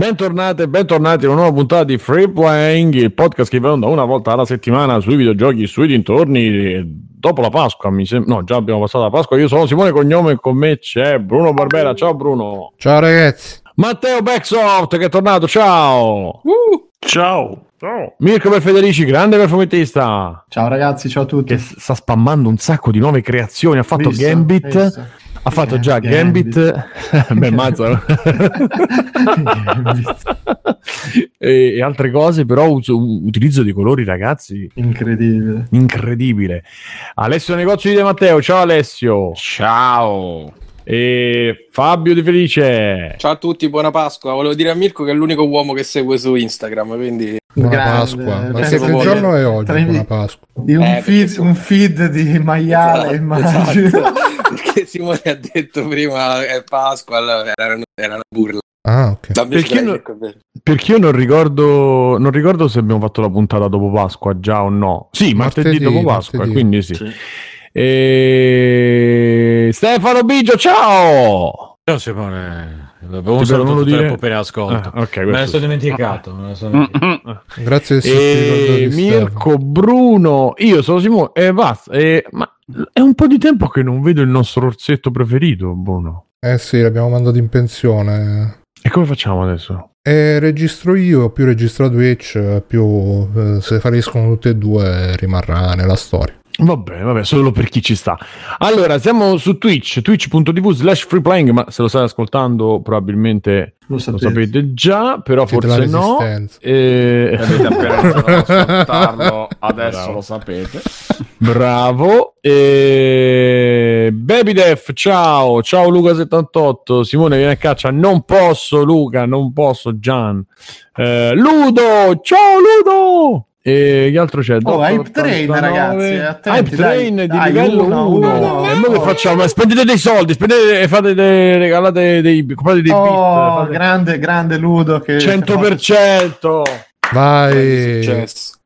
Bentornate e bentornati in una nuova puntata di Free Playing, il podcast che va onda una volta alla settimana sui videogiochi, sui dintorni. Dopo la Pasqua, mi sembra. No, già abbiamo passato la Pasqua. Io sono Simone Cognome e con me c'è Bruno Barbera. Ciao Bruno. Ciao ragazzi. Matteo Backsoft che è tornato. Ciao. Uh, ciao. Ciao. Mirko per Federici, grande perfumettista. Ciao ragazzi, ciao a tutti. Che sta spammando un sacco di nuove creazioni. Ha fatto visto, Gambit. Visto. Ha fatto già Gambit, Gambit. beh, mazza. e, e, altre cose, però uso, utilizzo di colori, ragazzi. Incredibile. Incredibile. Alessio Negozio di De Matteo, ciao Alessio. Ciao. E Fabio Di Felice. Ciao a tutti, buona Pasqua. Volevo dire a Mirko che è l'unico uomo che segue su Instagram, quindi... Buona Grande. Pasqua. Ma che giorno è oggi? Buona Pasqua. Di un, eh, feed, un, feed, di maiale, esatto, immagino. Esatto. Perché Simone ha detto prima è Pasqua, allora era, era una burla. Ah, ok. Perché io, non, perché io non ricordo, non ricordo se abbiamo fatto la puntata dopo Pasqua già o no. Sì, martedì, martedì dopo Pasqua, martedì. quindi sì. sì. E... Stefano Biggio, ciao! Ciao Simone. Avevo un saluto dire... per ascolto. Ah, okay, me ne sono dimenticato. Me ne sono dimenticato. Grazie e... Mirko, Bruno, io sono Simone e basta. E... Ma è un po' di tempo che non vedo il nostro orsetto preferito, Bruno. Eh sì, l'abbiamo mandato in pensione. E come facciamo adesso? E registro io, più registro Twitch, più eh, se fariscono tutte e due rimarrà nella storia. Va bene, vabbè, solo per chi ci sta. Allora, siamo su Twitch, twitch.tv slash freeplaying, ma se lo stai ascoltando probabilmente lo sapete, lo sapete già, però Siete forse no. E... Ascoltarlo, adesso Bravo. lo sapete. Bravo. E... Baby Def, ciao, ciao Luca78, Simone viene a caccia, non posso Luca, non posso Gian. Eh, Ludo, ciao Ludo! E che altro c'è? Oh, Hype Train, ragazzi. Hype Train dai, di dai, livello 1. E noi che facciamo? Spendete dei soldi, spendete, fate dei, regalate dei, comprate dei oh, bit. Grande, grande Ludo. Che 100%. Vai.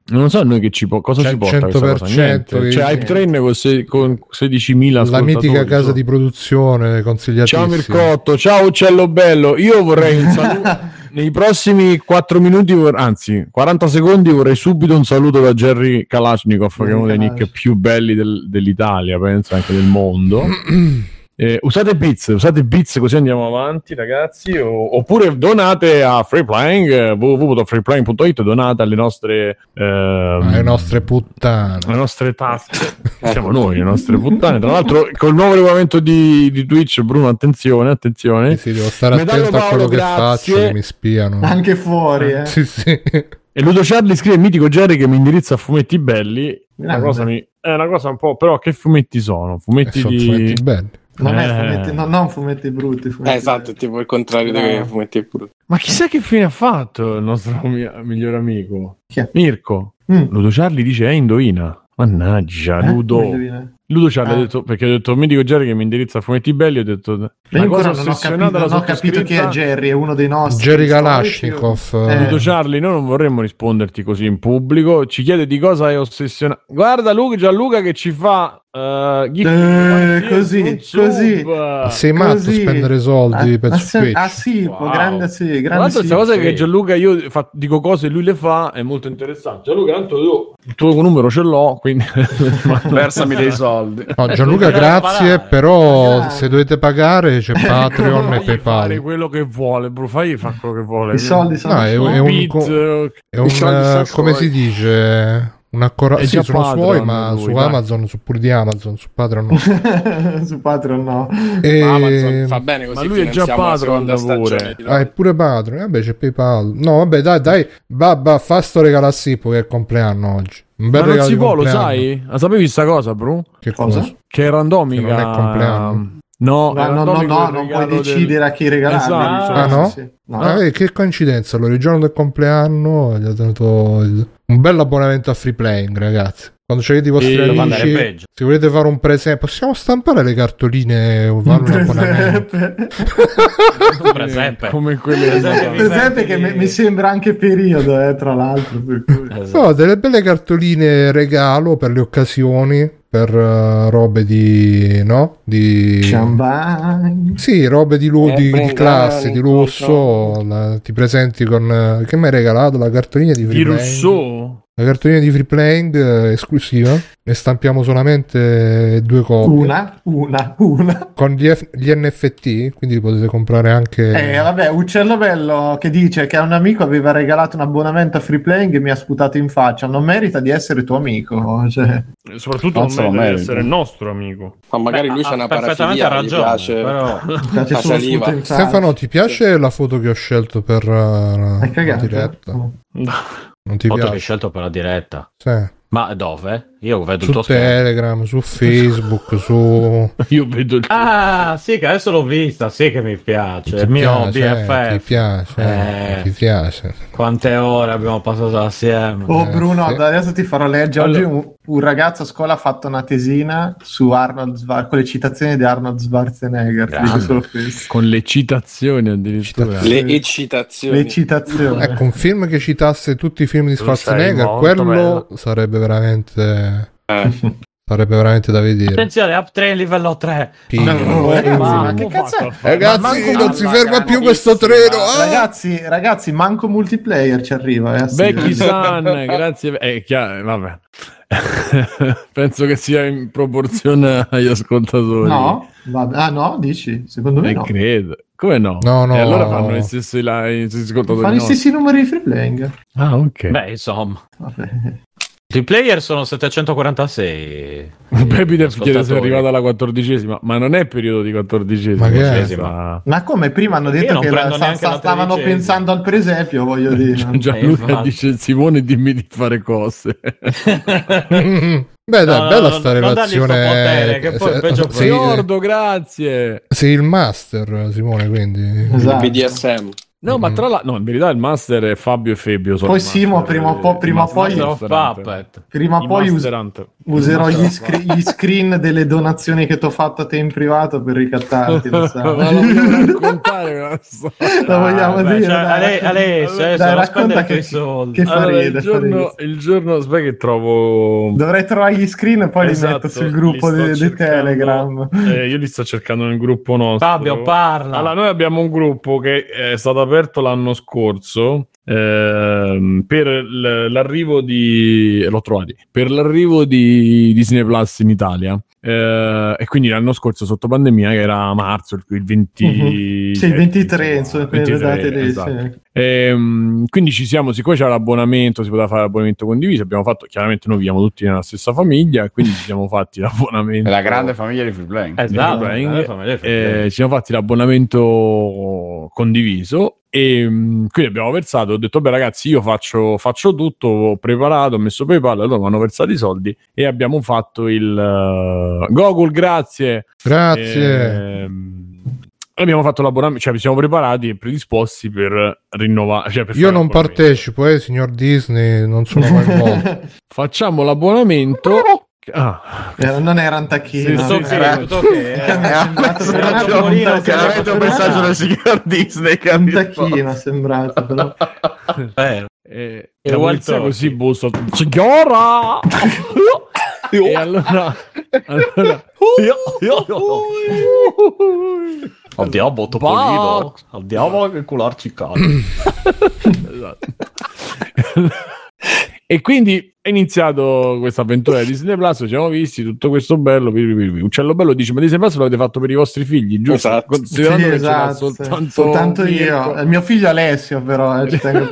Non so noi che ci può, cosa ci porta 100% cosa? C'è Hype Train con, se, con 16.000 La mitica casa di produzione consigliatissima. Ciao Mircotto, ciao Uccello Bello. Io vorrei un saluto nei prossimi 4 minuti, anzi 40 secondi, vorrei subito un saluto da Jerry Kalashnikov, che è uno dei nick più belli del, dell'Italia, penso anche del mondo. Eh, usate bits, usate bits così andiamo avanti ragazzi. O, oppure donate a Freeplaying eh, www.freeplaying.it donate alle nostre eh, alle nostre puttane. alle nostre tasse siamo noi le nostre puttane. Tra l'altro col nuovo regolamento di, di Twitch Bruno attenzione attenzione. Sì, sì devo stare Medallo attento Paolo, a quello grazie. che faccio che mi spiano. Anche fuori eh. sì sì. E Ludo Charlie scrive mitico Jerry che mi indirizza a fumetti belli. Una cosa mi, è una cosa un po' però che fumetti sono? Fumetti, eh, di... fumetti belli non eh. è fumetti, no, non fumetti brutti. Fumetti eh, esatto, è tipo il contrario no. dei fumetti brutti. Ma chissà che fine ha fatto il nostro migliore amico? Chi è? Mirko. Mm. Ludo Charlie dice, eh, indovina. Mannaggia, eh? Ludo. Ludo ci ha ah. detto perché ho detto mi dico Jerry che mi indirizza a fumetti belli ho detto ma io ancora non ho capito, non ho capito chi è Jerry è uno dei nostri Jerry Kalashnikov eh. Ludo Charlie noi non vorremmo risponderti così in pubblico ci chiede di cosa è ossessionato guarda Luca, Gianluca che ci fa Uh, eh, così, così. Sei matto a spendere soldi ah, per ah, Switch. Ah sì, wow. grande sì, grande Tra l'altro questa cosa che Gianluca io fa, dico cose e lui le fa è molto interessante. Gianluca, tanto io il tuo numero ce l'ho, quindi versami dei soldi. No, Gianluca, grazie, però grazie. se dovete pagare c'è Patreon e PayPal. Fare quello che vuole, bro, fai fa quello che vuole. I soldi sono no, è, è un, è un, è un come si dice una cora- sì, sono Patreon, suoi, ma lui, su dai. Amazon, su pur di Amazon, su Patreon no. su Patreon no. E... Amazon fa bene così. Ma lui è già Patreon pure. Ah, è pure Patreon. Vabbè, c'è PayPal. No, vabbè, dai, dai. Babba, fa sto regalo a Sippo che è il compleanno oggi. Un bel ma non si può, lo sai? La sapevi questa cosa, bro? Che cosa? Che è randomica. Che non è compleanno. No, no, no, no, no non puoi decidere del... a chi regalare. Esatto. Ah, no? Sì. No. Ah, eh, che coincidenza, allora il giorno del compleanno gli ho dato il... un bel abbonamento a free playing, ragazzi. Quando c'avete i vostri e... amici, se volete fare un presepe, possiamo stampare le cartoline o fare un, un abbonamento? un presepe. Come quelle presepe, presepe che mi, mi, sembra anche periodo, eh, tra l'altro. Per cui... esatto. No, delle belle cartoline regalo per le occasioni per uh, robe di no? di Champagne. sì, robe di, lu- di, di classe, di lusso La, ti presenti con che mi hai regalato la cartolina di Di Rousseau? La cartolina di free playing eh, esclusiva. Ne stampiamo solamente due copie. Una, una, una. Con gli, F- gli NFT, quindi li potete comprare anche. Eh, vabbè, Uccello Bello che dice che a un amico aveva regalato un abbonamento a free playing e mi ha sputato in faccia. Non merita di essere tuo amico. Cioè. Soprattutto non, non merita di essere il nostro amico. Ma magari lui c'ha una parafilia, ragione, piace, però... piace saliva. Stefano, ti piace la foto che ho scelto per uh, la diretta? No. Non ti Foto piace? che hai scelto per la diretta. Sì. Ma dove? Io vedo su il tuo Telegram, schermo. su Facebook, su... Io vedo il tuo Ah, sì, che adesso l'ho vista, sì che mi piace. Ti il mio piace, BFF. Ti piace, eh, ti piace. Quante ore abbiamo passato assieme. Oh Bruno, sì. adesso ti farò leggere. Oggi un, un, ragazzo a scuola ha fatto una tesina su Arnold Schwarzenegger, con le citazioni di Arnold Schwarzenegger. Con le citazioni addirittura. Le eccitazioni. Le citazioni. Ecco, un film che citasse tutti i film di Schwarzenegger, quello bello. sarebbe veramente eh. Sarebbe veramente da vedere. Attenzione, up 3 livello 3. No, no, ragazzi, ma che cazzo è? Ragazzi, non si ferma più questo treno. Ah! Ragazzi, ragazzi, manco multiplayer ci arriva. Eh, Becky San, grazie. È chiaro, vabbè. Penso che sia in proporzione agli ascoltatori. No, vabbè. ah no, dici? Secondo me eh, no. credo. Come no? No, no. E allora fanno gli stessi, la, gli stessi ascoltatori. Fanno no. gli stessi numeri di free playing. Ah, ok. Beh, insomma. Vabbè. I player sono 746. Baby Def chiede se è arrivata alla quattordicesima, ma non è periodo di quattordicesima. Ma, ma come prima hanno detto che la, sta, sta, stavano pensando al presepio, voglio dire. Gianluca eh, dice Simone dimmi di fare cose. Beh, dai, no, bella no, sta relazione. Potere, che poi peggio sei, Fiordo, grazie. Sei il master, Simone, quindi. Esatto. BDSM. No, mm. ma tra l'altro, no, in verità il master è Fabio e Fabio. Poi Simo, prima o po', prima poi, prima poi us- userò gli, scri- gli, screen delle donazioni che ti ho fatto a te in privato per ricattarti. lo sai. ma lo vogliamo raccontare una Lo vogliamo ah, dire. Cioè, dai, Alessio, dai, dai racconta che, soldi. che fa allora, ride, il, giorno, il giorno, aspetta che trovo... Dovrei trovare gli screen e poi esatto, li metto sul gruppo di, di Telegram. Eh, io li sto cercando nel gruppo nostro. Fabio, parla. Allora, noi abbiamo un gruppo che è stato aperto aperto l'anno scorso ehm, per l'arrivo di l'ho trovati per l'arrivo di Disney Plus in Italia eh, e quindi l'anno scorso sotto pandemia che era marzo il 20 uh-huh. sì, il 23 insomma 23, lì, esatto. sì. e, um, quindi ci siamo siccome c'era l'abbonamento si poteva fare l'abbonamento condiviso abbiamo fatto chiaramente noi viviamo tutti nella stessa famiglia quindi ci siamo fatti l'abbonamento la grande famiglia di Free Playing, esatto, eh, ci siamo fatti l'abbonamento condiviso e mm, quindi abbiamo versato ho detto beh ragazzi io faccio, faccio tutto ho preparato ho messo PayPal allora mi hanno versato i soldi e abbiamo fatto il uh, Google grazie grazie e, abbiamo fatto l'abbonamento, cioè ci siamo preparati e predisposti per rinnovare. Cioè per Io non partecipo, eh, signor Disney, non sono mai. Facciamo l'abbonamento Ah. Eh, non era un tacchino. Sì, tutto era... tutto okay. eh. chiaramente un messaggio del signor Disney che un tacchino è sembrato però. Eh, eh, e polizia così bussa signora e allora, allora andiamo a Topolino andiamo a cularci il caso esatto e quindi è iniziato questa avventura di Disney Plus, ci siamo visti tutto questo bello. Uccello Bello dice: Ma Disney Plus l'avete fatto per i vostri figli, giusto? Esatto. Considerando sì, che esatto, soltanto, soltanto io, il mio figlio Alessio, però eh, ci tengo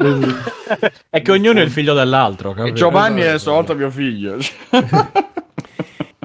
è che ognuno è il figlio dell'altro. E Giovanni è a sua volta mio figlio.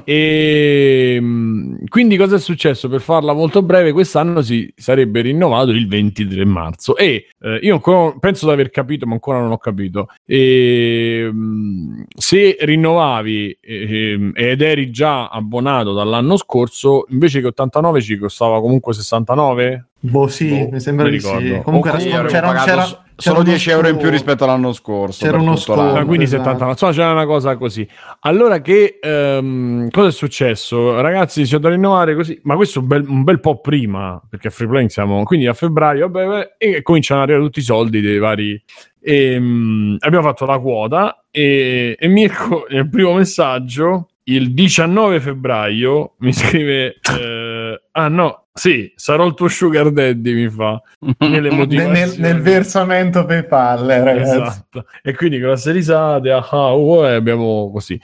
E ehm, quindi cosa è successo? Per farla molto breve, quest'anno si sarebbe rinnovato il 23 marzo. E eh, io ancora, penso di aver capito, ma ancora non ho capito. E, ehm, se rinnovavi eh, ed eri già abbonato dall'anno scorso, invece che 89 ci costava comunque 69? Boh, sì, boh, mi sembra di sì. Comunque c'era, c'era, c'era, solo 10 euro in più rispetto all'anno scorso. C'era uno sconto. Quindi esatto. 79. Insomma, c'era una cosa così. Allora, che um, cosa è successo? Ragazzi, c'è da rinnovare così, ma questo un bel, un bel po' prima, perché a Free Playing siamo quindi a febbraio, vabbè, e cominciano ad arrivare tutti i soldi dei vari. E, um, abbiamo fatto la quota e, e Mirko nel primo messaggio il 19 febbraio mi scrive eh, ah no Sì, sarò il tuo sugar daddy, mi fa. nel, nel, versamento PayPal, eh, ragazzi. Esatto. E quindi grosse risate, ah, oh, e abbiamo così.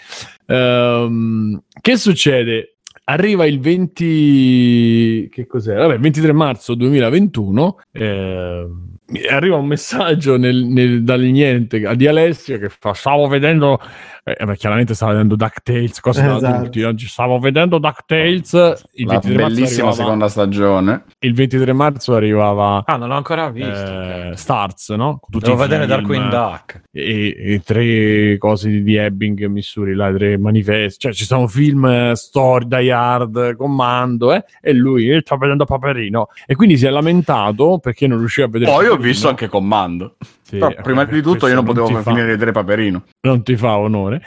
Um, che succede? Arriva il 20... che cos'è? Vabbè, 23 marzo 2021. Eh, arriva un messaggio nel, nel, dal niente di Alessio che fa stavo vedendo eh, chiaramente stava vedendo DuckTales cosa esatto. oggi stavo vedendo DuckTales il la bellissima arrivava, seconda stagione il 23 marzo arrivava ah non l'ho ancora visto eh, Stars no? Tutti devo vedere Darkwing Duck e, e, tre cose di Ebbing Missouri là, tre manifesti cioè ci sono film eh, Story Die Hard Commando eh? e lui eh, sta vedendo Paperino e quindi si è lamentato perché non riusciva a vedere poi ho visto anche Commando. Sì, Però, prima di tutto io non potevo non finire di vedere Paperino. Non ti fa onore.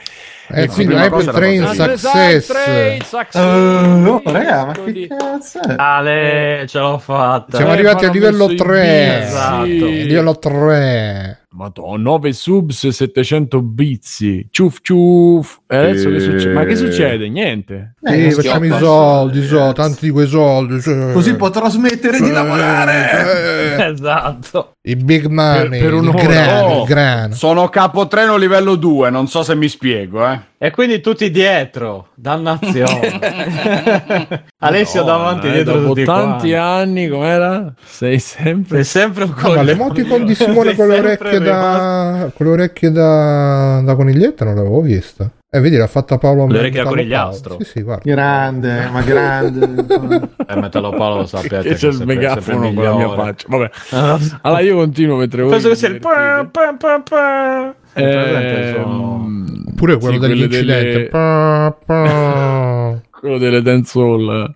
Eh, e quindi Hyper Train Success. Train success. Uh, oh, raga, ma che cazzo è? Ale, ce l'ho fatta. Siamo eh, arrivati a livello 3. Esatto. Sì. Livello 3. Madonna, 9 subs, 700 bizi. Ciuf ciuf. E adesso e... che succede? Ma che succede? Niente. Eh, eh facciamo i soldi, so, tanti di quei soldi. Cioè... Così potrò smettere di lavorare. Eh. esatto. I big money, per, per un grano, oh, grano. Sono capotreno livello 2, non so se mi spiego, eh. E quindi tutti dietro, dannazione. Alessio no, davanti eh, dietro dopo tanti qua. anni, com'era? Sei sempre Sei sempre un no, ma l'emoticon di Simone con le orecchie da con le orecchie da, da coniglietta non l'avevo vista. Eh, vedi, l'ha fatta Paolo Le orecchie da conigliastro. Sì, sì, guarda. Grande, ma grande. eh, Metallo Paolo lo sapete. Che c'è il megafono con la mia faccia. Vabbè. Allora io continuo mentre voi... Penso che sia il... Pa, pa, pa, pa. Eh, Pure quello sì, degli incidenti. Delle... quello delle dancehall.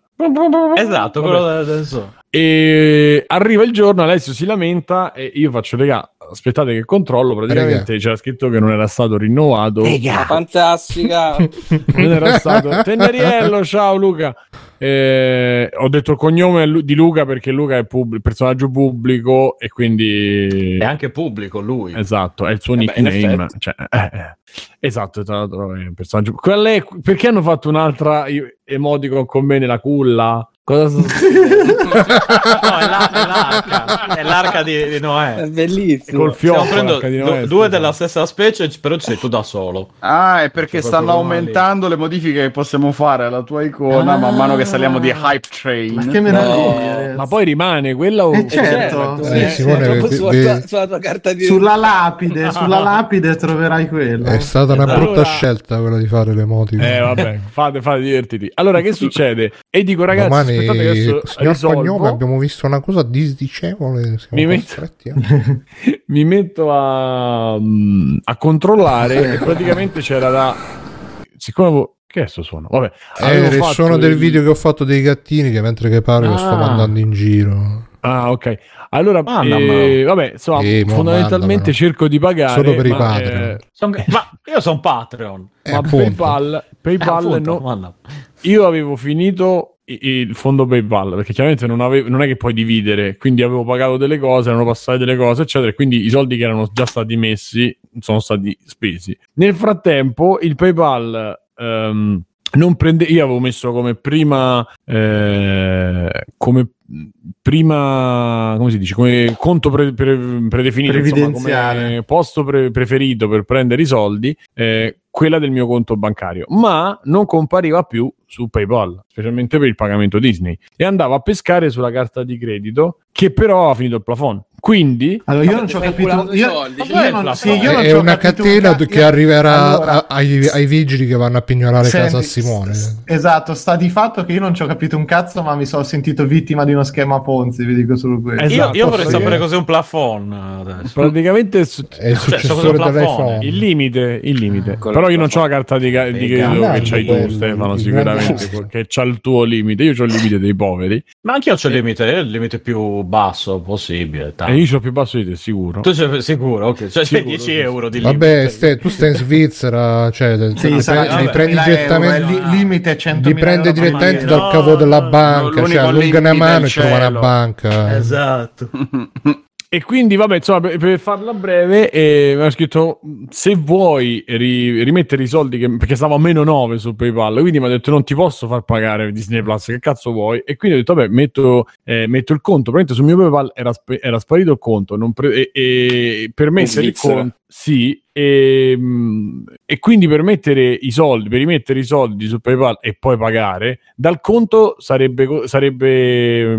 Esatto, quello delle dancehall. E arriva il giorno, Alessio si lamenta e io faccio, regà, aspettate che controllo, praticamente c'era scritto che non era stato rinnovato. Ega. Fantastica! non era stato. Teneriello, ciao Luca. Eh, ho detto il cognome di Luca perché Luca è pub- personaggio pubblico e quindi... È anche pubblico lui. Esatto, è il suo eh nickname. Cioè, eh, eh. Esatto, tra l'altro è un personaggio... È... Perché hanno fatto un'altra emoticon con me nella culla? Cosa sto... no, è, la, è, l'arca, è l'arca di, di Noè. È bellissimo. Col fiocco, di Noè, du- due della stessa specie, però ci sei tu da solo. Ah, è perché C'è stanno aumentando le modifiche che possiamo fare alla tua icona ah, man mano che saliamo di Hype Train. Ma che meraviglia! No. Ma poi rimane quella o... Eh certo, certo. Eh, Simone, sì, sulla, tua, sulla, tua, carta di... Sulla lapide, no. sulla lapide troverai quello. È stata una allora... brutta scelta quella di fare le emoticon. Eh vabbè, fate, fate divertiti. Allora che succede? E dico ragazzi, Domani aspettate che adesso signor Pagnome abbiamo visto una cosa disdicevole. Mi metto... Eh. mi metto, a, mm, a controllare e praticamente c'era da... Siccome avevo... Che è sto suono? Vabbè, eh, il suono del video che ho fatto dei gattini che mentre che pare ah. lo sto mandando in giro. Ah, ok. Allora, eh, vabbè, insomma, eh, fondamentalmente mandamelo. cerco di pagare. Solo per ma, i Patreon. Eh, son... ma io sono Patreon. ma PayPal, PayPal eh, appunto, no. Io avevo finito il fondo PayPal perché chiaramente non, avevo, non è che puoi dividere quindi avevo pagato delle cose erano passate delle cose eccetera e quindi i soldi che erano già stati messi sono stati spesi. Nel frattempo il PayPal um, non prende io avevo messo come prima eh, come prima come si dice come conto pre, pre, predefinito insomma, come posto pre, preferito per prendere i soldi eh, quella del mio conto bancario ma non compariva più su PayPal, specialmente per il pagamento Disney, e andava a pescare sulla carta di credito che però ha finito il plafond. Quindi, allora io non ci ho capito. Io, io non, sì, io non è una catena un... che arriverà allora, ai, ai, vigili che vanno a pignorare senti, casa a Simone. Esatto, sta di fatto che io non ci ho capito un cazzo, ma mi sono sentito vittima di uno schema Ponzi. Vi dico solo questo. Esatto, io, io vorrei sapere cos'è un plafond. Adesso. Praticamente è, su- è il cioè, successore cioè, dell'iPhone. Il limite, il limite. Però io non ho la carta di, di credito che c'hai tu, Stefano. Sicuramente che c'ha il tuo limite. Io ho il limite dei poveri. Ma anche io ho il limite, il limite più basso possibile. E io ho più basso di te, sicuro. Tu sei sicuro, ok. Cioè, sicuro, 10 sì. euro di limite. Vabbè, ste, tu stai in Svizzera, cioè, sì, li, sarà, li prendi direttamente. Euro, li, limite 100 Li prende direttamente dal cavo della banca, cioè allunga una mano e trova una banca. Esatto. e quindi, vabbè, insomma, per, per farla breve, eh, mi ha scritto se vuoi ri, rimettere i soldi, che, perché stavo a meno 9 su PayPal, quindi mi ha detto non ti posso far pagare Disney Plus, che cazzo vuoi? E quindi ho detto, vabbè, metto, eh, metto il conto. Praticamente sul mio PayPal era, era sparito il conto, pre- e, e, per mettere il conto, sì, e, e, quindi per mettere i soldi, per rimettere i soldi su PayPal e poi pagare, dal conto sarebbe, sarebbe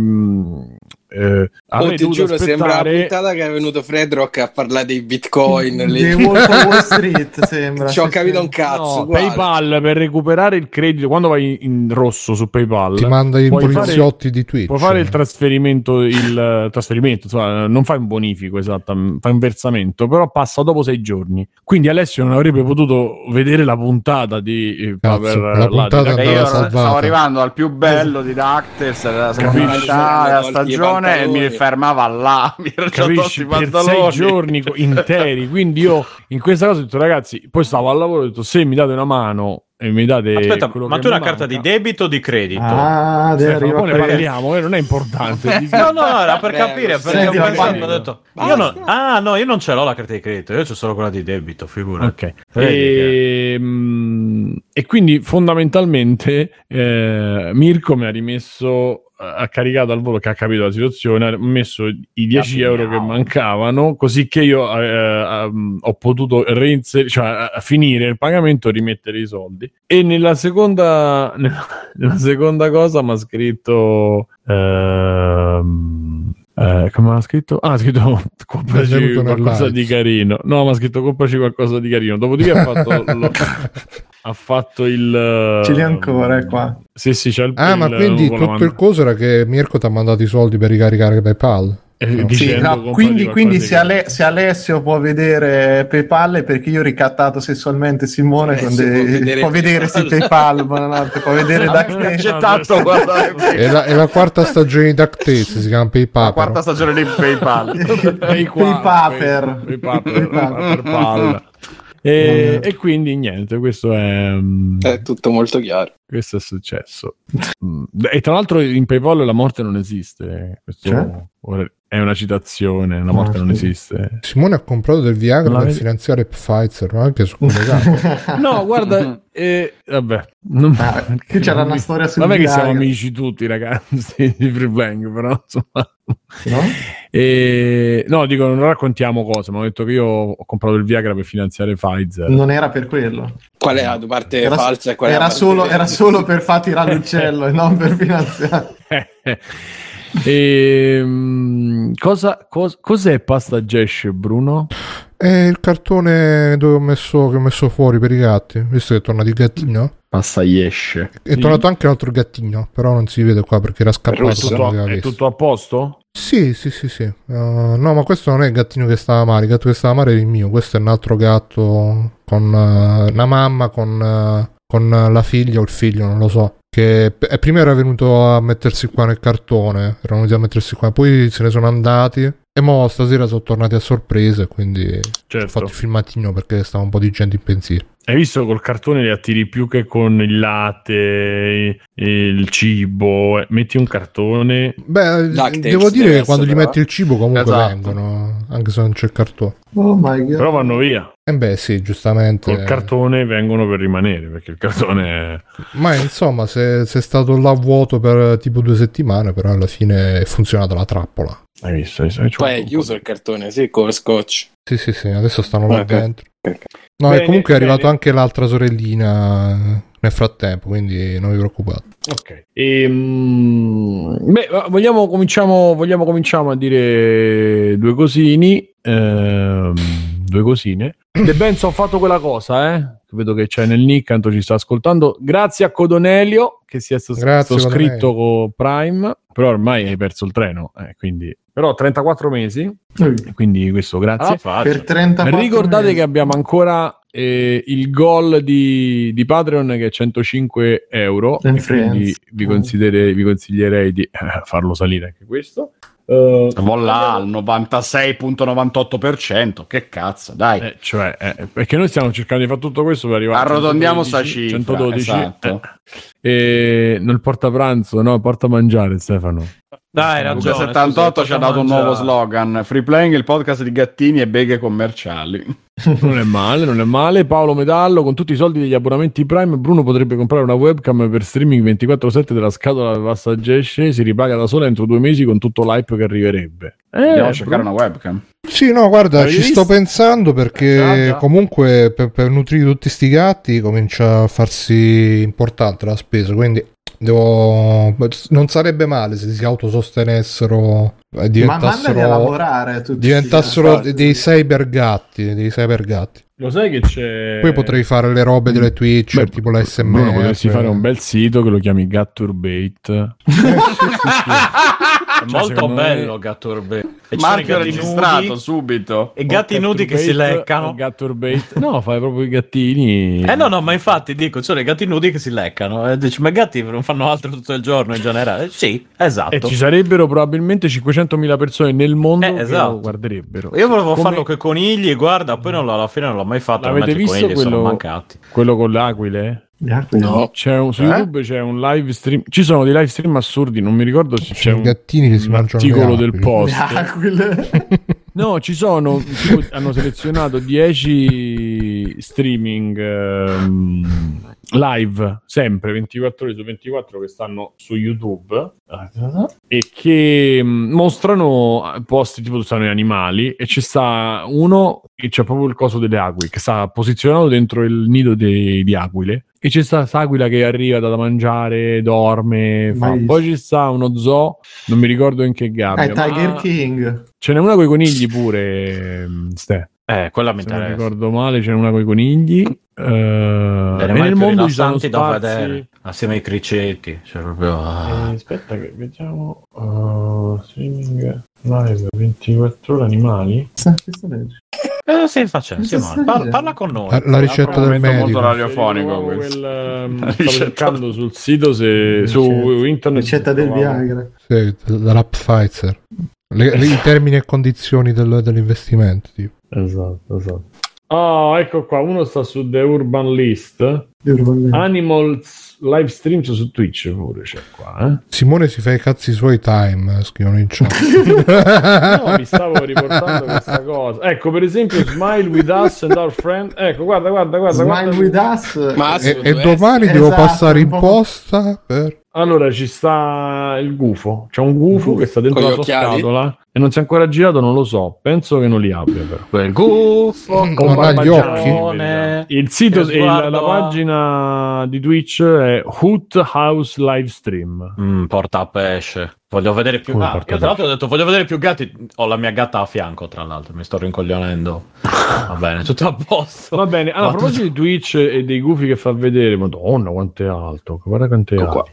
eh, oh, ti giuro, aspettare... sembra la puntata che è venuto Fredrock a parlare dei bitcoin. Di Wolf of Wall Street, sembra. Ci ho capito un cazzo. No, PayPal per recuperare il credito, quando vai in rosso su PayPal, ti manda i poliziotti di Twitch. Puoi fare il trasferimento, il trasferimento, insomma, non fai un bonifico esatto, fai un versamento, però passa dopo sei giorni. Quindi Alessio non avrebbe potuto vedere la puntata di eh, Cazzo, per, la puntata io stavo arrivando al più bello di Dacters, la seconda stagione e mi fermava là. Mi Capisci? Per sei giorni interi. Quindi io in questa cosa ho detto, ragazzi, poi stavo al lavoro ho detto, se mi date una mano e mi date Aspetta, ma tu hai una carta di debito o di credito? Ah, sì, ma poi ne parliamo, eh, non è importante. no, no, era per capire, perché ho pensato, ho detto, io non, ah, no, io non ce l'ho la carta di credito, io ho solo quella di debito, figura. Ok. E, mm, e, quindi fondamentalmente eh, Mirko mi ha rimesso ha caricato al volo che ha capito la situazione, ha messo i 10 euro che mancavano, così che io eh, eh, ho potuto reinserire, cioè finire il pagamento e rimettere i soldi. E nella seconda, nella, nella seconda cosa mi ha scritto... Ehm, eh, come ha scritto? Ah, ha scritto compraci qualcosa di carino. No, ma ha scritto compraci qualcosa di carino. Dopodiché ha fatto, lo, ha fatto il. Ce li ancora è qua. Sì, sì, c'è il. Ah, il, ma quindi tutto il coso era che Mirko ti ha mandato i soldi per ricaricare PayPal. No. Sì, no, quindi, quindi se, Ale- se, Alessio può vedere PayPal è perché io ho ricattato sessualmente Simone eh, de- può vedere, può vedere sì, PayPal buonanotte, può vedere Ducktape è, la, è la quarta stagione di Ducktape si chiama PayPal la quarta stagione di PayPal PayPal PayPal e, e, quindi niente, questo è... Mm, è tutto molto chiaro. Questo è successo. Mm, e tra l'altro in PayPal la morte non esiste. Questo cioè? è una citazione, la morte ah, non esiste. Simone ha comprato del Viagra per finanziare Pfizer, anche su collegato. no, guarda, eh, vabbè. Non... Ah, che c'era una storia sul Vabbè che siamo amici tutti, ragazzi, di Free Bang, però insomma... No? E, no, dico, non raccontiamo cose, ma ho detto che io ho comprato il Viagra per finanziare Pfizer. Non era per quello. Qual è la parte era, falsa qual era, solo, era solo per far tirare l'uccello e non per finanziare. e, um, cosa, cos, cos'è Pasta Gesh, Bruno? È il cartone dove ho messo, che ho messo fuori per i gatti, visto che è tornato il gattino. Pasta Yesh. È tornato anche un altro gattino, però non si vede qua perché era scappato. È tutto, è tutto a posto? Sì, sì, sì, sì. Uh, no, ma questo non è il gattino che stava male. Il gatto che stava male è il mio. Questo è un altro gatto con uh, una mamma, con, uh, con la figlia o il figlio, non lo so. Che prima era venuto a mettersi qua nel cartone. Erano venuti a mettersi qua. Poi se ne sono andati. E mo stasera sono tornati a sorpresa. Quindi certo. ho fatto il filmatino perché stava un po' di gente in pensiero. Hai visto col cartone li attiri più che con il latte, il cibo. Eh, metti un cartone. Beh, Lactex devo dire che quando però. gli metti il cibo comunque esatto. vengono, anche se non c'è il cartone. Oh my God. Però vanno via. Eh beh, sì, giustamente. Col cartone vengono per rimanere perché il cartone è. Ma insomma, se, se è stato là vuoto per tipo due settimane, però alla fine è funzionata la trappola. Hai visto? Hai visto? Poi è chiuso il cartone, sì, come scotch. Sì, sì, sì, adesso stanno là okay. dentro. No, bene, e comunque è arrivato anche l'altra sorellina nel frattempo, quindi non vi preoccupate. Ok. E, um, beh, vogliamo cominciamo, vogliamo cominciamo a dire due cosini. Ehm, due cosine. De Benzo, ho fatto quella cosa, eh? Vedo che c'è nel nick, tanto ci sta ascoltando. Grazie a Codonelio che si è sottoscritto con Prime, però ormai hai perso il treno, eh, quindi... Però 34 mesi, mm. quindi questo grazie. Ah, per 34 Ricordate mesi. che abbiamo ancora eh, il goal di, di, Patreon che è 105 euro, quindi vi, vi, consiglierei di eh, farlo salire anche questo. Uh, là al 96.98%, che cazzo, dai. Eh, cioè, eh, perché noi stiamo cercando di fare tutto questo per arrivare Arrotondiamo sta cifra. 112. Esatto. Eh, e non porta pranzo, no, porta mangiare, Stefano. Dai, ragione. 78 ci ha dato un nuovo slogan: Free Playing, il podcast di gattini e beghe commerciali. Non è male, non è male. Paolo Medallo, con tutti i soldi degli abbonamenti Prime, Bruno potrebbe comprare una webcam per streaming 24/7 della scatola Vasta Gesce. Si ripaga da sola entro due mesi con tutto l'hype che arriverebbe. Eh, Andiamo a cercare una webcam. Sì, no, guarda, Hai ci visto? sto pensando perché ah, comunque per, per nutrire tutti sti gatti comincia a farsi importante la spesa, quindi Devo... Non sarebbe male se si autosostenessero diventassero, Ma a lavorare, diventassero dei cybergatti, dei cybergatti. Lo sai che c'è. Poi potrei fare le robe delle Twitch, Beh, tipo la SMR. No, potresti fare un bel sito che lo chiami Gatturbate. Eh, sì. Cioè, molto bello me... Gatturbate. E Marchio registrato nudi, subito. E gatti nudi che si leccano. Gatturbate. No, fai proprio i gattini. Eh no, no, ma infatti dico, sono i gatti nudi che si leccano. E dici, ma i gatti non fanno altro tutto il giorno in generale. Sì, esatto. E ci sarebbero probabilmente 500.000 persone nel mondo eh, esatto. che lo guarderebbero. Io volevo Come... farlo con i conigli, guarda, poi non, alla fine non l'ho mai fatto. L'avete visto quello, quello con le aquile? No, c'è un, su eh? YouTube c'è un live stream. Ci sono dei live stream assurdi. Non mi ricordo se c'è, c'è un gattini che si mangiano articolo del post. no, ci sono. Tipo, hanno selezionato 10 streaming um, live sempre 24 ore su 24 che stanno su YouTube e che mm, mostrano posti tipo dove stanno gli animali e c'è sta uno che c'è proprio il coso delle aquile che sta posizionato dentro il nido dei, di aquile e c'è sta aquila che arriva da mangiare, dorme, fa. poi ci sta uno zoo, non mi ricordo in che gabbia. È eh, Tiger King. Ce n'è una con i conigli pure, mm, Ste. Eh, quella mi interessa. Se non ricordo male, c'è una con i conigli. Uh, e nel mondo ci sono spazi... da vedere assieme ai cricetti. Cioè proprio, ah. eh, aspetta, che vediamo. Uh, streaming live 24 ore animali. Eh, sì, facciamo, sì, parla, parla, con noi. La, la ricetta del medico. molto radiofonico questo. Quel, um, stavo cercando sul sito se, su internet. Ricetta del Viagra. Sì, della Pfizer. Le, le, I termini e condizioni del, dell'investimento. Tipo. Esatto, esatto. Oh, ecco qua, uno sta su The Urban List. The Urban List. Animals live stream su Twitch pure c'è qua. Eh? Simone si fa i cazzi suoi time, scrivono in chat. no, mi stavo riportando questa cosa. Ecco, per esempio, Smile with us and our friend. Ecco, guarda, guarda, guarda. Smile guarda. with us. Ma e, e domani devo esatto, passare in posta per... Allora ci sta il gufo. C'è un gufo che sta dentro la sua scatola e non si è ancora girato, non lo so. Penso che non li abbia, però. Quel gufo mm, con gli occhi. Il sito, il, la pagina di Twitch è Hoot House Livestream. Mm, porta a pesce. Voglio vedere più gatti. Ah, io tra l'altro ho detto voglio vedere più gatti. Ho la mia gatta a fianco, tra l'altro. Mi sto rincoglionendo. Va bene, tutto a posto. Va bene. Allora, a proposito di Twitch e dei gufi che fa vedere, madonna, quanto è alto. Guarda quanto è ecco alto. Qua.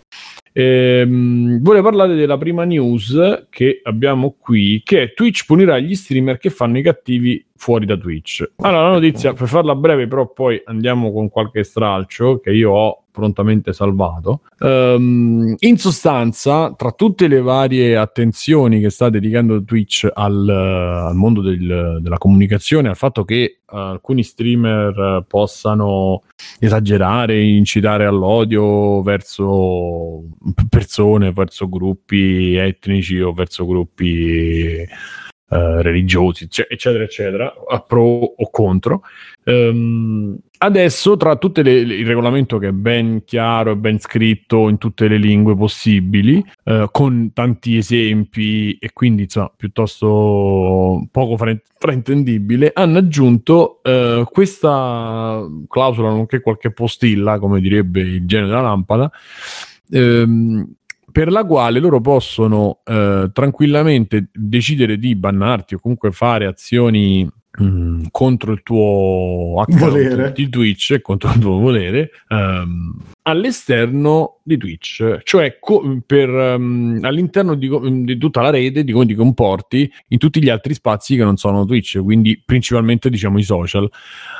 Ehm, volevo parlare della prima news che abbiamo qui, che è Twitch punirà gli streamer che fanno i cattivi fuori da Twitch. Allora, la notizia, per farla breve, però poi andiamo con qualche stralcio che io ho prontamente salvato. Um, in sostanza, tra tutte le varie attenzioni che sta dedicando Twitch al, al mondo del, della comunicazione, al fatto che uh, alcuni streamer possano esagerare, incitare all'odio verso persone, verso gruppi etnici o verso gruppi Uh, religiosi, eccetera, eccetera, a pro o contro. Um, adesso, tra tutte le, il regolamento che è ben chiaro e ben scritto in tutte le lingue possibili, uh, con tanti esempi e quindi insomma, piuttosto poco fra- fraintendibile, hanno aggiunto uh, questa clausola, nonché qualche postilla, come direbbe il genio della lampada. Um, per la quale loro possono eh, tranquillamente decidere di bannarti o comunque fare azioni mh, mm, contro il tuo account di Twitch e contro il tuo volere um, all'esterno di Twitch, cioè co- per, um, all'interno di, di, tutta la rete di come ti comporti in tutti gli altri spazi che non sono Twitch, quindi principalmente diciamo i social,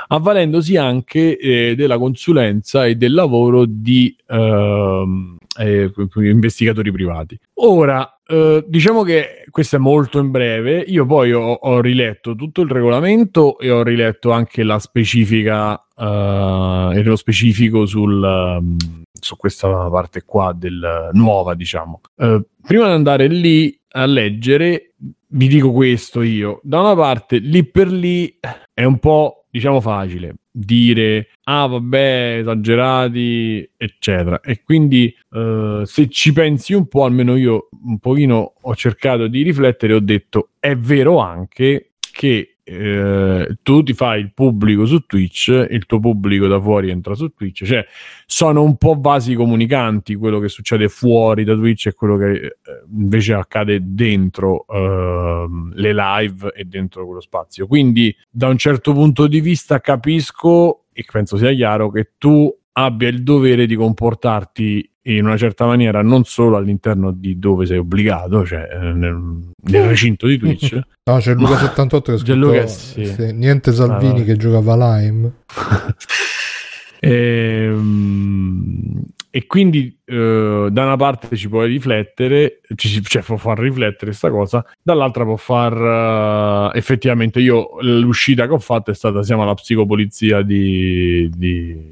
avvalendosi anche eh, della consulenza e del lavoro di uh, eh, investigatori privati. Ora, uh, diciamo che questo è molto in breve. Io poi ho, ho, riletto tutto il regolamento e ho riletto anche la specifica, uh, nello specifico sul, um, su questa parte qua del nuova, diciamo. Uh, prima di andare lì a leggere, vi dico questo io. Da una parte, lì per lì è un po', diciamo, facile dire ah vabbè esagerati eccetera e quindi uh, se ci pensi un po' almeno io un pochino ho cercato di riflettere ho detto è vero anche che eh, tu ti fai il pubblico su Twitch, il tuo pubblico da fuori entra su Twitch, cioè sono un po' vasi comunicanti quello che succede fuori da Twitch e quello che eh, invece accade dentro eh, le live e dentro quello spazio. Quindi da un certo punto di vista capisco e penso sia chiaro che tu abbia il dovere di comportarti in una certa maniera non solo all'interno di dove sei obbligato, cioè eh, nel, nel recinto di Twitch. no, c'è Luca 78 che scritto, sì. Sì, niente Salvini allora. che giocava Lime. e, ehm, e quindi eh, da una parte ci puoi riflettere, ci, cioè può far riflettere questa cosa, dall'altra può far uh, effettivamente io l'uscita che ho fatto è stata siamo alla psicopolizia di, di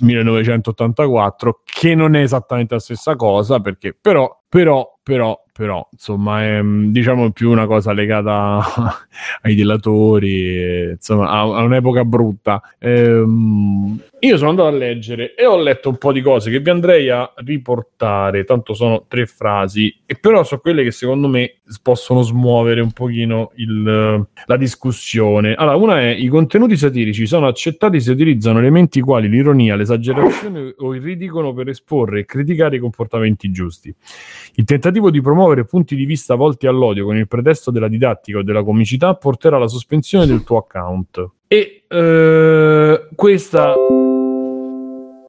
1984 che non è esattamente la stessa cosa perché però però però però insomma è diciamo più una cosa legata ai delatori insomma a, a, un'epoca brutta. Ehm, io sono andato a leggere e ho letto un po' di cose che vi andrei a riportare tanto sono tre frasi e però sono quelle che secondo me possono smuovere un pochino il, la discussione allora una è i contenuti satirici sono accettati se utilizzano elementi quali l'ironia l'esagerazione o il ridicolo per esporre e criticare i comportamenti giusti il tentativo di promuovere punti di vista volti all'odio con il pretesto della didattica o della comicità porterà alla sospensione del tuo account. E eh, questa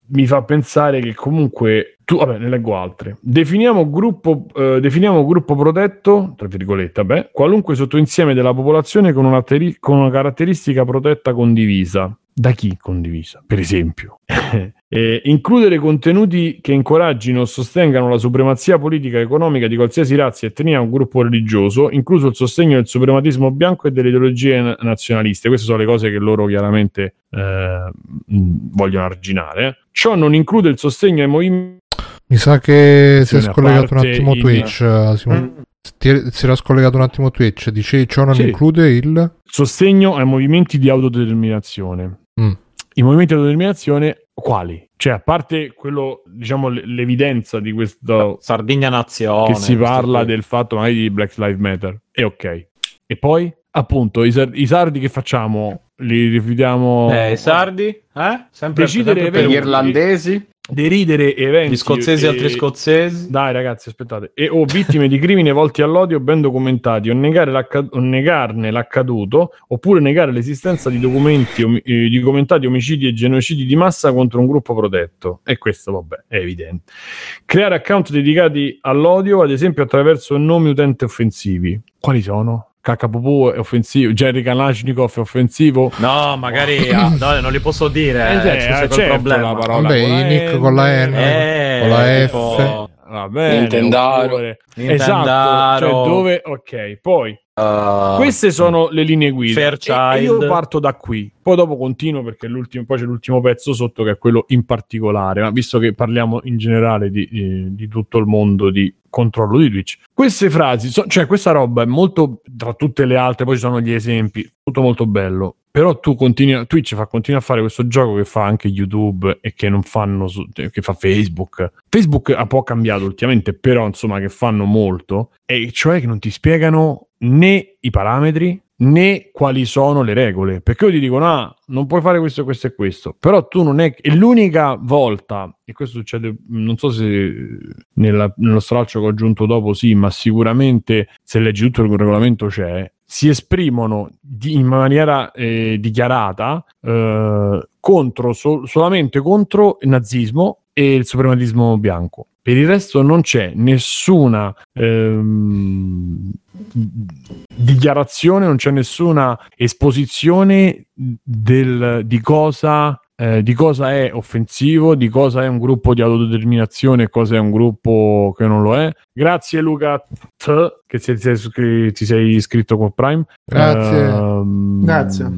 mi fa pensare che comunque tu, vabbè, ne leggo altre. Definiamo gruppo, eh, definiamo gruppo protetto, tra virgolette, vabbè, qualunque sottoinsieme della popolazione con una, teri- con una caratteristica protetta condivisa. Da chi condivisa? Per esempio, eh, includere contenuti che incoraggino o sostengano la supremazia politica e economica di qualsiasi razza, etnia o gruppo religioso, incluso il sostegno del suprematismo bianco e delle ideologie nazionaliste. Queste sono le cose che loro chiaramente eh, vogliono arginare. Ciò non include il sostegno ai movimenti. Mi sa che si è scollegato un attimo in... Twitch, uh, Simone. Mm. Si era scollegato un attimo Twitch, dice ciò non sì. include il sostegno ai movimenti di autodeterminazione. Mm. I movimenti di autodeterminazione quali? Cioè, a parte quello, diciamo, l'evidenza di questo Sardegna Nazione che si parla del fatto magari di Black Lives Matter, è ok. E poi, appunto, i, sar- i sardi che facciamo? Li rifiutiamo? Eh, i sardi? Eh? Sempre, Decidere sempre per gli irlandesi? Deridere eventi. Gli scozzesi e altri scozzesi. Dai, ragazzi, aspettate. E o vittime di crimini volti all'odio ben documentati, o, o, negarne l'accaduto, oppure negare l'esistenza di documenti om- eh, di documentati omicidi e genocidi di massa contro un gruppo protetto. E questo, vabbè, è evidente. Creare account dedicati all'odio, ad esempio attraverso nomi utenti offensivi. Quali sono? KKPU è offensivo, Jerry Kalashnikov è offensivo. No, magari ah, no, non li posso dire. Eh, eh, eh certo, problema. La parola Vabbè, con Nick con la N, eh, con la F. Va bene, Nintendaro. Esatto, cioè dove ok, poi Uh, Queste sono le linee guida. E, io parto da qui. Poi dopo continuo perché poi c'è l'ultimo pezzo sotto che è quello in particolare. Ma visto che parliamo in generale di, di, di tutto il mondo di controllo di Twitch, queste frasi, so, cioè questa roba è molto tra tutte le altre. Poi ci sono gli esempi, tutto molto bello. Però tu continui, Twitch fa, continua a fare questo gioco che fa anche YouTube e che non fanno, su, che fa Facebook. Facebook ha po' cambiato ultimamente, però insomma che fanno molto, e cioè che non ti spiegano né i parametri né quali sono le regole. Perché io ti dicono, ah, non puoi fare questo, questo e questo. Però tu non è. E l'unica volta, e questo succede, non so se nella, nello stralcio che ho aggiunto dopo, sì, ma sicuramente se leggi tutto il regolamento c'è si esprimono di, in maniera eh, dichiarata eh, contro, so, solamente contro il nazismo e il suprematismo bianco. Per il resto non c'è nessuna ehm, dichiarazione, non c'è nessuna esposizione del, di cosa eh, di cosa è offensivo, di cosa è un gruppo di autodeterminazione cosa è un gruppo che non lo è. Grazie Luca T, che ti sei, ti sei iscritto con Prime. Grazie. Uh, Grazie.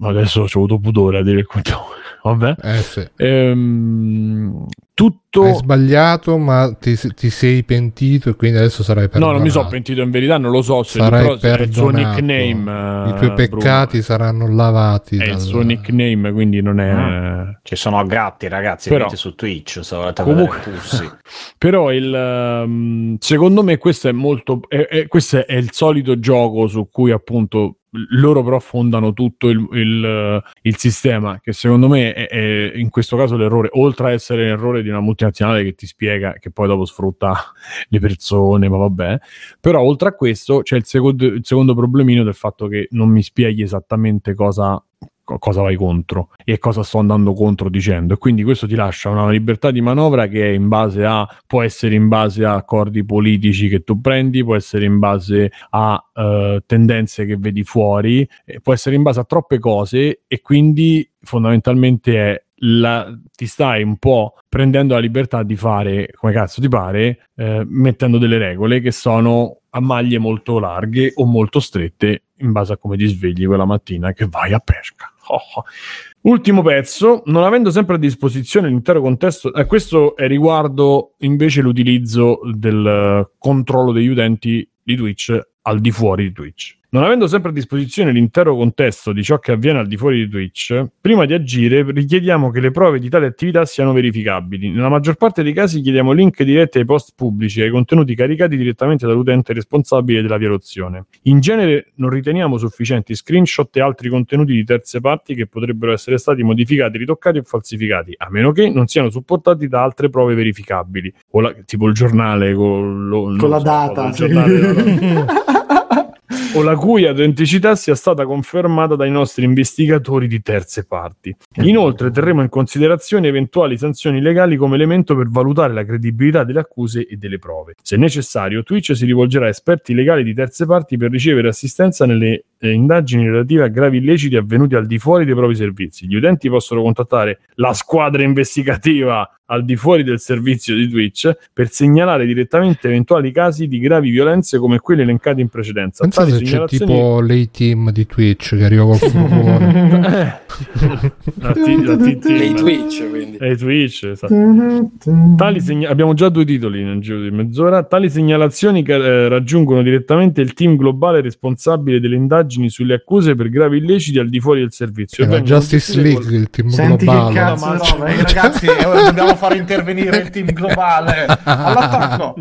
Adesso ho avuto pudore a dire il conto. Vabbè. Eh, sì. ehm, tutto... Hai sbagliato, ma ti, ti, sei pentito e quindi adesso sarai perdonato. No, non mi sono pentito in verità, non lo so se sarai perdonato. il suo nickname. I tuoi peccati Bruno. saranno lavati. È dal... il suo nickname, quindi non è... Mm. Ci sono gatti, ragazzi, però, su Twitch, comunque... però il, um, secondo me questo è molto... È, è, questo è il solito gioco su cui appunto loro però fondano tutto il, il, il sistema che secondo me è, è, in questo caso l'errore oltre a essere l'errore di una multinazionale che ti spiega che poi dopo sfrutta le persone ma vabbè però oltre a questo c'è il secondo, il secondo problemino del fatto che non mi spieghi esattamente cosa cosa vai contro e cosa sto andando contro dicendo e quindi questo ti lascia una libertà di manovra che è in base a può essere in base a accordi politici che tu prendi può essere in base a uh, tendenze che vedi fuori può essere in base a troppe cose e quindi fondamentalmente è la, ti stai un po' prendendo la libertà di fare come cazzo ti pare, eh, mettendo delle regole che sono a maglie molto larghe o molto strette in base a come ti svegli quella mattina che vai a pesca. Oh. Ultimo pezzo, non avendo sempre a disposizione l'intero contesto, eh, questo è riguardo invece l'utilizzo del controllo degli utenti di Twitch al di fuori di Twitch. Non avendo sempre a disposizione l'intero contesto di ciò che avviene al di fuori di Twitch, prima di agire richiediamo che le prove di tale attività siano verificabili. Nella maggior parte dei casi chiediamo link diretti ai post pubblici e ai contenuti caricati direttamente dall'utente responsabile della violazione. In genere non riteniamo sufficienti screenshot e altri contenuti di terze parti che potrebbero essere stati modificati, ritoccati o falsificati, a meno che non siano supportati da altre prove verificabili, la, tipo il giornale con, lo, con la so, data. O la cui autenticità sia stata confermata dai nostri investigatori di terze parti. Inoltre terremo in considerazione eventuali sanzioni legali come elemento per valutare la credibilità delle accuse e delle prove. Se necessario, Twitch si rivolgerà a esperti legali di terze parti per ricevere assistenza nelle eh, indagini relative a gravi illeciti avvenuti al di fuori dei propri servizi. Gli utenti possono contattare la squadra investigativa al di fuori del servizio di Twitch per segnalare direttamente eventuali casi di gravi violenze come quelli elencati in precedenza. Pensate se c'è tipo l'A team di Twitch che arriva t- la t- team. Twitch, quindi. E Twitch, esatto. Tali segna- abbiamo già due titoli nel giro di mezz'ora. Tali segnalazioni che eh, raggiungono direttamente il team globale responsabile delle indagini sulle accuse per gravi illeciti al di fuori del servizio. È la Justice League, col... il team Senti globale. Che cazzo, no, ma... ragazzi, ora dobbiamo far intervenire il team globale all'attacco.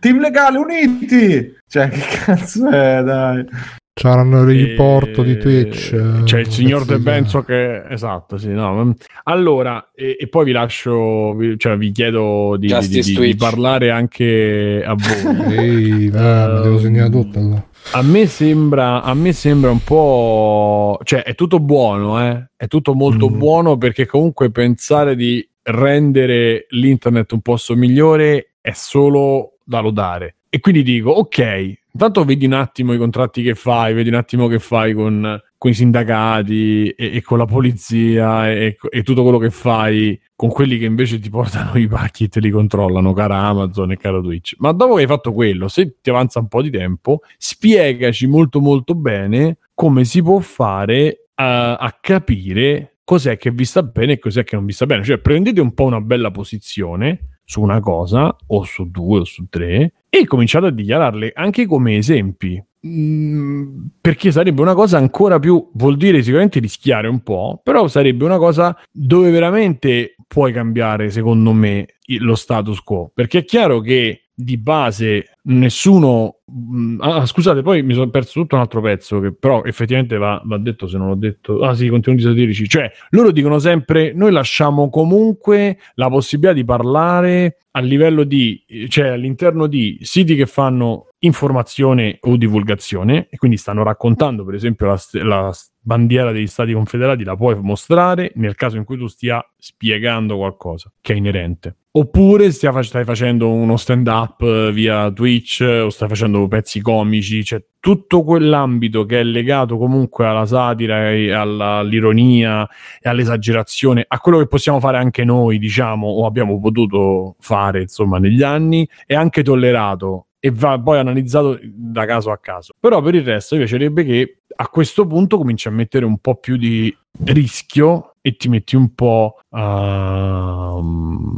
Team legale uniti! Cioè, che cazzo è, dai. C'erano il riporto e... di Twitch. Eh, c'è il signor De Benzo che... Esatto, sì, no. Allora, e, e poi vi lascio, vi, cioè vi chiedo di, di, di, di parlare anche a voi. Ehi, uh, devo segnare tutto allora. A me, sembra, a me sembra un po'... Cioè, è tutto buono, eh? È tutto molto mm. buono perché comunque pensare di rendere l'internet un posto migliore è solo da lodare. E quindi dico, ok, intanto vedi un attimo i contratti che fai, vedi un attimo che fai con, con i sindacati e, e, con la polizia e, e, tutto quello che fai con quelli che invece ti portano i pacchi e te li controllano, cara Amazon e cara Twitch. Ma dopo che hai fatto quello, se ti avanza un po' di tempo, spiegaci molto molto bene come si può fare a, a capire cos'è che vi sta bene e cos'è che non vi sta bene. Cioè, prendete un po' una bella posizione su una cosa, o su due o su tre, e cominciate a dichiararle anche come esempi. Mm, perché sarebbe una cosa ancora più, vuol dire sicuramente rischiare un po', però sarebbe una cosa dove veramente puoi cambiare, secondo me, lo status quo. Perché è chiaro che di base nessuno mm, ah, scusate poi mi sono perso tutto un altro pezzo che però effettivamente va, va, detto se non l'ho detto ah sì contenuti satirici cioè loro dicono sempre noi lasciamo comunque la possibilità di parlare a livello di cioè all'interno di siti che fanno informazione o divulgazione e quindi stanno raccontando per esempio la, la, bandiera degli stati confederati la puoi mostrare nel caso in cui tu stia spiegando qualcosa che è inerente. Oppure stia, stai facendo uno stand up via Twitch o stai facendo pezzi comici cioè tutto quell'ambito che è legato comunque alla satira e alla, all'ironia e all'esagerazione a quello che possiamo fare anche noi diciamo o abbiamo potuto fare insomma negli anni è anche tollerato e va poi analizzato da caso a caso. Però per il resto mi piacerebbe che a questo punto cominci a mettere un po' più di rischio e ti metti un po' a... Uh,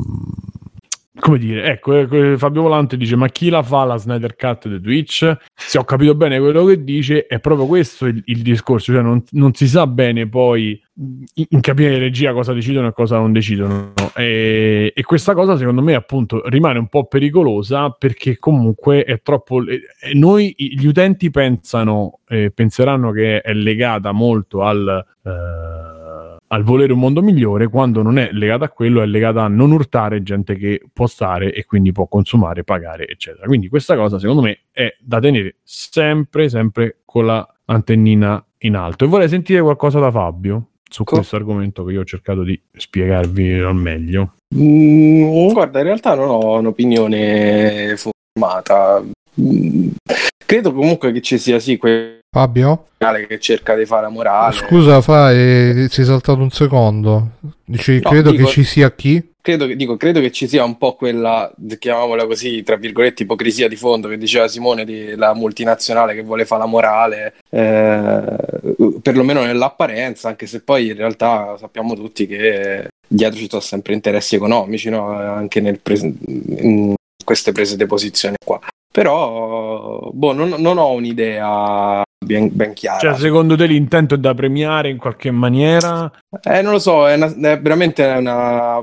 come dire, ecco, eh, Fabio Volante dice: Ma chi la fa la Snyder Cut di Twitch? Se ho capito bene quello che dice, è proprio questo il, il discorso, cioè non, non, si sa bene poi in, in cabina di regia cosa decidono e cosa non decidono. E, e, questa cosa, secondo me, appunto, rimane un po' pericolosa perché comunque è troppo. Noi, gli utenti, pensano, eh, penseranno che è legata molto al. Eh, al volere un mondo migliore, quando non è legata a quello, è legata a non urtare gente che può stare e quindi può consumare, pagare, eccetera. Quindi questa cosa, secondo me, è da tenere sempre, sempre con la antennina in alto. E vorrei sentire qualcosa da Fabio su Co- questo argomento che io ho cercato di spiegarvi al meglio. Mm, guarda, in realtà non ho un'opinione formata. Mm, credo comunque che ci sia sì quel Fabio? che cerca di fare la morale. Scusa, fa, eh, sei saltato un secondo. Dici, no, credo dico, che ci sia chi? Credo che, dico, credo che ci sia un po' quella, chiamiamola così, tra virgolette, ipocrisia di fondo che diceva Simone della multinazionale che vuole fare la morale, eh, perlomeno nell'apparenza, anche se poi in realtà sappiamo tutti che dietro ci sono sempre interessi economici, no? anche nel pres- in queste prese di posizione qua. Però, boh, non, non ho un'idea ben, ben chiara. Cioè, secondo te l'intento è da premiare in qualche maniera? Eh, non lo so, è, una, è veramente una,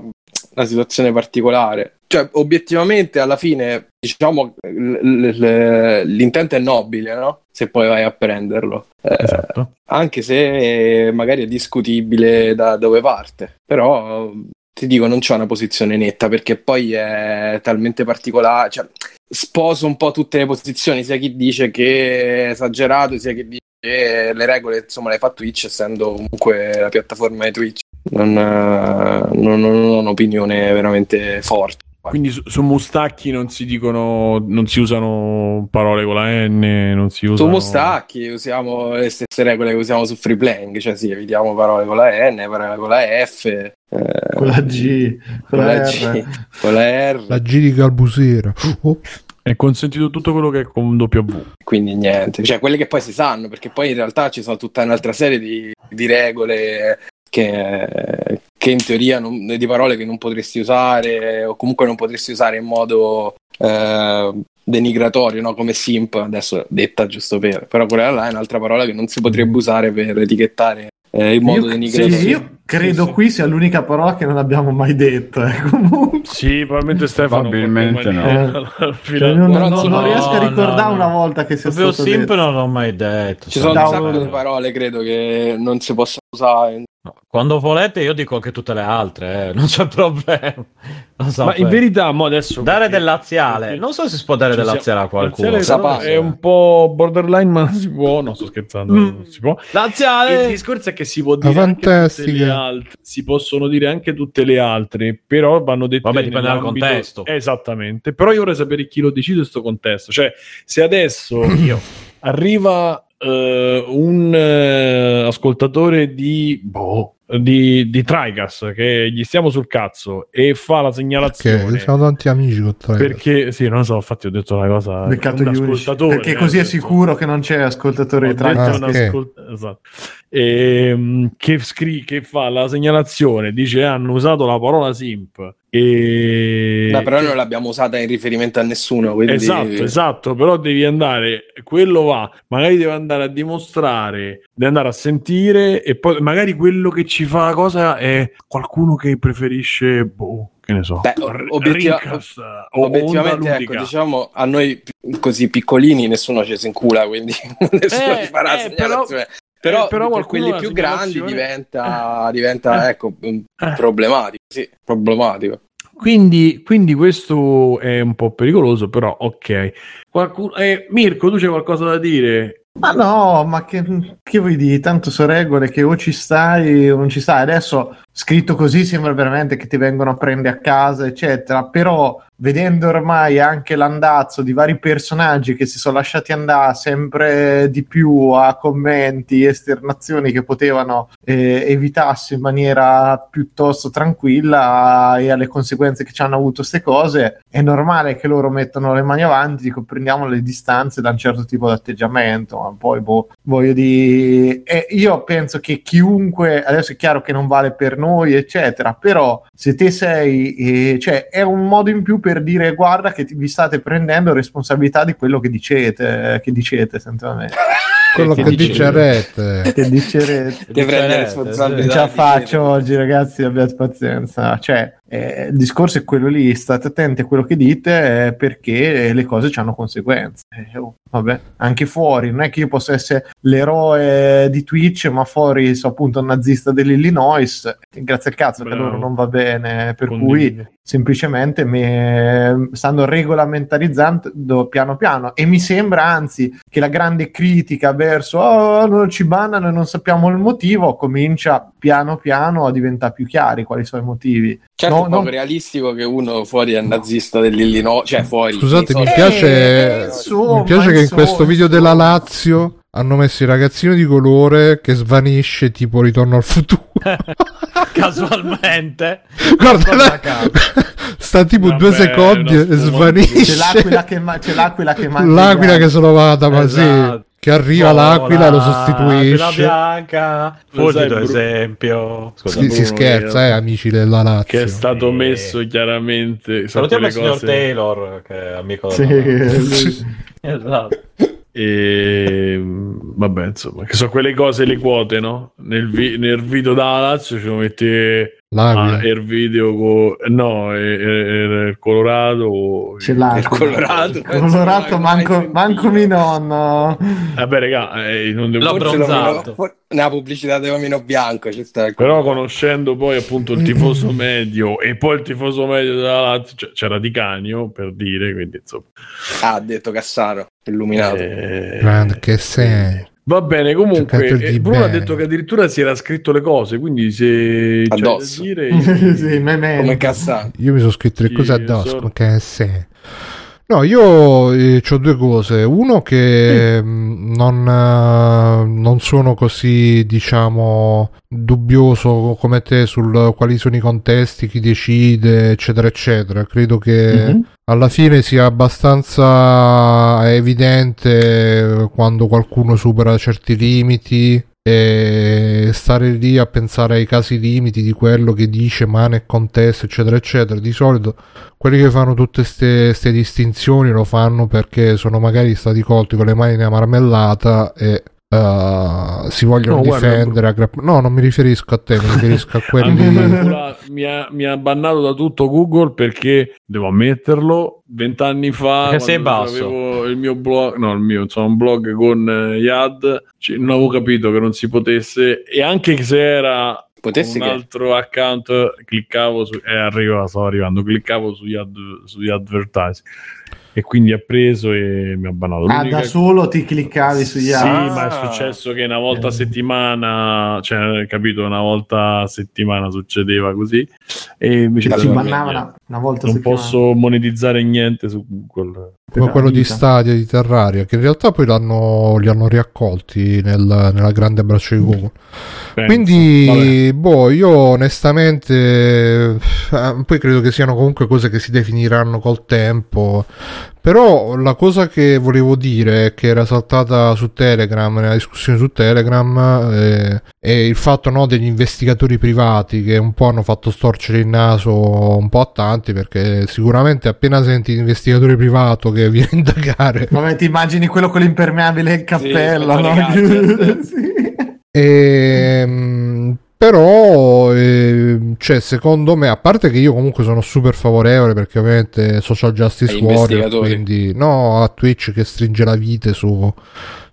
una situazione particolare. Cioè, obiettivamente, alla fine, diciamo, l- l- l'intento è nobile, no? Se poi vai a prenderlo. Eh, esatto. Anche se magari è discutibile da dove parte. Però, ti dico, non c'è una posizione netta, perché poi è talmente particolare... Cioè, sposo un po' tutte le posizioni, sia chi dice che è esagerato, sia chi dice che le regole insomma le fa Twitch, essendo comunque la piattaforma di Twitch. Non, non, non ho un'opinione veramente forte. Quindi su, su, Mustacchi non si dicono, non si usano parole con la N, non si usano... Su Mustacchi usiamo le stesse regole che usiamo su Free Playing, cioè sì, evitiamo parole con la N, parole con la F, eh, con la G, con, con la, la G, con la R. La G di Galbusera. Ops. È consentito tutto quello che è con W. Quindi niente, cioè quelle che poi si sanno, perché poi in realtà ci sono tutta un'altra serie di, di regole che, che, in teoria non, di parole che non potresti usare o comunque non potresti usare in modo eh, denigratorio, no? come simp, adesso detta giusto per, però quella là è un'altra parola che non si potrebbe usare per etichettare eh, in modo io, denigratorio. Sì, io credo sì, qui sia l'unica parola che non abbiamo mai detto. Eh, sì, probabilmente Stefano. Probabilmente no. Eh, cioè, non, non, non no, riesco a ricordare no, una volta che sia stato simp detto. non l'ho mai detto. Ci sono un sacco di parole, credo, che non si possono usare quando volete io dico anche tutte le altre, eh, non c'è problema. So, ma in verità, mo adesso dare del laziale, non so se si può dare del laziale a qualcuno. Laziale è un po' borderline, ma non si può. No, sto scherzando, mm. non si può. Laziale! Il discorso è che si può dire le altre, si possono dire anche tutte le altre, però vanno dette Vabbè, dipende dal contesto. Esattamente. Però io vorrei sapere chi lo decide questo contesto. Cioè, se adesso io arriva uh, un uh, ascoltatore di, boh, di, di Trigas che gli stiamo sul cazzo e fa la segnalazione. Perché siamo tanti amici con Trigas. Perché, sì, non so, infatti ho detto una cosa. Perché così è sicuro che non c'è ascoltatore di Trigas. Ah, okay. ascolt- esatto e, ehm, che, scri- che fa la segnalazione, dice hanno usato la parola simp. E... No, però non l'abbiamo usata in riferimento a nessuno. Quindi... Esatto, esatto, però devi andare, quello va, magari deve andare a dimostrare, deve andare a sentire e poi magari quello che ci fa la cosa è qualcuno che preferisce, boh, che ne so, Beh, obiettiva- Rincast, obiettivamente, ecco, diciamo, a noi così piccolini nessuno ci si incula, quindi nessuno eh, ci farà eh, segnalazione. Però però, eh, però per quelli più grandi diventa, diventa ecco, eh. problematico. Sì, problematico. quindi, quindi, questo è un po' pericoloso, però ok. Qualcuno, eh, Mirko, tu c'è qualcosa da dire? Ma no, ma che, che vuoi dire? Tanto sono regole che o ci stai o non ci stai. Adesso scritto così sembra veramente che ti vengono a prendere a casa, eccetera. Però vedendo ormai anche l'andazzo di vari personaggi che si sono lasciati andare sempre di più a commenti, esternazioni che potevano eh, evitarsi in maniera piuttosto tranquilla e alle conseguenze che ci hanno avuto queste cose, è normale che loro mettano le mani avanti, dico prendiamo le distanze da un certo tipo di atteggiamento, ma poi boh, voglio dire, eh, io penso che chiunque, adesso è chiaro che non vale per noi, eccetera, però se te sei, eh, cioè è un modo in più per dire guarda che vi state prendendo responsabilità di quello che dicete, che dicete essenzialmente. quello che, che dice Rete che dice Rete che prende responsabilità la faccio oggi ragazzi abbiate pazienza. Cioè eh, il discorso è quello lì state attenti a quello che dite eh, perché le cose hanno conseguenze eh, oh, vabbè anche fuori non è che io possa essere l'eroe di Twitch ma fuori so appunto un nazista dell'Illinois grazie al cazzo Bravo. che loro non va bene per Condivide. cui semplicemente mi stanno regolamentarizzando piano piano e mi sembra anzi che la grande critica verso oh, non ci bannano e non sappiamo il motivo comincia piano piano a diventare più chiari quali sono i motivi certo no, è non... realistico che uno fuori è nazista dell'Illinois cioè fuori. Scusate mi piace, eh, insomma, mi piace che in questo video della Lazio hanno messo il ragazzino di colore che svanisce tipo ritorno al futuro. Casualmente. Guarda la... sta tipo Vabbè, due secondi e svanisce. C'è l'aquila che, ma... c'è l'aquila che mangia l'aquila che sono vada ma esatto. sì che arriva oh, l'aquila e lo sostituisce la bianca fulgido esempio. Scusa, si, si scherza eh, amici della Lazio. Che è stato e... messo chiaramente salutiamo il signor Taylor che è amico sì, esatto. E vabbè, insomma, che sono quelle cose le quote, no? Nel, vi- nel video da Lazio ci mette Ah, il video con... no, il Colorado l'ha il Colorado. Il Colorado manco, manco mi nonno. Vabbè raga eh, non devo... l'ho bronzato una pubblicità di Omino Bianco ci sta però conoscendo poi appunto il tifoso medio e poi il tifoso medio della Lazio cioè, c'era Di Canio per dire quindi insomma. Ah, ha detto Cassaro illuminato. Eh... che sei Va bene, comunque eh, Bruno bene. ha detto che addirittura si era scritto le cose, quindi se addosso. Dire, sì, me me. come Cassano. Io mi sono scritto le sì, cose addosso, so... che se No, io eh, ho due cose. Uno che mm. non, uh, non, sono così, diciamo, dubbioso come te sul quali sono i contesti, chi decide, eccetera, eccetera. Credo che mm-hmm. alla fine sia abbastanza evidente quando qualcuno supera certi limiti e stare lì a pensare ai casi limiti di quello che dice mano e contesto eccetera eccetera. Di solito quelli che fanno tutte queste distinzioni lo fanno perché sono magari stati colti con le mani nella marmellata e Uh, si vogliono no, difendere. Guarda, no, non mi riferisco a te, mi riferisco a quelli. mi, ha, mi ha bannato da tutto Google perché devo ammetterlo. Vent'anni fa, sei basso. avevo il mio blog, no, il mio, insomma, un blog con uh, Yad, cioè, non avevo capito che non si potesse, e anche se era Potessi un che... altro account, cliccavo su, e eh, arriva, stavo arrivando, cliccavo sugli, ad, sugli advertising e quindi ha preso e mi ha banato. Ah, da solo ti cliccavi sugli altri? Sì, ma è successo che una volta a settimana, cioè, capito, una volta a settimana succedeva così. E invece ci bannavano una volta Non posso monetizzare niente su quel come quello di Stadia di Terraria che in realtà poi l'hanno, li hanno riaccolti nel, nella grande abbraccio di Google Penso. quindi Vabbè. boh io onestamente eh, poi credo che siano comunque cose che si definiranno col tempo però la cosa che volevo dire, che era saltata su Telegram, nella discussione su Telegram, eh, è il fatto no, degli investigatori privati che un po' hanno fatto storcere il naso un po' a tanti, perché sicuramente appena senti l'investigatore privato che viene a indagare... Come ti immagini quello con l'impermeabile e il cappello, sì, no? sì. E, ehm, però eh, cioè, secondo me a parte che io comunque sono super favorevole perché ovviamente social justice warrior quindi no a Twitch che stringe la vite su,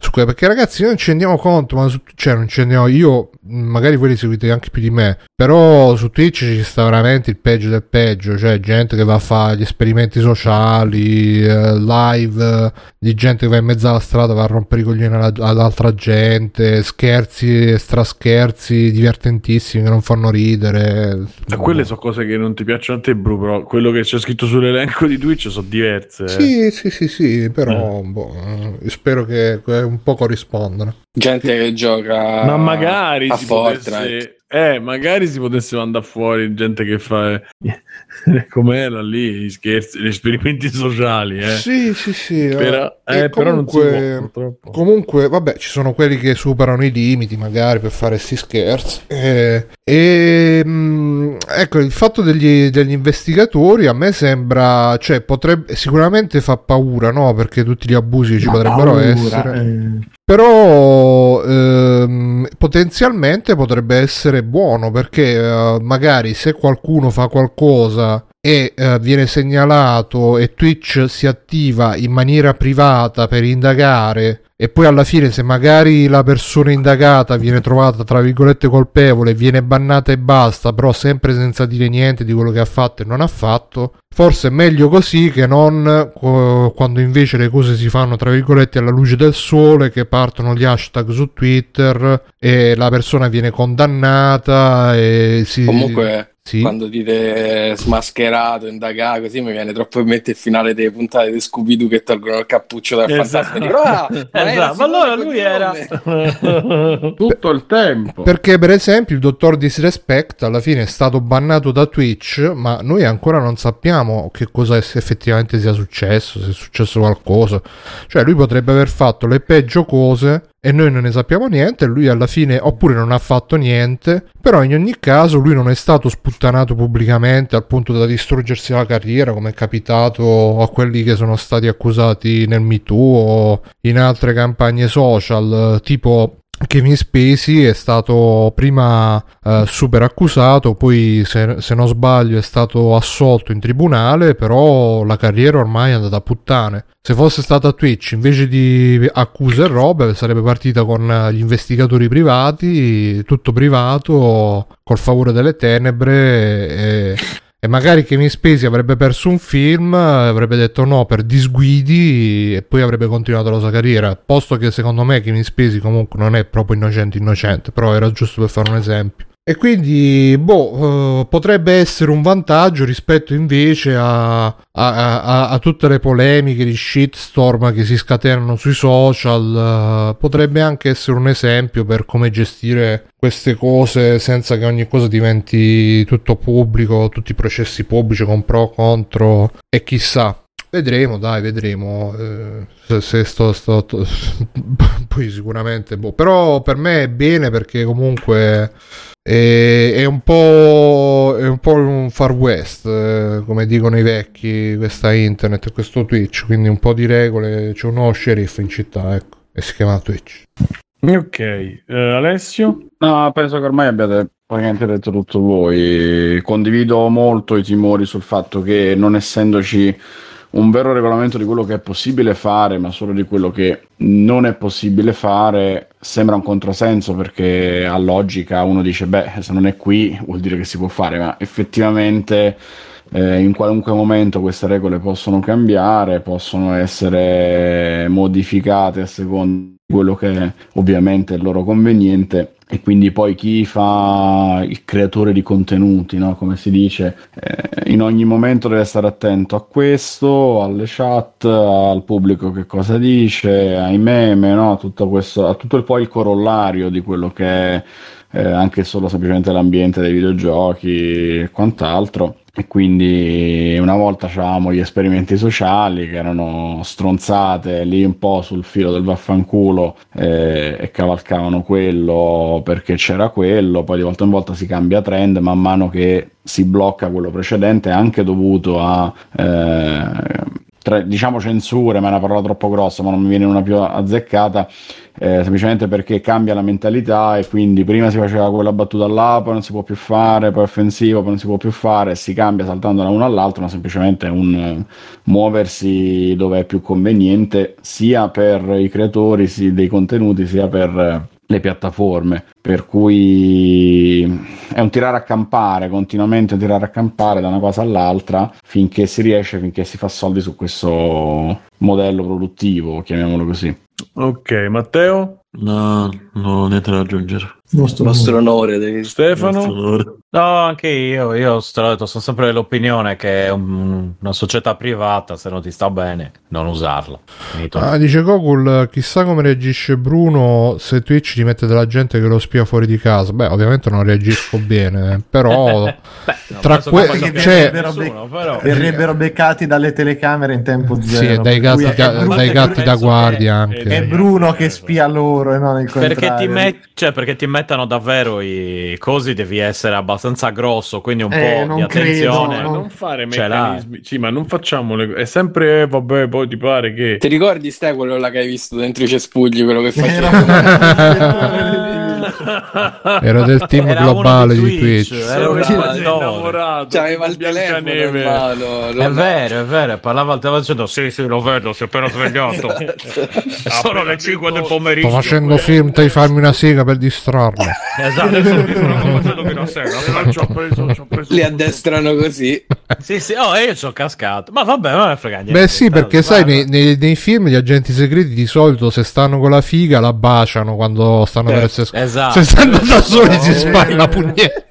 su que- perché ragazzi noi non ci rendiamo conto, ma su, cioè non ci rendiamo, io magari voi li seguite anche più di me, però su Twitch ci sta veramente il peggio del peggio, cioè gente che va a fare gli esperimenti sociali, eh, live eh, di gente che va in mezzo alla strada, va a rompere i coglioni alla, all'altra gente, scherzi, strascherzi divertentissimi che non fanno ridere. Ma quelle sono cose che non ti piacciono a te, Bru, però quello che c'è scritto sull'elenco di Twitch sono diverse. Eh. Sì, sì, sì, sì, però eh. boh, eh, spero che un po' corrispondano. Gente che gioca Ma magari a Fortnite. Potesse eh, magari si potesse mandare fuori gente che fa eh, com'era lì, gli scherzi, gli esperimenti sociali. Eh. Sì, sì, sì. Però, eh, comunque, però non si può, purtroppo. Comunque, vabbè, ci sono quelli che superano i limiti magari per fare questi scherzi. Eh, e mh, mm, ecco, il fatto degli, degli, investigatori a me sembra, cioè, potrebbe, sicuramente fa paura, no? Perché tutti gli abusi ci Ma potrebbero paura, essere. Eh. Però ehm, potenzialmente potrebbe essere buono perché eh, magari se qualcuno fa qualcosa e eh, viene segnalato e Twitch si attiva in maniera privata per indagare e poi alla fine se magari la persona indagata viene trovata tra virgolette colpevole, viene bannata e basta, però sempre senza dire niente di quello che ha fatto e non ha fatto, forse è meglio così che non quando invece le cose si fanno tra virgolette alla luce del sole, che partono gli hashtag su Twitter e la persona viene condannata e si... Comunque sì. Quando dite smascherato, indagato, così mi viene troppo in mente il finale delle puntate di Scooby-Doo che tolgono il cappuccio dal esatto. fantasma. Ah, ma, esatto. ma allora lui era tutto il tempo. Perché, per esempio, il dottor Disrespect alla fine è stato bannato da Twitch, ma noi ancora non sappiamo che cosa effettivamente sia successo, se è successo qualcosa. Cioè, lui potrebbe aver fatto le peggio cose e noi non ne sappiamo niente, lui alla fine oppure non ha fatto niente, però in ogni caso lui non è stato sputtanato pubblicamente al punto da distruggersi la carriera come è capitato a quelli che sono stati accusati nel MeToo o in altre campagne social, tipo Kevin Spacey è stato prima eh, super accusato, poi se, se, non sbaglio è stato assolto in tribunale, però la carriera ormai è andata a puttane. Se fosse stata Twitch invece di accuse e robe sarebbe partita con gli investigatori privati, tutto privato, col favore delle tenebre e e magari Kevin Spacey avrebbe perso un film, avrebbe detto no per disguidi e poi avrebbe continuato la sua carriera. Posto che secondo me Kevin Spacey comunque non è proprio innocente innocente, però era giusto per fare un esempio. E quindi, boh, uh, potrebbe essere un vantaggio rispetto invece a, a, a, a, tutte le polemiche di shitstorm che si scatenano sui social. Uh, potrebbe anche essere un esempio per come gestire queste cose senza che ogni cosa diventi tutto pubblico, tutti i processi pubblici con pro, contro e chissà. Vedremo, dai, vedremo. Eh, se, se sto, sto, sto poi sicuramente, boh. Però per me è bene perché comunque e, è, un po', è un po' un far west, eh, come dicono i vecchi, questa internet e questo Twitch, quindi un po' di regole, c'è un nuovo sceriffo in città, ecco, e si chiama Twitch. Ok, eh, Alessio? No, penso che ormai abbiate praticamente detto tutto voi. Condivido molto i timori sul fatto che non essendoci un vero regolamento di quello che è possibile fare, ma solo di quello che non è possibile fare, sembra un controsenso perché a logica uno dice, beh, se non è qui vuol dire che si può fare, ma effettivamente eh, in qualunque momento queste regole possono cambiare, possono essere modificate a seconda quello che è ovviamente il loro conveniente e quindi poi chi fa il creatore di contenuti, no? come si dice, eh, in ogni momento deve stare attento a questo, alle chat, al pubblico che cosa dice, ai meme, no? tutto questo, a tutto il, poi il corollario di quello che è eh, anche solo semplicemente l'ambiente dei videogiochi e quant'altro e quindi una volta avevamo gli esperimenti sociali che erano stronzate lì un po' sul filo del vaffanculo eh, e cavalcavano quello perché c'era quello, poi di volta in volta si cambia trend man mano che si blocca quello precedente anche dovuto a eh, tre, diciamo censure, ma è una parola troppo grossa, ma non mi viene una più azzeccata, eh, semplicemente perché cambia la mentalità e quindi prima si faceva quella battuta là, poi non si può più fare, poi offensivo, poi non si può più fare, si cambia saltando da uno all'altro, ma semplicemente un uh, muoversi dove è più conveniente sia per i creatori sì, dei contenuti sia per... Uh, le piattaforme, per cui è un tirare a campare, continuamente un tirare a campare da una cosa all'altra finché si riesce, finché si fa soldi su questo modello produttivo, chiamiamolo così. Ok, Matteo? No, non ho niente da aggiungere. Nostro, nostro onore, devi... Stefano? onore. No, anche io, io sono sempre dell'opinione che è un, una società privata, se non ti sta bene, non usarla. Ah, dice Gogol, chissà come reagisce Bruno se Twitch ti mette della gente che lo spia fuori di casa. Beh, ovviamente non reagisco bene, però Beh, no, tra quelli cioè, verrebbero, bec- verrebbero, beccati dalle telecamere in tempo zero. Sì, dai gatti, da, dai gatti da guardia anche. È Bruno che spia loro e non il contrario. Perché ti, met- cioè, perché ti mettano davvero i cosi, devi essere abbastanza grosso, quindi un eh, po' di attenzione. Credo, non fare meccanismi. Sì, ma non facciamo le È sempre, vabbè, poi ti pare che... Ti ricordi, Ste, quello là che hai visto dentro i cespugli, quello che faceva? Era del team Era globale di Twitch. Twitch. Era un innamorato. C'aveva il telefono in mano. È vero, è vero. Parlava al telefono dicendo: Sì, sì, lo vedo. Si è appena svegliato. Sono le 5 del pomeriggio. Sto facendo film. Devi farmi una sega per distrarlo. Esatto. Li addestrano così. Sì, sì. Oh, io ci ho cascato. Ma vabbè, non frega niente. Beh, sì, perché sai, nei, nei, nei, film gli agenti segreti di solito se stanno con la figa la baciano quando stanno per essere Esatto. Se stanno da soli si spara la pugnetta.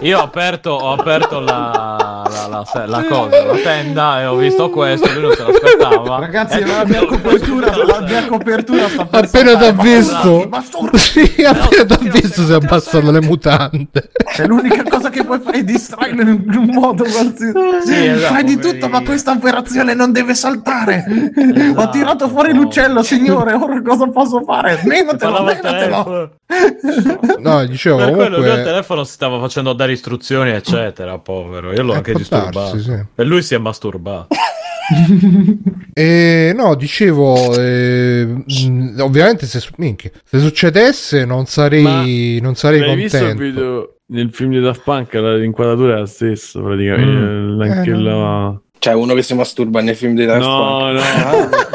Io ho aperto, ho aperto la, la, la, la, cosa, la tenda e ho visto questo, lui non se l'aspettava. Ragazzi, la mia copertura, la mia copertura sta Appena t'ha visto, sì, appena t'ha visto si abbassano le mutande. È l'unica cosa che puoi fare è distrarlo in un modo qualsiasi. Sì, esatto, Fai di tutto, ma questa operazione non deve saltare. Esatto, ho tirato fuori no. l'uccello, signore, ora cosa posso fare? Menatelo, menatelo. No, dicevo, per comunque... quello il telefono si stava facendo dare istruzioni, eccetera, povero. Io l'ho eh, anche disturbato. Sì. E lui si è masturbato. e no, dicevo, eh, mh, ovviamente se, minchia, se, succedesse non sarei, non sarei contento. Visto il video nel film di Daft Punk l'inquadratura è la stessa praticamente, mm. anche eh, la... Cioè, uno che si masturba nei film di Daft No, no,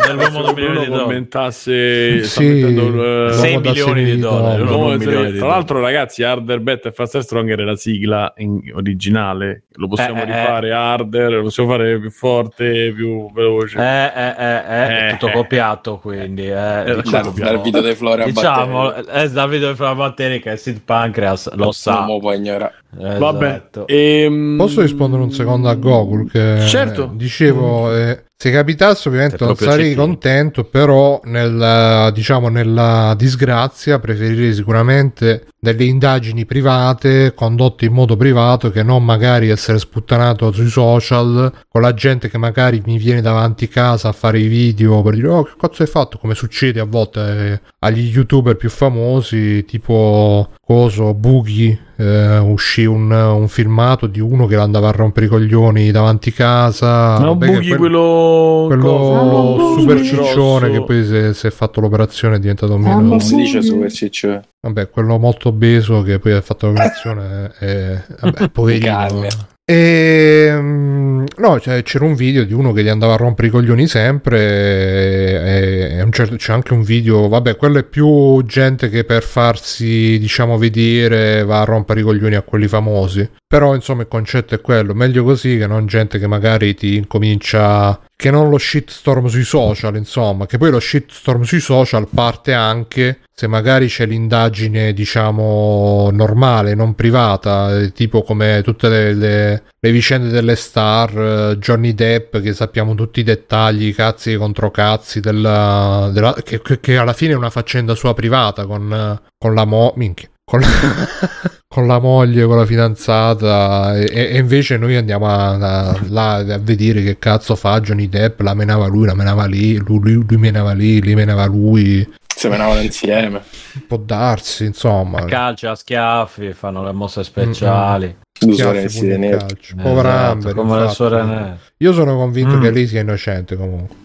nell'uomo da milioni di commentasse sì, mettendo, 6 milioni di dollari. No, tra l'altro, ragazzi, Harder, Better e Faster Stronger è la sigla originale. Lo possiamo eh, rifare eh. Harder, lo possiamo fare più forte, più veloce. Eh, eh, eh, eh, eh tutto copiato, quindi. Eh, diciamo, dal video dei Flora diciamo, eh, dal video dei Flora Batteri che Sid Pancreas lo sa. Non può ignorare. Esatto. Vabbè. Ehm... Posso rispondere un secondo a Google? Che, certo. dicevo, eh, se capitasse ovviamente non sarei citino. contento, però nel, diciamo, nella disgrazia preferirei sicuramente delle indagini private condotte in modo privato che non magari essere sputtanato sui social con la gente che magari mi viene davanti casa a fare i video per dire oh che cazzo hai fatto? Come succede a volte eh, agli youtuber più famosi tipo coso Boogie eh, uscì un, un, filmato di uno che andava a rompere i coglioni davanti casa. No Boogie quello quello, quello super ciccione che poi si, è fatto l'operazione è diventato meno non si dice super ciccione vabbè quello molto obeso che poi ha fatto l'operazione è vabbè, poverino e ehm, no, cioè, c'era un video di uno che gli andava a rompere i coglioni sempre. E, e certo, c'è anche un video, vabbè, quello è più gente che per farsi, diciamo, vedere va a rompere i coglioni a quelli famosi. Però, insomma, il concetto è quello: meglio così che non gente che magari ti incomincia che non lo shitstorm sui social, insomma, che poi lo shitstorm sui social parte anche se magari c'è l'indagine, diciamo, normale, non privata, eh, tipo come tutte le, le, le vicende delle star, eh, Johnny Depp, che sappiamo tutti i dettagli, cazzi contro cazzi, della, della, che, che, alla fine è una faccenda sua privata con, con la mo... Minchia. Con la, con la, moglie, con la fidanzata, e, e invece noi andiamo a, a, là, a, vedere che cazzo fa Johnny Depp, la menava lui, la menava lì, lui, lui, lui menava lì, lì menava lui. Se menavano insieme. Può darsi, insomma. A calcio, a schiaffi, fanno le mosse speciali. Mm-hmm. schiaffi calcio. Povera esatto, Amber, come la sorella. Io sono convinto mm. che lei sia innocente comunque.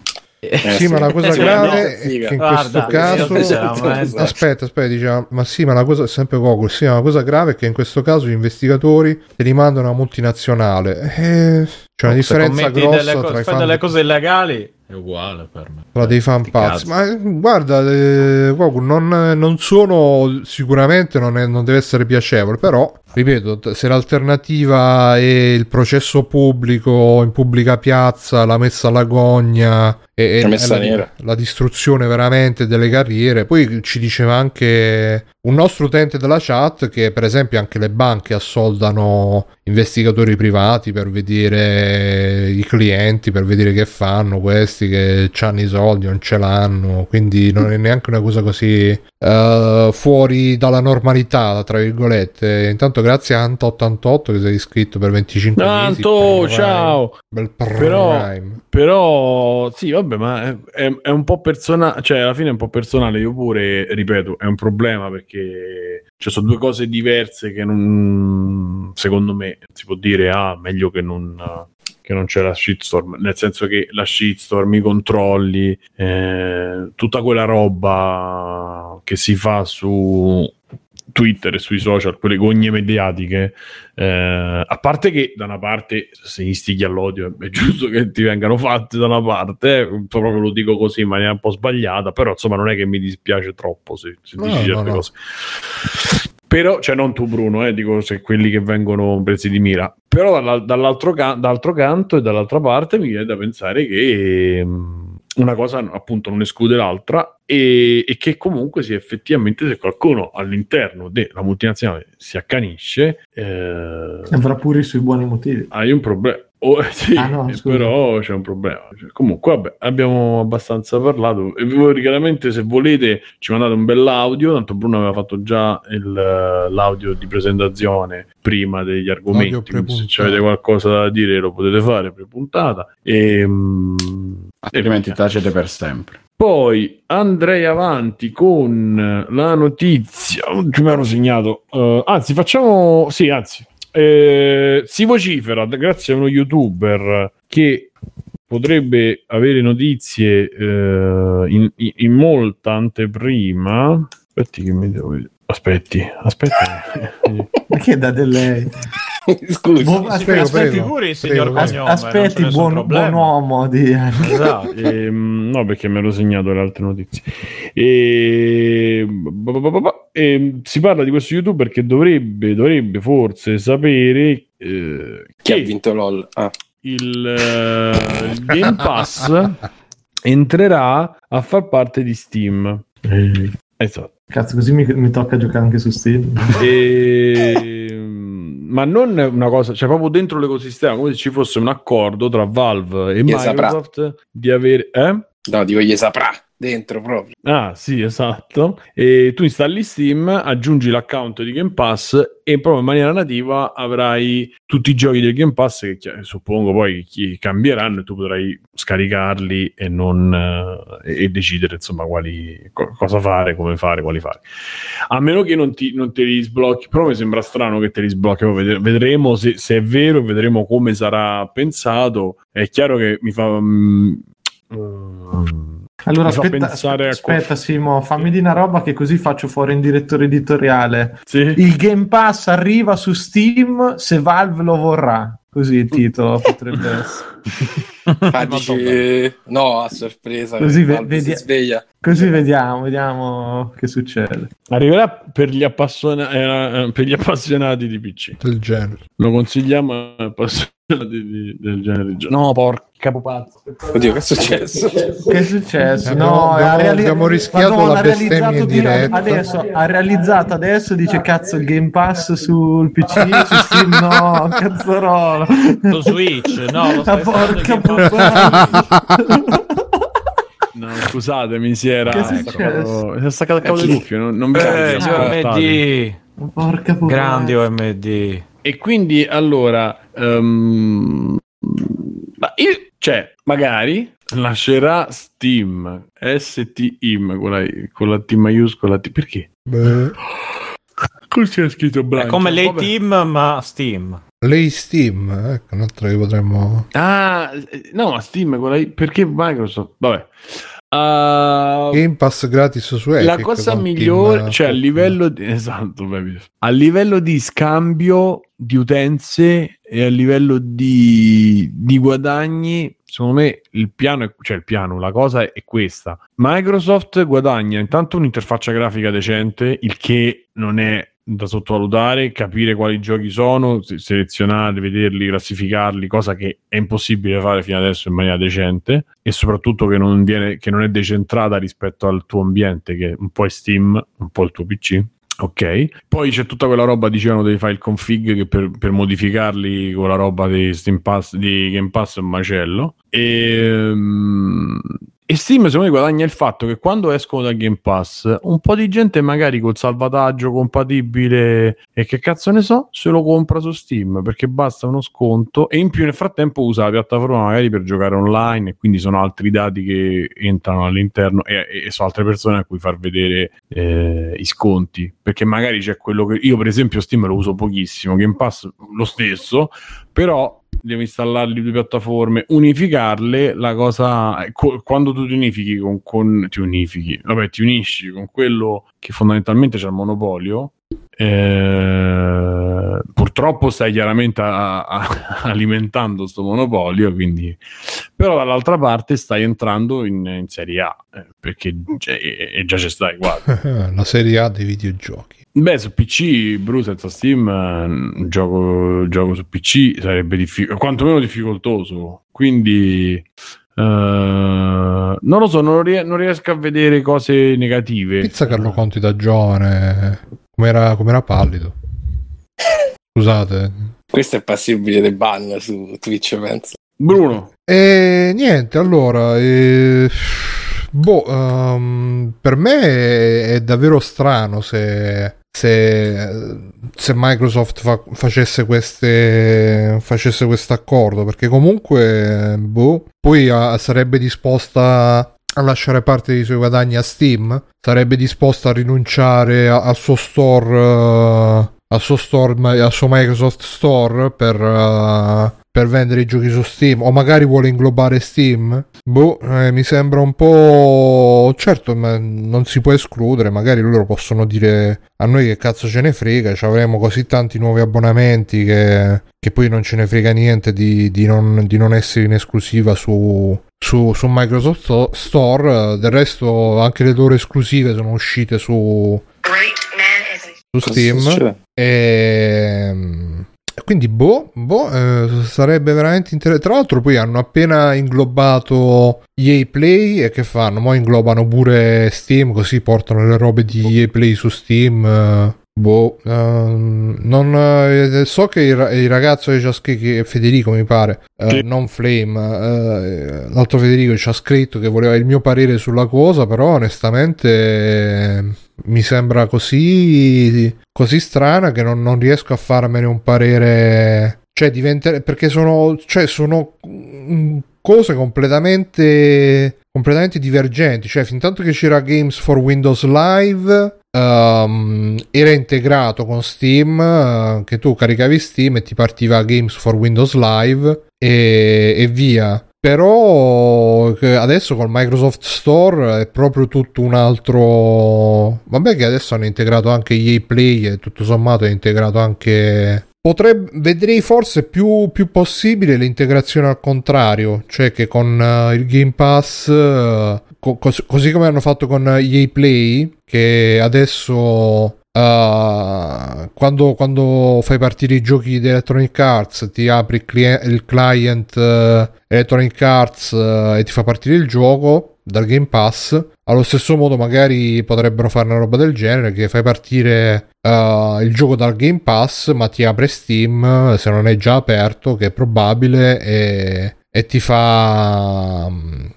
Eh, sì, ma la cosa grave è che in Guarda, questo caso aspetta, aspetta, diciamo, ma sì, ma la cosa sempre Goku, sì, ma la cosa grave è che in questo caso gli investigatori li rimandano a multinazionale. Eh, c'è una differenza grossa co- tra i fan delle cose illegali è uguale per me. La dei fan pazzi. Ma eh, guarda, eh, non, non, sono sicuramente non, è, non, deve essere piacevole, però ripeto, se l'alternativa è il processo pubblico in pubblica piazza, la messa alla gogna e, e la, la, distruzione veramente delle carriere, poi ci diceva anche un nostro utente della chat che per esempio anche le banche assoldano investigatori privati per vedere i clienti, per vedere che fanno questi che hanno i soldi, non ce l'hanno, quindi non è neanche una cosa così uh, fuori dalla normalità, tra virgolette. Intanto grazie a Ant88 che sei iscritto per 25 Anto, mesi. ciao! Bel però, però, sì, vabbè, ma è, è un po' personale, cioè alla fine è un po' personale, io pure, ripeto, è un problema perché perché ci sono due cose diverse che non, secondo me si può dire ah meglio che non, che non c'è la shitstorm nel senso che la shitstorm i controlli eh, tutta quella roba che si fa su Twitter e sui social, quelle gogne mediatiche, eh, a parte che da una parte se istighi all'odio è giusto che ti vengano fatte da una parte, eh, proprio lo dico così in maniera un po' sbagliata, però insomma non è che mi dispiace troppo se, se no, dici certe no, cose. Però, cioè non tu Bruno, eh, dico se quelli che vengono presi di mira, però dall'altro, can- dall'altro canto e dall'altra parte mi viene da pensare che... Mm, una cosa appunto non esclude l'altra e, e, che comunque se effettivamente se qualcuno all'interno della multinazionale si accanisce eh, avrà pure i suoi buoni motivi. hai un problema Oh, sì, ah, no, però c'è un problema. Cioè, comunque, vabbè, abbiamo abbastanza parlato. E voi, chiaramente, se volete, ci mandate un bell'audio. Tanto Bruno aveva fatto già il, l'audio di presentazione prima degli argomenti. Se avete qualcosa da dire, lo potete fare pre-puntata. E, mm, altrimenti tacete per sempre. Poi andrei avanti con la notizia. Oggi mi ero segnato. Uh, anzi, facciamo. Sì, anzi, eh, si vocifera grazie a uno youtuber che potrebbe avere notizie eh, in, in, molta anteprima. Aspetti che mi devo. Aspetti, aspetti. Perché date lei? Scusi, Bu- aspetta, aspetti prego, pure il signor prego. Cognome, Aspetti, buon, buon, uomo. Di... Esatto, e, ehm, no, perché mi ero segnato le altre notizie. E, e, si parla di questo youtuber che dovrebbe, dovrebbe forse sapere eh, chi ha vinto LOL. Ah. Il, uh, il Game Pass entrerà a far parte di Steam. Eh, esatto. Cazzo, così mi, mi, tocca giocare anche su Steam. E ma non una cosa, cioè proprio dentro l'ecosistema, come se ci fosse un accordo tra Valve e gli Microsoft saprà. di avere... Eh? No, dico gli saprà dentro proprio. Ah, sì, esatto. E tu installi Steam, aggiungi l'account di Game Pass e proprio in maniera nativa avrai tutti i giochi del Game Pass che suppongo poi cambieranno e tu potrai scaricarli e, non, eh, e decidere insomma quali, co- cosa fare, come fare, quali fare. A meno che non, ti, non te li sblocchi, però mi sembra strano che te li sblocchi, vedremo se, se è vero, vedremo come sarà pensato. È chiaro che mi fa... Mm, mm, allora aspetta, aspetta, aspetta Simo, fammi di una roba che così faccio fuori in direttore editoriale. Sì. Il Game Pass arriva su Steam se Valve lo vorrà. Così il titolo potrebbe essere. Ah, dici, no, a sorpresa. Così, ve- vedi- così vediamo, vediamo che succede. Arriverà per gli, appassiona- eh, per gli appassionati di PC. Del genere. Lo consigliamo a appassionati di, del genere. No, porca pupazzo. Oddio, che è successo? che è successo? No, abbiamo, reali- abbiamo rischiato Madonna, la bestemmia in diretta. Adesso, ha realizzato adesso, dice cazzo il Game Pass sul PC, su Steam no, cazzarola. Su Switch, no, lo stai porca pupazzo. No, scusatemi, si era. Che è successo? Si è staccato il cavo di cuffie. Non, non mi eh, OMD. Porca puttana. Grandi OMD. E quindi allora, um, ma io, cioè, magari lascerà Steam, S-T-I-M con la, con la T maiuscola, T, perché? Beh. Così è scritto blanco. È come lei Team, ma Steam. Lei Steam, ecco, un'altra che potremmo... Ah, no, ma Steam, quella... perché Microsoft? Vabbè. Uh, Game Pass gratis su Epic. La cosa migliore, Team, cioè a livello di, esatto, a livello di scambio di utenze e a livello di, di guadagni, secondo me il piano, è, cioè il piano, la cosa è questa. Microsoft guadagna intanto un'interfaccia grafica decente, il che non è da sottovalutare, capire quali giochi sono, selezionarli, vederli, classificarli, cosa che è impossibile fare fino adesso in maniera decente e soprattutto che non, viene, che non è decentrata rispetto al tuo ambiente, che un po' è Steam, un po' il tuo PC. Ok, poi c'è tutta quella roba, dicevano, dei file config che per, per modificarli con la roba di Steam Pass, di Game Pass è un macello. E, um, e Steam secondo me guadagna il fatto che quando escono da Game Pass un po' di gente magari col salvataggio compatibile e che cazzo ne so se lo compra su Steam perché basta uno sconto e in più nel frattempo usa la piattaforma magari per giocare online e quindi sono altri dati che entrano all'interno e, e sono altre persone a cui far vedere eh, i sconti. Perché magari c'è quello che io per esempio Steam lo uso pochissimo Game Pass lo stesso però devi installarli due piattaforme, unificarle, la cosa co- quando tu ti unifichi con, con, ti unifichi, vabbè, ti unisci con quello che fondamentalmente c'è il monopolio. Eh, purtroppo stai chiaramente a, a, alimentando questo monopolio, quindi però dall'altra parte stai entrando in, in Serie A eh, perché cioè, e, già ci stai, guarda. La Serie A dei videogiochi. Beh, su PC, Bruce, senza Steam, un eh, gioco, gioco su PC sarebbe difficile, quantomeno difficoltoso. Quindi, uh, non lo so, non, ries- non, riesco a vedere cose negative. Pizza Carlo Conti da giovane, com'era, com'era pallido. Scusate. Questo è passibile del ban su Twitch, penso. Bruno. E niente, allora... Eh Boh, um, per me è, è, davvero strano se, se, se Microsoft fa, facesse queste facesse questo accordo perché comunque boh, poi a, sarebbe disposta a lasciare parte dei suoi guadagni a Steam sarebbe disposta a rinunciare al suo store uh, al suo store al suo Microsoft Store per uh, per vendere i giochi su Steam o magari vuole inglobare Steam? Boh eh, mi sembra un po' certo non si può escludere magari loro possono dire a noi che cazzo ce ne frega ci avremo così tanti nuovi abbonamenti che, che poi non ce ne frega niente di, di, non, di non, essere in esclusiva su, su, su, Microsoft Store. Del resto anche le loro esclusive sono uscite su su Steam. E quindi boh, boh eh, sarebbe veramente interessante. Tra l'altro poi hanno appena inglobato EA Play e che fanno? Mo inglobano pure Steam così portano le robe di EA Play su Steam. Eh, boh, uh, non, uh, so che il, il, ragazzo che ci ha scritto, Federico mi pare, uh, non Flame, l'altro Federico ci ha scritto che voleva il mio parere sulla cosa, però onestamente mi sembra così, così strana che non, non, riesco a farmene un parere. Cioè, diventa. Perché sono. Cioè, sono cose completamente. completamente divergenti. Cioè, fin tanto che c'era Games for Windows Live. Um, era integrato con Steam uh, che tu caricavi Steam e ti partiva Games for Windows Live e, e via però adesso col Microsoft Store è proprio tutto un altro vabbè che adesso hanno integrato anche EA Play e tutto sommato è integrato anche Potrebbe, vedrei forse più, più, possibile l'integrazione al contrario, cioè che con uh, il Game Pass, uh, co- cos- così come hanno fatto con EA Play, che adesso Uh, quando, quando, fai partire i giochi di Electronic Arts ti apri il, cli- il client uh, Electronic Arts uh, e ti fa partire il gioco dal Game Pass allo stesso modo magari potrebbero fare una roba del genere che fai partire il gioco dal Game Pass ma ti apre Steam se non è già aperto che è probabile e, e ti fa um,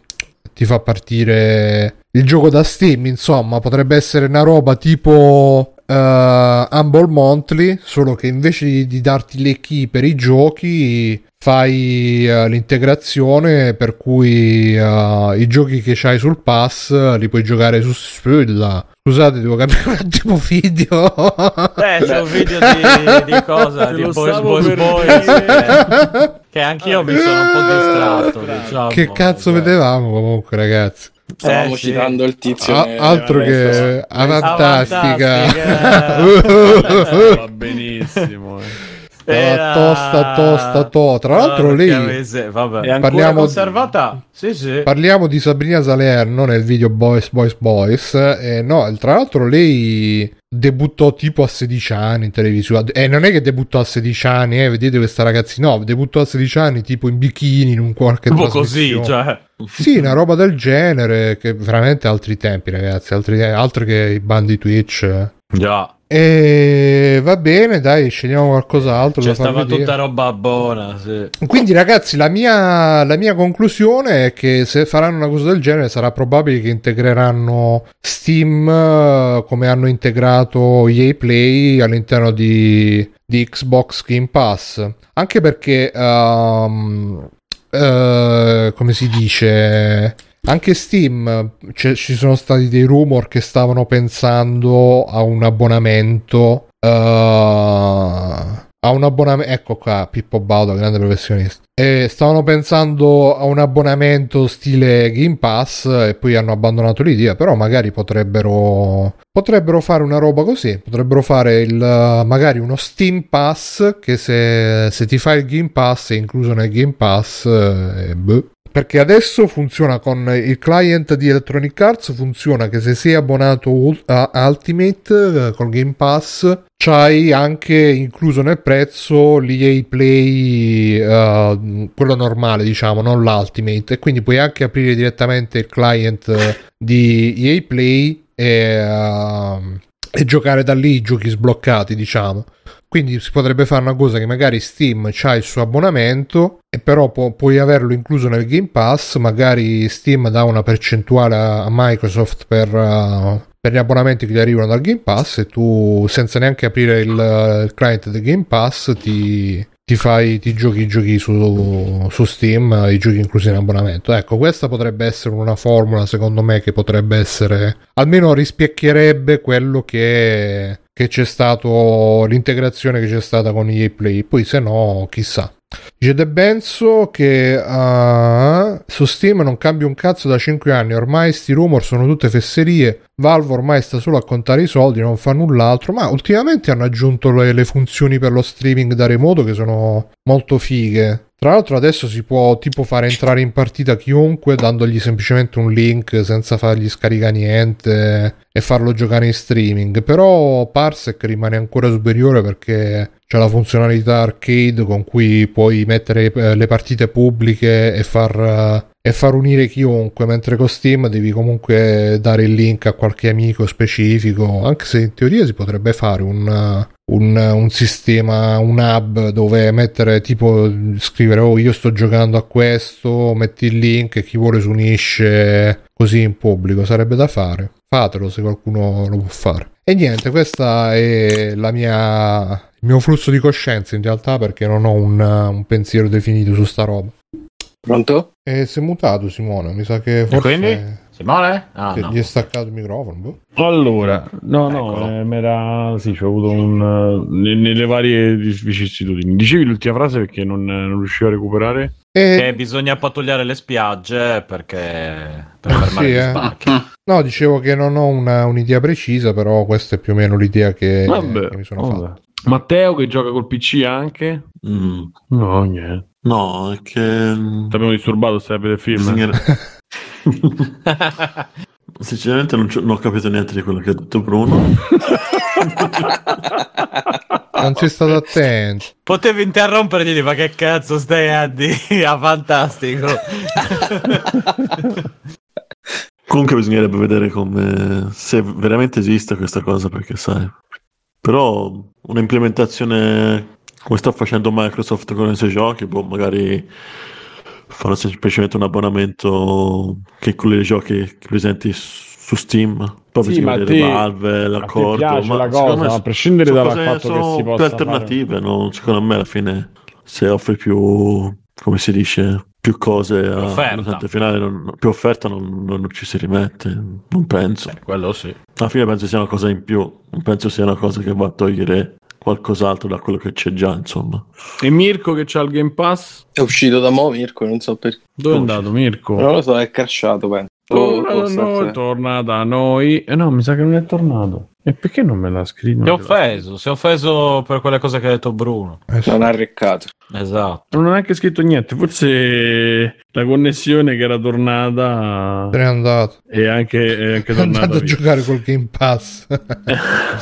ti fa partire il gioco da Steam insomma potrebbe essere una roba tipo Humble Monthly, solo che invece di, di darti le key per i giochi fai uh, l'integrazione per cui uh, i giochi che c'hai sul pass li puoi giocare su Spilla. Scusate, devo capire un attimo video. Eh, c'è un video di, di cosa? Te di Boys Boys Boys. Eh, che anch'io mi sono un po' distratto. Diciamo. Che cazzo cioè. vedevamo comunque, ragazzi? Stavamo eh, citando sì. il tizio. A- altro che avantastica. avantastica. Va benissimo. Eh. Era... Tosta, tosta, to. Tra l'altro, oh, lei avesse... Vabbè. parliamo conservata. Sì, sì. Parliamo di Sabrina Salerno nel video Boys, Boys, Boys. Eh, no, tra l'altro, lei debuttò tipo a 16 anni in televisione. E eh, non è che debuttò a 16 anni, eh, vedete questa ragazzina. No, debuttò a 16 anni tipo in bikini in un qualche un po' così, cioè. Sì, una roba del genere. Che veramente altri tempi, ragazzi. Altri, altro che i bandi Twitch. Già. E va bene, dai, scegliamo qualcos'altro. C'è stava tutta roba buona. Sì. Quindi, ragazzi, la mia, la mia, conclusione è che se faranno una cosa del genere, sarà probabile che integreranno Steam eh, come hanno integrato EA Play all'interno di, di Xbox Game Pass. Anche perché, um, uh, come si dice anche Steam, c- ci sono stati dei rumor che stavano pensando a un abbonamento. Uh, a un abbonamento. Ecco qua, Pippo Baudo, grande professionista. E stavano pensando a un abbonamento stile Game Pass e poi hanno abbandonato l'idea. Però magari potrebbero. Potrebbero fare una roba così. Potrebbero fare il, magari uno Steam Pass. Che se, se ti fai il Game Pass è incluso nel Game Pass. Eh, boh perché adesso funziona con il client di Electronic Arts funziona che se sei abbonato a Ultimate eh, con Game Pass c'hai anche incluso nel prezzo l'EA Play uh, quello normale diciamo non l'Ultimate. E quindi puoi anche aprire direttamente il client di EA Play e, uh, e giocare da lì i giochi sbloccati diciamo quindi si potrebbe fare una cosa che magari Steam ha il suo abbonamento e però pu- puoi averlo incluso nel Game Pass, magari Steam dà una percentuale a Microsoft per, uh, per gli abbonamenti che gli arrivano dal Game Pass e tu senza neanche aprire il, il client del Game Pass ti, ti fai ti giochi i giochi su, su, Steam, i giochi inclusi in abbonamento. Ecco, questa potrebbe essere una formula, secondo me, che potrebbe essere almeno rispecchierebbe quello che che c'è stato l'integrazione che c'è stata con EA Play. Poi se no, chissà. Dice De Benzo che uh, su Steam non cambia un cazzo da 5 anni, ormai sti rumor sono tutte fesserie, Valve ormai sta solo a contare i soldi, non fa null'altro, ma ultimamente hanno aggiunto le, le funzioni per lo streaming da remoto che sono molto fighe. Tra l'altro adesso si può tipo fare entrare in partita chiunque dandogli semplicemente un link senza fargli scaricare niente e farlo giocare in streaming. Però Parsec rimane ancora superiore perché c'è la funzionalità arcade con cui puoi mettere eh, le partite pubbliche e far, e far unire chiunque, mentre con Steam devi comunque dare il link a qualche amico specifico, anche se in teoria si potrebbe fare un, un, un, sistema, un hub dove mettere tipo scrivere oh io sto giocando a questo, metti il link e chi vuole si unisce così in pubblico, sarebbe da fare. Fatelo se qualcuno lo può fare. E niente, questa è la mia, il mio flusso di coscienza in realtà perché non ho un, un pensiero definito su sta roba. Pronto? E si è mutato Simone, mi sa che forse... E quindi? Simone? Ah, no. Gli è staccato il microfono. Boh. Allora, no, no, eh, sì, c'ho avuto un... nelle varie vicissitudini. Dicevi l'ultima frase perché non, non riuscivo a recuperare? E... Che bisogna pattugliare le spiagge perché... per fermare sì, gli. Eh. No, dicevo che non ho una, un'idea precisa, però questa è più o meno l'idea che, vabbè, che mi sono vabbè. fatto. Matteo che gioca col PC anche? Mm. No, niente. No, è che... Ti abbiamo disturbato se il film? Bisogna... Sinceramente non, non, ho capito niente di quello che ha detto Bruno. non sei stato attento. Potevi interrompere e dire ma che cazzo stai a dire? Fantastico. Comunque bisognerebbe vedere come se veramente esiste questa cosa perché sai. Però un'implementazione come sta facendo Microsoft con i suoi giochi, boh, magari farò semplicemente un abbonamento che include i giochi presenti su Steam. Poi sì, ma te, Valve, l'accordo. Ma la cosa, me, a prescindere dal fatto che si possa più alternative, no? secondo me alla fine se offri più, come si dice, più cose a finale, non, più offerta non, non, ci si rimette, non penso. Beh, quello sì. Alla fine penso sia una cosa in più, non penso sia una cosa che va a togliere qualcos'altro da quello che c'è già, insomma. E Mirko che c'ha il Game Pass? È uscito da mo' Mirko, non so perché. Dove è andato Mirko? Non lo so, è crashato, penso. Torna da noi, torna da noi. Eh no, mi sa che non è tornato. E perché non me l'ha scritto? Si è offeso, si è offeso per quelle cose che ha detto Bruno. Eh, non ha reccato. Esatto. Non ha neanche scritto niente, forse la connessione che era tornata... Se n'è andato. E anche, è anche andato a giocare col Game Pass.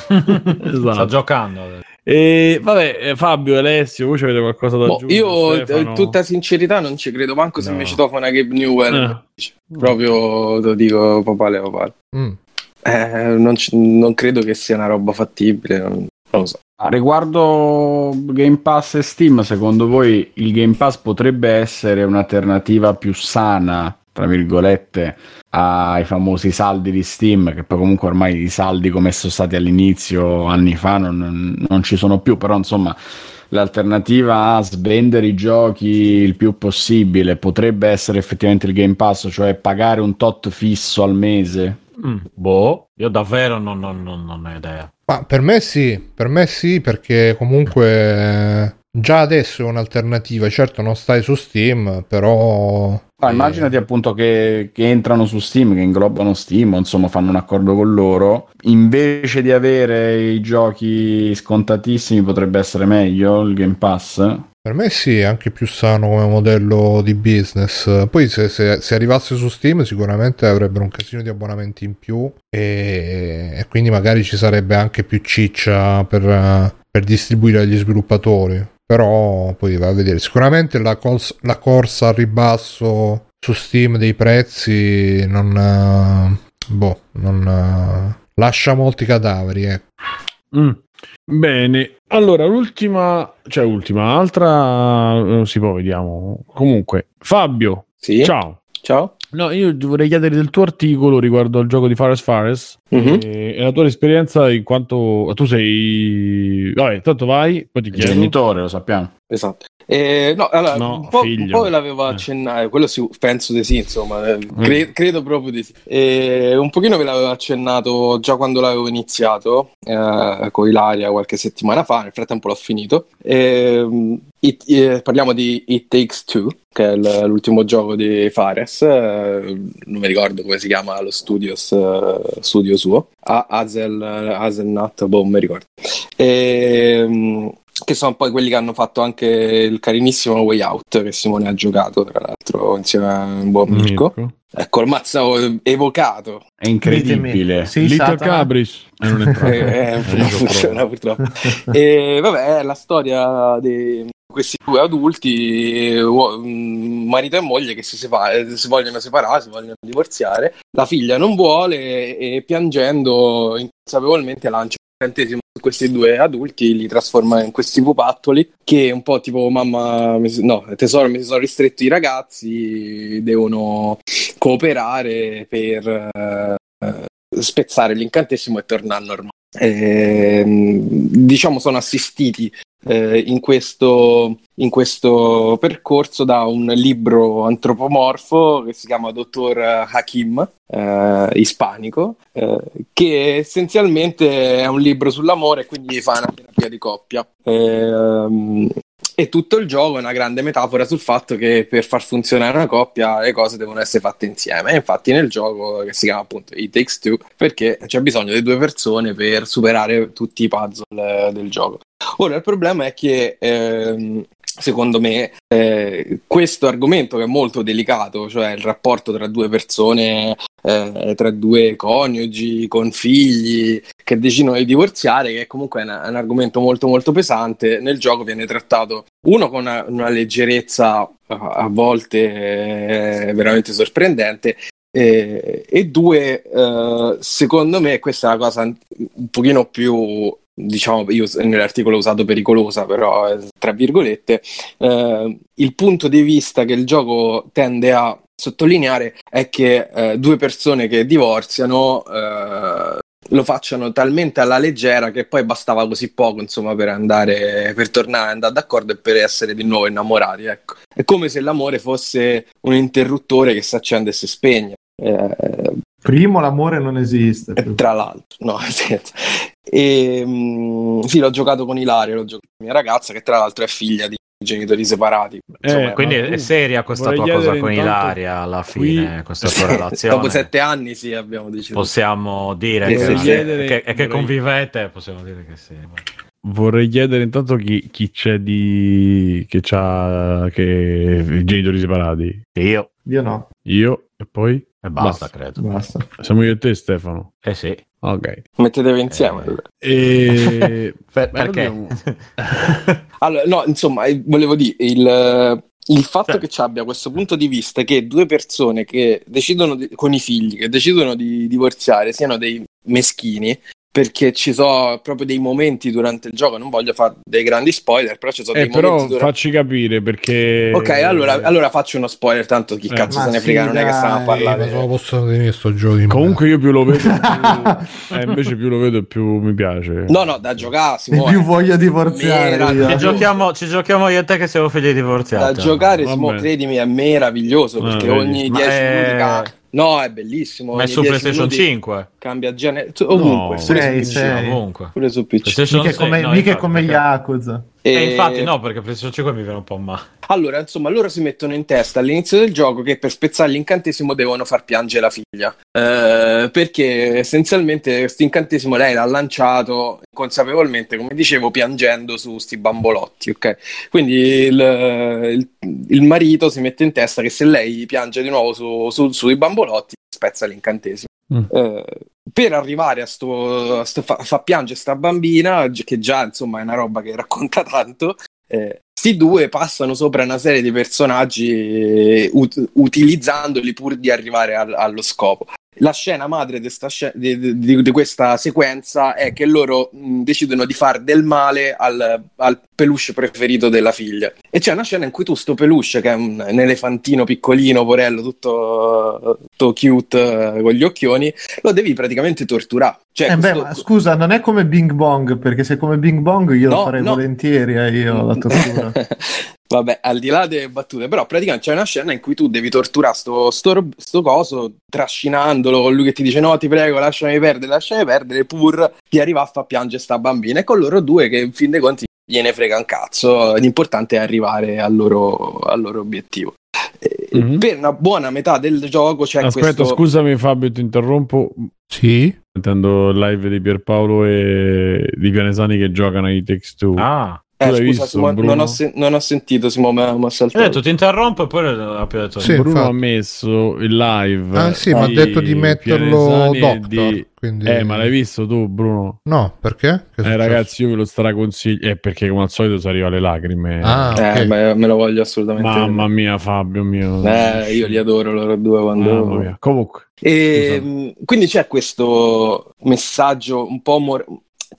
esatto. Sta giocando adesso. E vabbè, eh, Fabio, Alessio, voi avete qualcosa da boh, aggiungere? Io, Stefano? tutta sincerità, non ci credo manco se no. mi citofona Gabe Newell. Eh. Proprio lo dico papale papale. Mm. Eh, non, c- non, credo che sia una roba fattibile. Non, non lo so. A riguardo Game Pass e Steam, secondo voi il Game Pass potrebbe essere un'alternativa più sana, tra virgolette, ai famosi saldi di Steam, che poi comunque ormai i saldi come sono stati all'inizio, anni fa, non, non ci sono più, però insomma l'alternativa a svendere i giochi il più possibile potrebbe essere effettivamente il Game Pass, cioè pagare un tot fisso al mese. Mm, boh, io davvero non, non, non, non ho idea. Ma per me sì, per me sì, perché comunque già adesso è un'alternativa. Certo, non stai su Steam, però. Ah, immaginati appunto che, che, entrano su Steam, che inglobano Steam, insomma fanno un accordo con loro. Invece di avere i giochi scontatissimi, potrebbe essere meglio il Game Pass. Per me sì, è anche più sano come modello di business. Poi se, se, se, arrivasse su Steam sicuramente avrebbero un casino di abbonamenti in più e, e quindi magari ci sarebbe anche più ciccia per, per distribuire agli sviluppatori. Però poi va a vedere. Sicuramente la, cors- la corsa al ribasso su Steam dei prezzi non... boh, non... lascia molti cadaveri, ecco. Mm. Bene, allora l'ultima, cioè ultima, altra, non si può, vediamo. Comunque, Fabio, sì? ciao. Ciao. No, io vorrei chiedere del tuo articolo riguardo al gioco di Fares Fares mm-hmm. e, e, la tua esperienza in quanto tu sei... Vabbè, tanto vai, poi ti chiedo. Genitore, lo sappiamo. Esatto. Eh, no, allora, no, un, po', un po' l'avevo eh. accennato, quello sì, penso di sì, insomma, eh, mm. cre- credo proprio di sì. Eh, un pochino ve l'avevo accennato già quando l'avevo iniziato eh, con Ilaria qualche settimana fa, nel frattempo l'ho finito. Ehm, it, eh, parliamo di It Takes Two, che è l- l'ultimo gioco di Fares, eh, non mi ricordo come si chiama lo studios, studio suo, Hazel, Hazelnut, boh, non mi ricordo. E, che sono poi quelli che hanno fatto anche il carinissimo Way Out che Simone ha giocato tra l'altro insieme a un buon Mirko, Mirko. ecco il mazza evocato. È incredibile. Sì, Little Cabris. Eh, non, eh, eh, non funziona purtroppo. E vabbè è la storia di questi due adulti, marito e moglie, che si, separa, si vogliono separare, si vogliono divorziare. La figlia non vuole e piangendo inconsapevolmente lancia incantesimo su questi due adulti, li trasforma in questi pupattoli che un po' tipo mamma, no, tesoro, mi sono ristretto i ragazzi, devono cooperare per uh, spezzare l'incantesimo e tornare normale. Eh, diciamo sono assistiti eh, in, questo, in, questo, percorso da un libro antropomorfo che si chiama Dottor Hakim, eh, ispanico, eh, che essenzialmente è un libro sull'amore e quindi fa una terapia di coppia. Ehm, e tutto il gioco è una grande metafora sul fatto che per far funzionare una coppia le cose devono essere fatte insieme. E infatti nel gioco, che si chiama appunto It Takes Two, perché c'è bisogno di due persone per superare tutti i puzzle del gioco. Ora il problema è che ehm, secondo me eh, questo argomento che è molto delicato, cioè il rapporto tra due persone, eh, tra due coniugi con figli che decidono di divorziare, che comunque è, una, un argomento molto molto pesante, nel gioco viene trattato uno con una, una leggerezza a volte eh, veramente sorprendente eh, e due, eh, secondo me, questa è la cosa un pochino più diciamo io nell'articolo ho usato pericolosa però tra virgolette eh, il punto di vista che il gioco tende a sottolineare è che eh, due persone che divorziano eh, lo facciano talmente alla leggera che poi bastava così poco, insomma, per andare, per tornare ad andare d'accordo e per essere di nuovo innamorati. Ecco. È come se l'amore fosse un interruttore che si accende e si spegne. Eh, Primo l'amore non esiste. Più. Tra l'altro, no, e, mh, sì, l'ho giocato con Ilaria, l'ho giocato con mia ragazza, che tra l'altro è figlia di genitori separati. Insomma, eh, quindi è seria questa tua cosa con Ilaria alla fine, qui... questa tua relazione. Dopo sette anni sì, abbiamo deciso. Possiamo dire che, chiedere... che, che, che convivete, possiamo dire che sì. Vorrei chiedere intanto chi, chi c'è di... che ha che... i genitori separati. Io. Io no. Io e poi? E basta, basta. credo. Basta. Siamo io e te Stefano. Eh sì. Ok. Mettetevi insieme. Eh, e... per, perché? allora, no, insomma, eh, volevo dire, il, il fatto cioè. che ci abbia questo punto di vista che due persone che decidono di, con i figli, che decidono di divorziare, siano dei meschini, perché ci sono proprio dei momenti durante il gioco, non voglio fare dei grandi spoiler, però ci sono eh, dei però momenti durante... facci capire perché Ok, allora, allora, faccio uno spoiler, tanto chi eh, cazzo se ne frega, non è che stiamo a parlare. Ma posso dire sto gioco Comunque io più lo vedo più... eh, invece più lo vedo più mi piace. No, no, da giocare Simone. più voglio divorziare. Ci giochiamo, ci giochiamo io e te che siamo figli divorziati. Da giocare, Simone, credimi, è meraviglioso perché ah, ogni 10 minuti No, è bellissimo. Ma è su PlayStation 5. Cambia genere. Ovunque. No, sei, sei. ovunque. Pure su PC. Mica come, no, mica come Yakuza. E... e... infatti no, perché PlayStation 5 mi viene un po' male. Allora, insomma, loro si mettono in testa all'inizio del gioco che per spezzare l'incantesimo devono far piangere la figlia. Eh, perché essenzialmente questo incantesimo lei l'ha lanciato consapevolmente, come dicevo, piangendo su sti bambolotti, ok? Quindi il, il, il marito si mette in testa che se lei piange di nuovo su, su, sui bambolotti, spezza l'incantesimo. Mm. Eh, per arrivare a sto, a sto fa, fa piangere sta bambina, che già insomma è una roba che racconta tanto, eh, due passano sopra una serie di personaggi eh, ut- utilizzandoli pur di arrivare al- allo scopo la scena madre di, questa sequenza è che loro mh, decidono di fare del male al, al, peluche preferito della figlia. E c'è una scena in cui tu sto peluche, che è un, un elefantino piccolino, porello, tutto, tutto cute, uh, con gli occhioni, lo devi praticamente torturare. Cioè, eh questo... beh, scusa, non è come Bing Bong, perché se come Bing Bong io no, lo farei no. volentieri, eh, io la tortura. Vabbè, al di là delle battute, però praticamente c'è una scena in cui tu devi torturare sto, sto, sto coso trascinandolo con lui che ti dice no ti prego lasciami perdere, lasciami perdere pur di arrivare a far piangere sta bambina e con loro due che in fin dei conti gliene frega un cazzo, l'importante è arrivare al loro, al loro obiettivo. Mm-hmm. Per una buona metà del gioco c'è Aspetta, questo... scusami Fabio, ti interrompo. Sì? Sentendo live di Pierpaolo e di Pianesani che giocano ai Takes Two. Ah. Eh, scusa, visto, Simo, non, ho sen- non, ho sentito, Simo, mi ha saltato. Ho detto, ti interrompo e poi ha detto... Sì, Bruno infatti. ha messo il live. Ah sì, ma ha detto di metterlo Doctor. Di... Quindi... Eh, ma l'hai visto tu, Bruno? No, perché? Eh, ragazzi, io ve lo straconsiglio. Eh, perché come al solito si arriva alle lacrime. Ah, eh, okay. eh, me lo voglio assolutamente. Mamma mia, Fabio mio. Eh, io li adoro loro due quando... Comunque. E, ehm, quindi c'è questo messaggio un po' mor-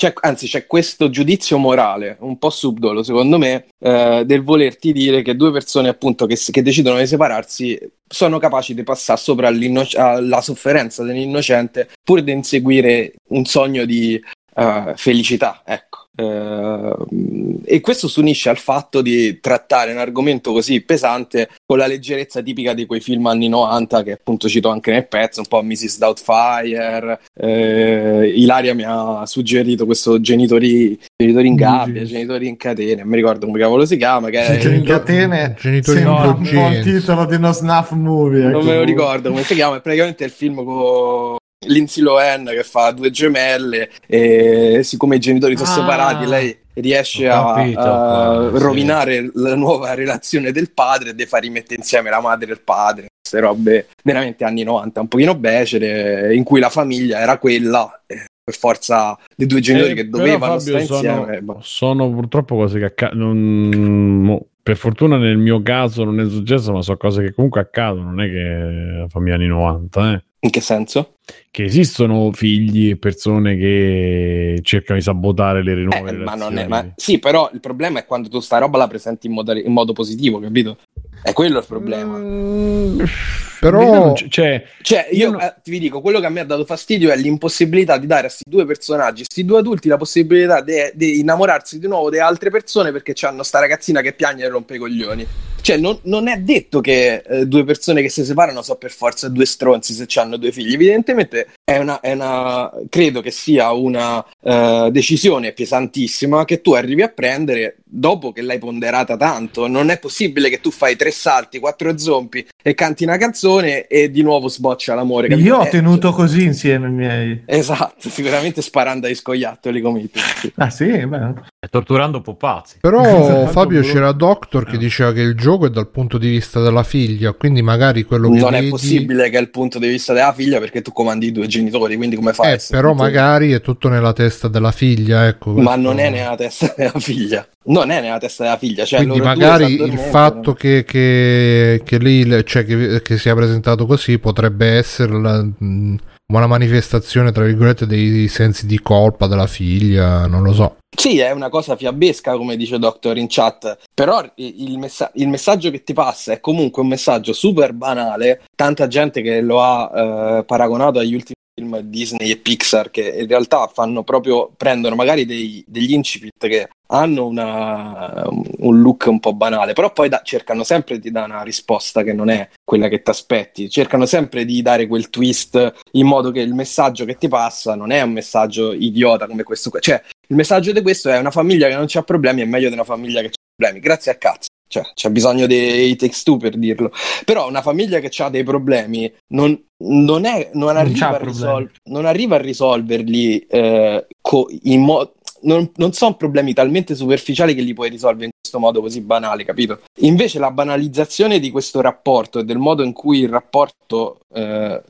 c'è, anzi c'è questo giudizio morale un po' subdolo secondo me eh, del volerti dire che due persone appunto che, che, decidono di separarsi sono capaci di passare sopra la sofferenza dell'innocente pur di inseguire un sogno di uh, felicità ecco e questo si unisce al fatto di trattare un argomento così pesante con la leggerezza tipica di quei film anni 90 che appunto cito anche nel pezzo, un po' Mrs. Doubtfire. Uh, Ilaria mi ha suggerito questo genitori, genitori in gabbia, genitori in catene, non mi ricordo come cavolo si chiama. Che genitori in catene genitori sembra un po' il titolo di uno snuff movie. Non me lo ricordo come si chiama, è praticamente il film con Lindsay Lohan che fa due gemelle e siccome i genitori sono ah, separati lei riesce capito, a, a rovinare sì. la nuova relazione del padre e deve far rimettere insieme la madre e il padre queste robe veramente anni 90 un pochino becere in cui la famiglia era quella eh, per forza dei due genitori eh, che dovevano Fabio, stare sono, insieme boh. sono purtroppo cose che accadono per fortuna nel mio caso non è successo ma sono cose che comunque accadono non è che la famiglia anni 90 eh in che senso? Che esistono figli e persone che cercano di sabotare le rinnovate eh, ma non è, ma, Sì, però il problema è quando tu sta roba la presenti in modo, in modo positivo, capito? È quello il problema. Mm, però, cioè, cioè io, io non... eh, vi dico, quello che a me ha dato fastidio è l'impossibilità di dare a questi due personaggi, questi due adulti, la possibilità di innamorarsi di nuovo di altre persone perché hanno sta ragazzina che piagne e rompe i coglioni. Cioè, non, non è detto che eh, due persone che si separano sono per forza due stronzi se hanno due figli. Evidentemente è una, è una credo che sia una uh, decisione pesantissima che tu arrivi a prendere dopo che l'hai ponderata tanto. Non è possibile che tu fai tre salti, quattro zompi e canti una canzone e di nuovo sboccia l'amore. Capito? Io ho eh, tenuto cioè... così insieme ai miei. Esatto, sicuramente sparando ai scoiattoli come i tutti. Ah sì, beh. torturando pupazzi. Però esatto, Fabio c'era Doctor che diceva che il gioco è dal punto di vista della figlia, quindi magari quello che non vedi... è possibile che è il punto di vista della figlia perché tu comandi i due genitori, quindi come fai? Eh, però magari è tutto nella testa della figlia, ecco. Ma non è nella testa della figlia. Non è nella testa della figlia, cioè quindi magari il fatto che, che, che lì, cioè che, che sia presentato così potrebbe essere la, una manifestazione, tra virgolette, dei sensi di colpa della figlia, non lo so. Sì, è una cosa fiabesca, come dice Doctor in chat, però il, messa- il, messaggio che ti passa è comunque un messaggio super banale. Tanta gente che lo ha eh, paragonato agli ultimi film Disney e Pixar che in realtà fanno proprio, prendono magari dei, degli incipit che hanno una, un look un po' banale, però poi da, cercano sempre di dare una risposta che non è quella che ti aspetti, cercano sempre di dare quel twist in modo che il messaggio che ti passa non è un messaggio idiota come questo cioè il messaggio di questo è una famiglia che non ha problemi è meglio di una famiglia che ha problemi, grazie a cazzo. Cioè, c'è bisogno dei text two per dirlo. Però una famiglia che ha dei problemi non, non, è, non, arriva, a risol- non arriva, a risolverli eh, co- in modo non, non, sono problemi talmente superficiali che li puoi risolvere questo modo così banale, capito? Invece la banalizzazione di questo rapporto e del modo in cui il rapporto eh,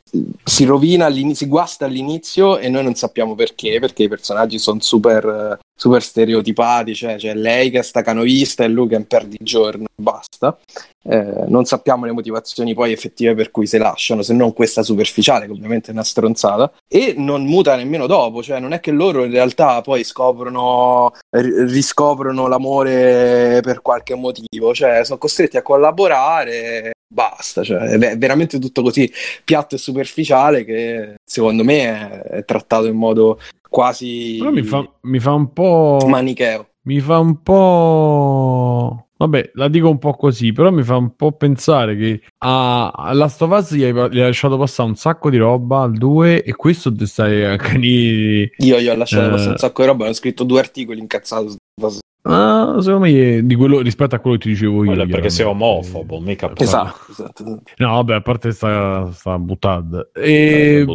si rovina, si guasta all'inizio e noi non sappiamo perché, perché i personaggi sono super, super stereotipati, cioè c'è lei che è stacanovista e lui che è un perdigiorno, basta. Eh, non sappiamo le motivazioni poi effettive per cui si lasciano, se non questa superficiale, che ovviamente è una stronzata, e non muta nemmeno dopo, cioè non è che loro in realtà poi scoprono, riscoprono l'amore per qualche motivo, cioè sono costretti a collaborare, basta, cioè è veramente tutto così piatto e superficiale che secondo me è, è trattato in modo quasi... Però mi fa, mi fa un po'... Manicheo. Mi fa un po' Vabbè, la dico un po' così, però mi fa un po' pensare che a, a Last of Us gli hai, gli hai lasciato passare un sacco di roba al 2 e questo ti stai a cani... Io gli ho lasciato eh... passare un sacco di roba, ho scritto due articoli incazzato Ah, secondo me di quello, rispetto a quello che ti dicevo io. perché sei omofobo, mica esatto, esatto, esatto. No, vabbè, a parte sta, sta buttata. E...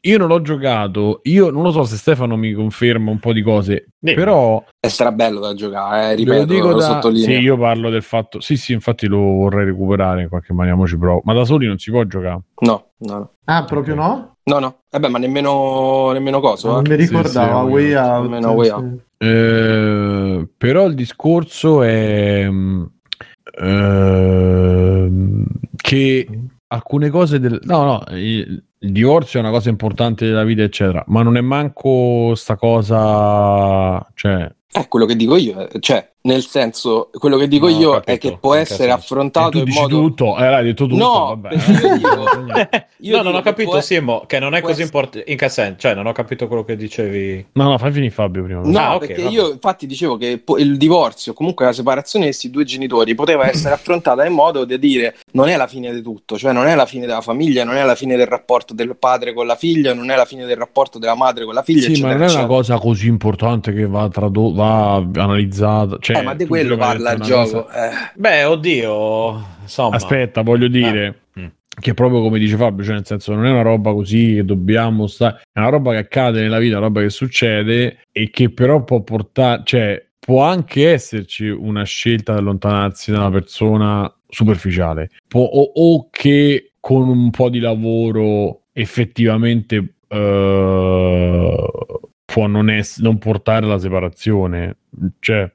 Io non l'ho giocato, io non lo so se Stefano mi conferma un po' di cose, Dimmi. però... È strabello da giocare, eh, ripeto, lo, dico lo da... sottolineo. Sì, io parlo del fatto... Sì, sì, infatti lo vorrei recuperare in qualche maniera, ci provo. Ma da soli non si può giocare? No, no. no. Ah, proprio no? No, no. Vabbè, ma nemmeno, nemmeno cosa. Non eh? mi ricordavo, sì, sì, Way Out. Nemmeno Way Out. Eh, però il discorso è eh, che alcune cose del... no no il, il, divorzio è una cosa importante della vita eccetera ma non è manco sta cosa cioè è quello che dico io cioè nel senso, quello che dico no, io capito, è che può essere affrontato in modo. tutto, eh, hai detto tutto. No, vabbè. io dico, io no, non ho capito, Simo, che non è così importante. In che senso? Cioè, non ho capito quello che dicevi. No, no, fai finire Fabio prima. No, ah, okay, perché vabbè. io infatti dicevo che il divorzio, comunque la separazione di questi due genitori, poteva essere affrontata in modo da dire non è la fine di tutto, cioè non è la fine della famiglia, non è la fine del rapporto del padre con la figlia, non è la fine del rapporto della madre con la figlia. Sì, eccetera, ma non è una cosa così importante che va, tradu- va analizzata. Cioè, eh, ma di quello parla il gioco. Eh. Beh, oddio, insomma. Aspetta, voglio dire eh. che proprio come dice Fabio, cioè nel senso non è una roba così che dobbiamo stare, è una roba che accade nella vita, una roba che succede e che però può portare, cioè può anche esserci una scelta di allontanarsi da una persona superficiale può, o, o, che con un po' di lavoro effettivamente uh, può non, es- non portare alla separazione cioè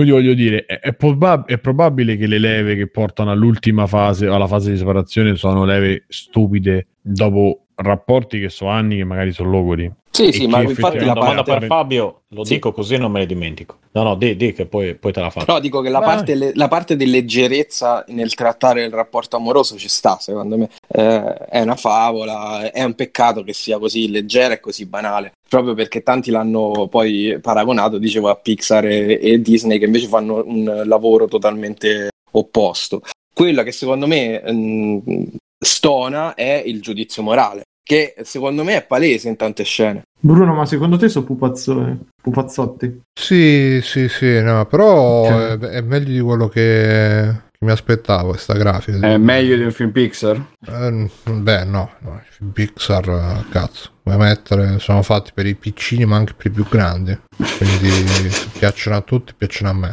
quindi voglio dire, è, probab- è, probabile che le leve che portano all'ultima fase, alla fase di separazione, sono leve stupide dopo rapporti che sono anni che magari sono logori. Sì, sì, ma infatti la domanda per Fabio, lo sì. dico così non me ne dimentico. No, no, di, di che poi, poi, te la faccio. No, dico che la parte, le, la parte, di leggerezza nel trattare il rapporto amoroso ci sta, secondo me. Eh, è una favola, è un peccato che sia così leggera e così banale, proprio perché tanti l'hanno poi paragonato, dicevo, a Pixar e, e Disney che invece fanno un lavoro totalmente opposto. Quella che secondo me mh, stona è il giudizio morale che secondo me è palese in tante scene. Bruno, ma secondo te sono pupazzoni? Pupazzotti? Sì, sì, sì, no, però okay. è, è, meglio di quello che, che mi aspettavo questa grafica. È meglio di un film Pixar? Eh, beh, no, no, i film Pixar, cazzo, vuoi mettere, sono fatti per i piccini ma anche per i più grandi, quindi piacciono a tutti, piacciono a me.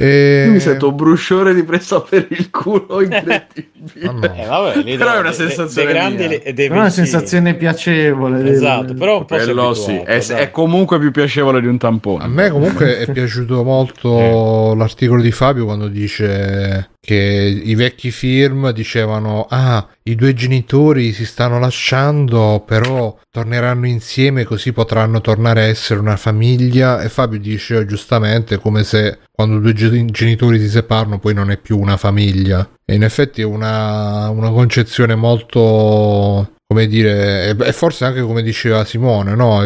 E... Mi sento un brusciore di presa per il culo incredibile. oh no. eh, vabbè, però è una sensazione de, de grandi, è una sensazione piacevole. Esatto, però un po' Quello sì, è, è, comunque più piacevole di un tampone. A me comunque è piaciuto molto eh. l'articolo di Fabio quando dice che i vecchi film dicevano ah i due genitori si stanno lasciando però torneranno insieme così potranno tornare a essere una famiglia. E Fabio dice giustamente come se quando due genitori si separano poi non è più una famiglia. E in effetti è una, una concezione molto come dire, e forse anche come diceva Simone, no?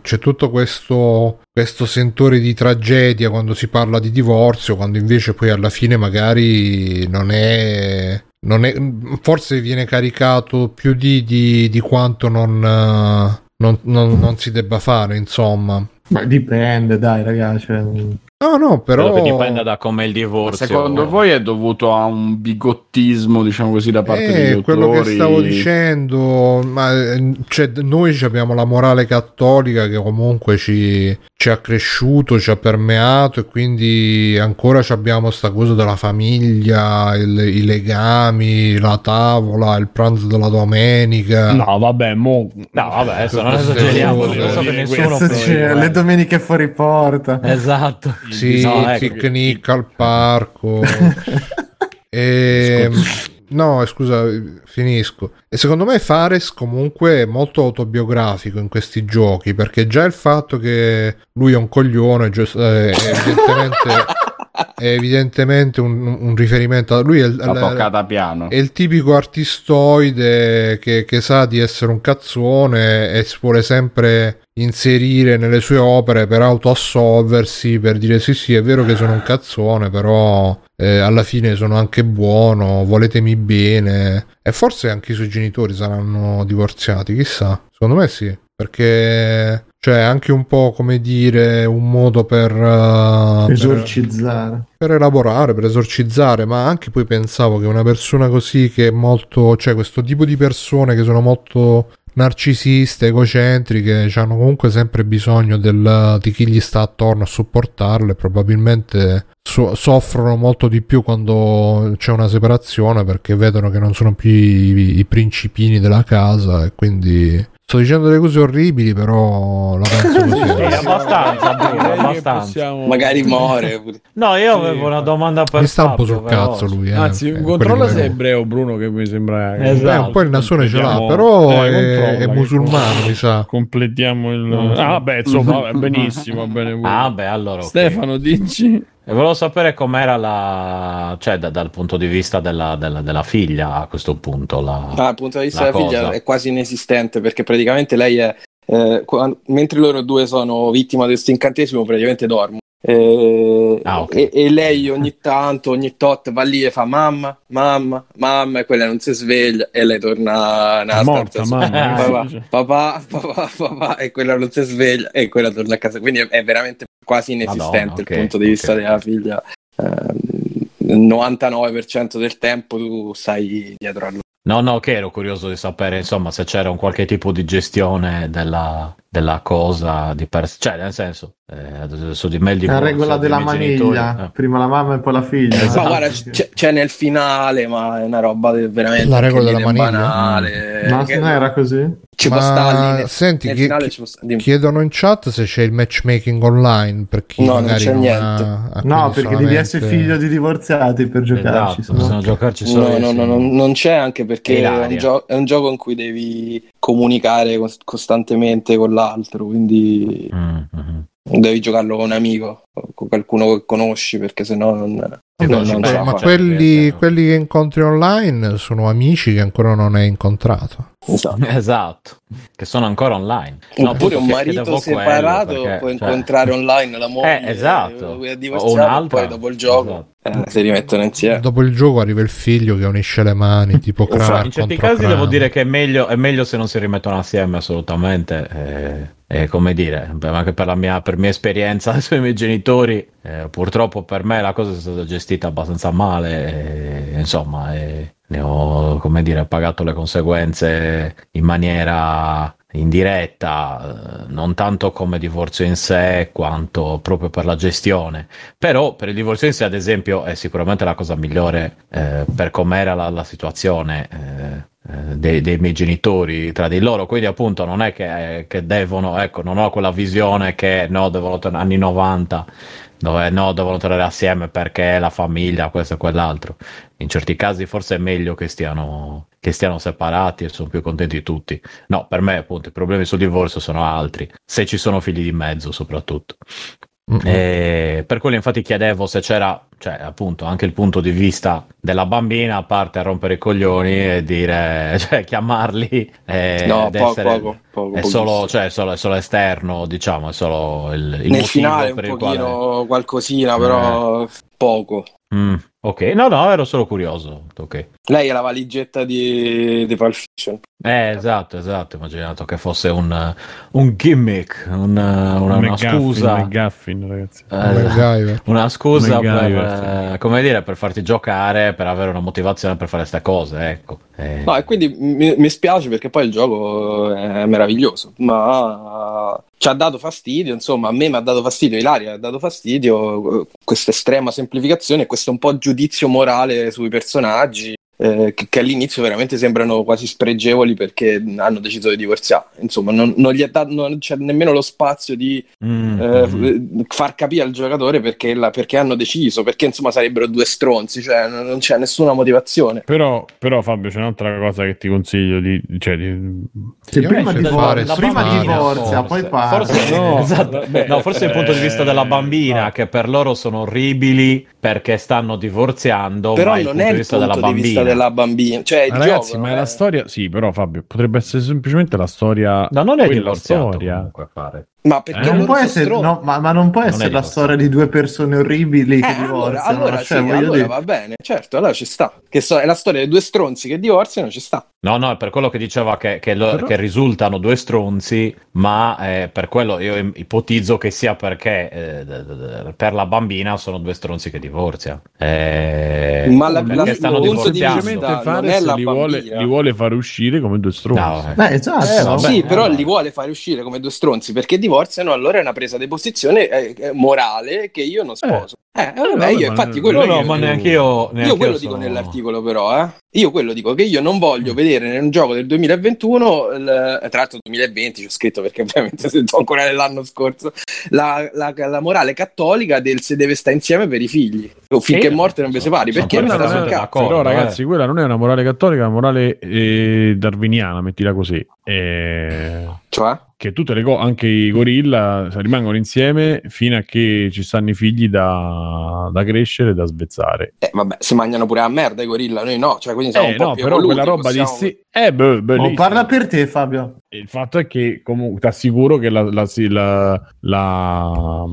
C'è tutto questo, questo sentore di tragedia quando si parla di divorzio, quando invece poi alla fine magari non è. Non è forse viene caricato più di, di, di quanto non, non, non, non, si debba fare, insomma. Ma dipende, dai, ragazzi. Cioè... No, no, però... Credo dipende da come il divorzio. Secondo eh. voi è dovuto a un bigottismo, diciamo così, da parte eh, degli autori? quello che stavo dicendo, ma cioè, noi abbiamo la morale cattolica che comunque ci, ci, ha cresciuto, ci ha permeato e quindi ancora abbiamo sta cosa della famiglia, il, i legami, la tavola, il pranzo della domenica. No, vabbè, mo... No, vabbè, adesso non esageriamo, non so che nessuno... Le domeniche fuori porta. Esatto. Sì, no, ecco. picnic al parco. e... Ehm, no, scusa, finisco. E secondo me Fares comunque è molto autobiografico in questi giochi, perché già il fatto che lui è un coglione, eh, evidentemente... è evidentemente un, un, riferimento a lui è il, piano. è il tipico artistoide che, che, sa di essere un cazzone e si vuole sempre inserire nelle sue opere per autoassolversi, per dire sì sì è vero che sono un cazzone, però eh, alla fine sono anche buono, voletemi bene. E forse anche i suoi genitori saranno divorziati, chissà. Secondo me sì, perché cioè anche un po' come dire un modo per uh, esorcizzare per, per, elaborare per esorcizzare ma anche poi pensavo che una persona così che è molto cioè questo tipo di persone che sono molto narcisiste, egocentriche, hanno comunque sempre bisogno del, di chi gli sta attorno a supportarle, probabilmente so- soffrono molto di più quando c'è una separazione perché vedono che non sono più i, i principini della casa e quindi Sto dicendo delle cose orribili, però la penso così. sì, abbastanza, Bruno, abbastanza. Possiamo... Magari muore. No, io avevo sì. una domanda per Mi sta un po' sul cazzo lui. Eh. Anzi, eh, controlla se è ebreo Bruno, che mi sembra... Esatto. Eh, un po' il nasone ce l'ha, però eh, è, è, musulmano, mi sa. Completiamo il... Ah, beh, insomma, va benissimo, va bene. Ah, beh, allora... Okay. Stefano, dici... E volevo sapere com'era la. cioè, da, dal punto di vista della, della, della, figlia a questo punto. La, ah, dal punto di vista della cosa. figlia è quasi inesistente perché praticamente lei è. Eh, quando, mentre loro due sono vittima di questo incantesimo, praticamente dormo. Eh, ah, okay. e, e, lei ogni tanto, ogni tot va lì e fa mamma, mamma, mamma, e quella non si sveglia e lei torna nella morta, mamma, papà, papà, papà, papà, e quella non si sveglia e quella torna a casa. Quindi è, è veramente quasi inesistente Madonna, okay, il punto di vista okay. della figlia. Eh, il 99% del tempo tu stai dietro a lui. No, no, che ero curioso di sapere, insomma, se c'era un qualche tipo di gestione della, della cosa di per cioè nel senso eh, su di me il la regola della maniglia eh. prima la mamma e poi la figlia. Esatto. ma guarda c'è, c'è, nel finale ma è una roba veramente la regola della maniglia. banale, ma che... non era così? ci ma... può stare lì, senti chi... chiedono in chat se c'è il matchmaking online per chi no, non c'è non niente. ha... no perché solamente... devi essere figlio di divorziati per giocarci esatto, no. giocarci solo no, no, no, non c'è anche perché è un, gio- è un, gioco in cui devi comunicare costantemente con la l'altro, quindi mm-hmm. devi giocarlo con un amico, con qualcuno che conosci, perché sennò non, non, non beh, ma quelli, quelli, che incontri online sono amici che ancora non hai incontrato. Esatto. esatto. che sono ancora online. No, Oppure un marito separato perché, può cioè... incontrare online la moglie, eh, esatto. o un poi dopo il gioco esatto. eh, si rimettono insieme. Dopo il gioco arriva il figlio che unisce le mani, tipo Crack In certi casi Crack. devo dire che è meglio, è meglio, se non si rimettono assieme assolutamente. Eh eh, come dire, anche per la mia, per mia esperienza sui miei genitori, eh, purtroppo per me la cosa è stata gestita abbastanza male, e, insomma, e ne ho, come dire, pagato le conseguenze in maniera indiretta, eh, non tanto come divorzio in sé quanto proprio per la gestione. Però per il divorzio in sé, ad esempio, è sicuramente la cosa migliore eh, per com'era la, la situazione. Eh, eh, dei, dei, miei genitori tra di loro, quindi appunto non è che, che, devono, ecco, non ho quella visione che no, devono tornare anni 90, dove no, devono tornare assieme perché la famiglia, questo e quell'altro. In certi casi forse è meglio che stiano, che stiano separati e sono più contenti tutti. No, per me appunto i problemi sul divorzio sono altri, se ci sono figli di mezzo soprattutto. Mm-hmm. per quello infatti chiedevo se c'era, cioè appunto, anche il punto di vista della bambina, a parte a rompere i coglioni e dire, cioè chiamarli eh, no, poco, essere, poco, poco, è, solo, cioè, solo, è solo esterno, diciamo, è solo il, il Nel finale un pochino quale... qualcosina, però eh. poco. Mm, ok, no, no, ero solo curioso. Okay. Lei è la valigetta di, di Pulp Fiction. Eh, esatto, esatto. Immaginato che fosse un, un gimmick, un, una, una scusa. McGuffin, ragazzi. Eh, una scusa per, eh, come dire, per farti giocare, per avere una motivazione per fare queste cose. Ecco. Eh. No, e quindi mi, mi, spiace perché poi il gioco è meraviglioso, ma ci ha dato fastidio. Insomma, a me mi ha dato fastidio, Ilaria ha dato fastidio eh, questa estrema semplificazione e questo un po' giudizio morale sui personaggi eh, che, che, all'inizio veramente sembrano quasi spregevoli perché hanno deciso di divorziare. Insomma, non, non, gli dato, non c'è nemmeno lo spazio di mm. eh, far capire al giocatore perché, la, perché, hanno deciso, perché insomma sarebbero due stronzi, cioè non, non c'è nessuna motivazione. Però, però, Fabio, c'è un'altra cosa che ti consiglio di... Cioè, di... Sì, prima, divorzia, prima divorzia, poi parla. Forse, no, esatto. no, forse eh, il punto di vista della bambina, eh, che per loro sono orribili perché stanno divorziando, però non è il punto della bambina. Di vista della bambina. Cioè, ma ragazzi, gioco, ma è la storia. Sì, però Fabio, potrebbe essere semplicemente la storia. No, non è la storia. Comunque a fare. Ma perché eh? non può essere, no, ma, ma, non può non essere la storia di due persone orribili che eh, divorziano. Allora, cioè, sì, allora dire... va bene, certo, allora ci sta. Che so, è la storia di due stronzi che divorziano, ci sta. No, no, è per quello che diceva che, che, lo, Però... che risultano due stronzi, ma eh, per quello io ipotizzo che sia perché eh, per la bambina sono due stronzi che divorziano. Eh, ma la, la, stanno divorziando. Fare li vuole, li vuole far uscire come due stronzi. No, eh. Beh, esatto. Eh, sì, però li vuole fare uscire come due stronzi perché divorziano, allora è una presa di posizione eh, morale che io non sposo. Eh, vabbè, io infatti quello no, no, ma neanche io, neanche io quello io dico nell'articolo però, eh. Io quello dico che io non voglio mm. vedere nel gioco del 2021, il, eh, tra l'altro 2020 c'è scritto perché ovviamente se ancora nell'anno scorso, la, la, la, morale cattolica del se deve stare insieme per i figli, o finché è morte non vi separi, perché non sta sul cazzo. Però ragazzi, eh. quella non è una morale cattolica, è una morale eh, darwiniana, mettila così. Eh... Cioè? che tutte le cose, anche i gorilla, rimangono insieme fino a che ci stanno i figli da, da crescere e da svezzare. Eh, vabbè, si mangiano pure a merda i gorilla, noi no, cioè quindi siamo eh, no, però quella roba possiamo... di sì. Eh, beh, oh, parla per te, Fabio. Il fatto è che comunque ti assicuro che la, la, la, la,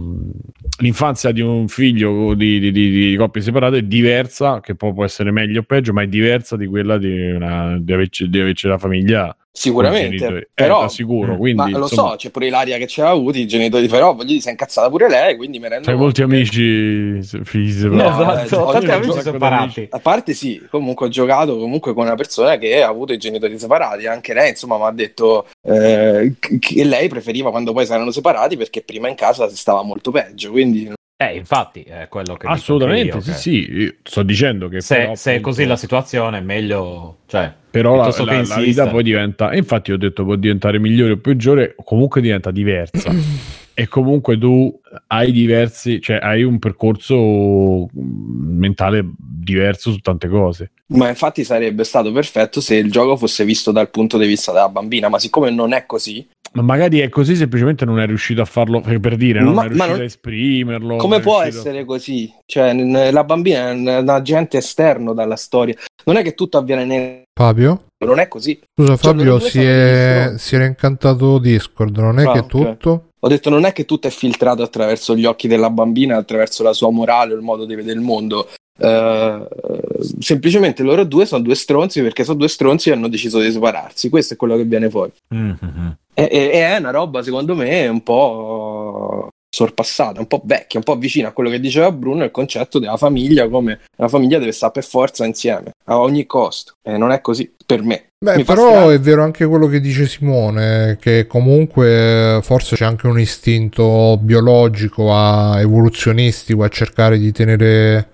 l'infanzia di un figlio di, di, di, di, coppie separate è diversa, che può, può, essere meglio o peggio, ma è diversa di quella di, una, di, averci, di averci la famiglia Sicuramente, eh, però sicuro, quindi, ma lo insomma... so, c'è pure Ilaria che ci ha avuti, i genitori di Ferro, gli si è incazzata pure lei, quindi mi rendo C'hai molti amici separati. No, esatto, tanti amici separati. A parte sì, comunque ho giocato comunque con una persona che ha avuto i genitori separati, anche lei insomma mi ha detto eh, che lei preferiva quando poi saranno separati perché prima in casa si stava molto peggio, quindi eh, infatti, è quello che Assolutamente, io, sì, che... sì, sto dicendo che se, però, se è così la situazione è meglio, cioè, però la, la, la, vita poi diventa, e infatti ho detto può diventare migliore o peggiore, comunque diventa diversa. e comunque tu hai diversi, cioè hai un percorso mentale diverso su tante cose. Ma infatti sarebbe stato perfetto se il gioco fosse visto dal punto di vista della bambina, ma siccome non è così, Ma magari è così, semplicemente non è riuscito a farlo per dire, no? non è riuscito non... a esprimerlo. Come può riuscito... essere così? Cioè, la bambina è un agente esterno dalla storia. Non è che tutto avviene nel... Fabio? Non è così. Scusa, cioè, Fabio, si, è... si era incantato Discord, non è ah, che okay. tutto... Ho detto non è che tutto è filtrato attraverso gli occhi della bambina, attraverso la sua morale o il modo di vedere il mondo. Uh, semplicemente loro due sono due stronzi perché sono due stronzi e hanno deciso di separarsi. Questo è quello che viene fuori. Mm-hmm. E, e, è una roba, secondo me, un po' sorpassata, un po' vecchia, un po' vicina a quello che diceva Bruno, il concetto della famiglia, come la famiglia deve stare per forza insieme, a ogni costo. E non è così per me. Beh, però è vero anche quello che dice Simone, che comunque forse c'è anche un istinto biologico, a, evoluzionistico, a cercare di tenere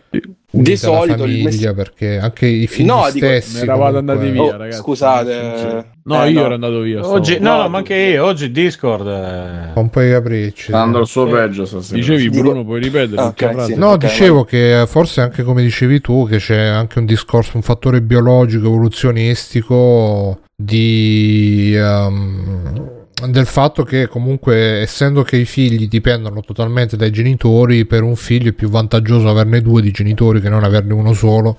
di solito famiglia, perché anche i figli no, stessi dico, eravate comunque... andati via, oh, ragazzi. Scusate, no, eh, io no. ero andato via. Oggi, no, no, ma anche io. Oggi Discord è... un po' i capricci. Andando il suo peggio stasera. Dicevi, Bruno, puoi ripetere? Okay, sì, no, okay, dicevo vai. che forse anche come dicevi tu, che c'è anche un discorso, un fattore biologico, evoluzionistico di. Um, del fatto che comunque essendo che i figli dipendono totalmente dai genitori per un figlio è più vantaggioso averne due di genitori che non averne uno solo.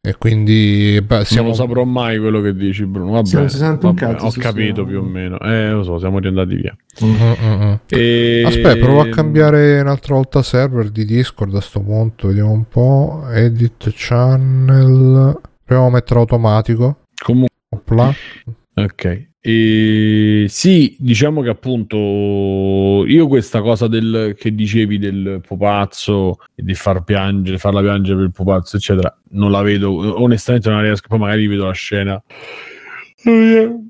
E quindi beh, siamo... non lo saprò mai quello che dici Bruno. Vabbè, vabbè cazzo, ho capito più o meno. Eh lo so siamo riandati via. Mm-hmm. e... aspetta provo a cambiare un'altra volta server di discord a sto punto vediamo un po' edit channel. Proviamo a mettere automatico. Comunque ok. E sì, diciamo che appunto io questa cosa del, che dicevi del pupazzo e di far piangere, farla piangere per il pupazzo, eccetera, non la vedo, onestamente non la riesco, poi magari vedo la scena.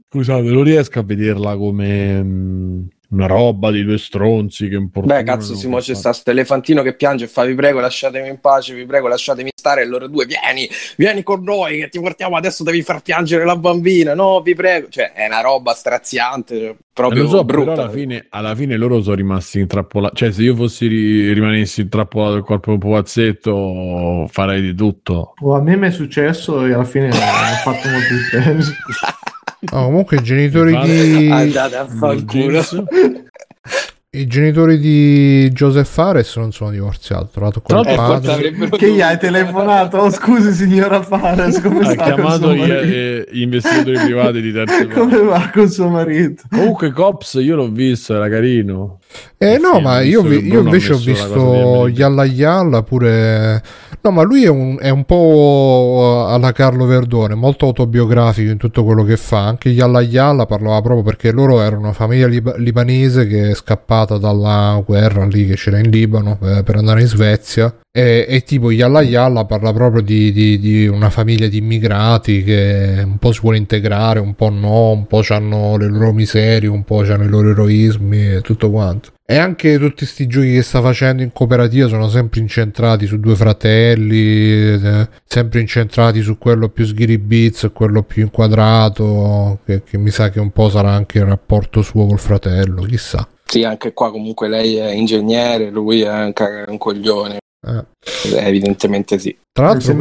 Scusate, non riesco a vederla come mm, una roba di due stronzi che importante. Beh, cazzo, Simo, c'è sta elefantino che piange e fa vi prego lasciatemi in pace, vi prego lasciatemi stare e loro due vieni, vieni con noi che ti portiamo adesso devi far piangere la bambina, no, vi prego. Cioè, è una roba straziante, cioè, proprio lo so, brutta. Però alla fine, alla fine loro sono rimasti intrappolati, cioè se io fossi ri- rimanessi intrappolato nel corpo di un pupazzetto farei di tutto. Oh, a me mi è successo e alla fine ho fatto molto tempo. Oh, comunque i genitori di... Andate a. I genitori di Joseph Fares non sono divorziati, trovato con il padre. Che gli hai telefonato? Oh, scusi signora Fares, come ha chiamato gli, eh, gli, investitori privati di terzo Come va con suo marito? Comunque Cops io l'ho visto, era carino. Eh no, ma io, vi, io invece ho visto Yalla Yalla pure... No, ma lui è un, è un, po' alla Carlo Verdone, molto autobiografico in tutto quello che fa. Anche Yalla Yalla parlava proprio perché loro erano una famiglia lib- libanese che è scappata dalla guerra lì che c'era in Libano eh, per andare in Svezia e, e, tipo Yalla Yalla parla proprio di, di, di, una famiglia di immigrati che un po' si vuole integrare, un po' no, un po' hanno le loro miserie, un po' hanno i loro eroismi e tutto quanto. E anche tutti questi giochi che sta facendo in cooperativa sono sempre incentrati su due fratelli, eh, sempre incentrati su quello più sghiribizzo e quello più inquadrato, che, che mi sa che un po' sarà anche il rapporto suo col fratello, chissà. Sì, anche qua comunque lei è ingegnere, lui è anche un coglione. Eh. Evidentemente sì. Tra l'altro,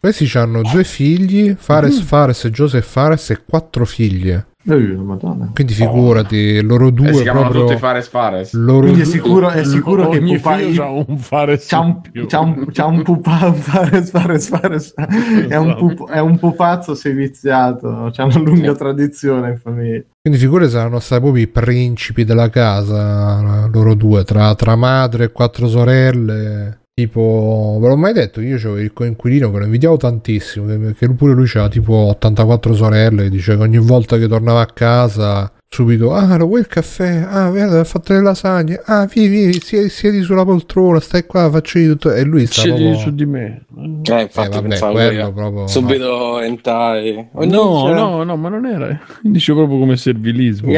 questi hanno due figli, Fares, mm. Fares, Joseph Fares e quattro figlie. Madonna. Quindi figurati, loro due eh, si proprio... tutti Fares Fares. Loro Quindi è sicuro, è sicuro che pupa... c'ha un Fares c'ha un, c'ha un, c'ha un pupa... Fares Fares Fares è un, pup... è un pupazzo seviziato, c'ha una lunga tradizione in famiglia. Quindi figure saranno stati proprio i principi della casa, loro due, tra, tra madre e quattro sorelle. Tipo, ve l'ho mai detto, io avevo il coinquilino che lo invidiavo tantissimo, che pure lui aveva tipo 84 sorelle, dice che ogni volta che tornava a casa subito, ah, lo vuoi il caffè? Ah, guarda, ha fatto le lasagne. Ah, vieni, vieni, siedi, siedi sulla poltrona, stai qua, faccio io tutto. E lui sta proprio... su di me. Eh, infatti, eh, vabbè, quello proprio... Subito entai. No, no, no, ma non era. Dice proprio come servilismo.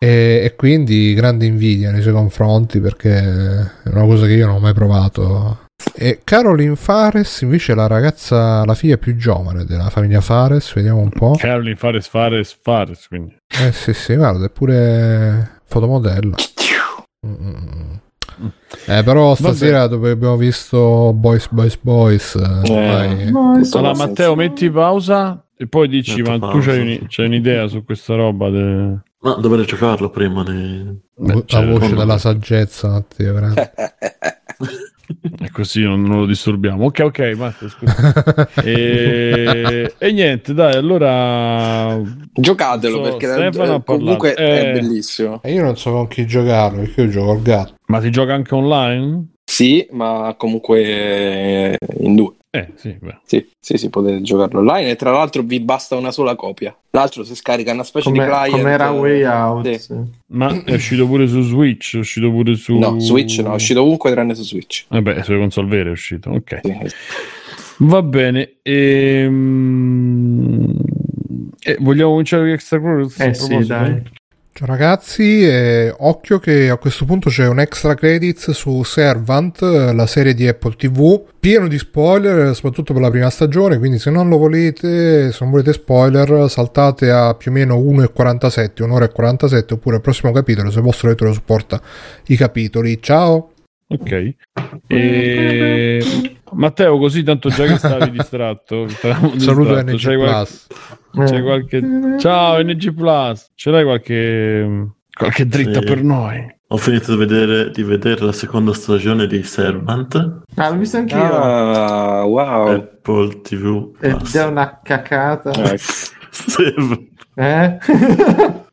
E, e quindi grande invidia nei suoi confronti perché è una cosa che io non ho mai provato e Caroline Fares invece è la ragazza, la figlia più giovane della famiglia Fares, vediamo un po'. Caroline Fares, Fares, Fares, quindi. Eh sì, sì, guarda, è pure fotomodella. Mm-mm. Eh, però stasera Vabbè. dove abbiamo visto Boys, Boys, Boys. Eh, eh, allora, Matteo, metti pausa e poi dici: Ma tu c'hai, un, c'hai, un'idea su questa roba? De... Ma dovrei giocarlo prima. Ne... Beh, la cioè, voce della saggezza, Matteo, E così non, non, lo disturbiamo. Ok, ok, Matteo, scusa. e... e, niente, dai, allora... Giocatelo so, perché Stefano comunque eh... è bellissimo. E io non so con chi giocarlo, perché io gioco al gatto. Ma si gioca anche online? Sì, ma comunque in due. Eh, sì, beh. sì, sì, sì, potete giocarlo online e tra l'altro vi basta una sola copia. L'altro si scarica una specie come, di client. Come era Way Out. Sì. Ma è uscito pure su Switch, è uscito pure su... No, Switch no, è uscito ovunque tranne su Switch. Vabbè, eh sulle console vere è uscito, ok. Sì. Va bene. Ehm... Eh, vogliamo cominciare con Extra Cruise? Eh sì, dai. Ciao ragazzi, eh, occhio che a questo punto c'è un extra credits su Servant, la serie di Apple TV, pieno di spoiler, soprattutto per la prima stagione, quindi se non lo volete, se non volete spoiler, saltate a più o meno 1,47, un'ora e 47, oppure al prossimo capitolo se il vostro lettore supporta i capitoli. Ciao! Ok. E... Matteo, così tanto già che stavi distratto. Saluto NG c'hai Plus. Qualche... C'è qualche... Ciao NG Plus, ce l'hai qualche, qualche dritta sì. per noi? Ho finito di vedere, di vedere, la seconda stagione di Servant. Ah, l'ho visto anch'io. Ah, wow. Apple TV. Ed è una cacata. Ecco. eh?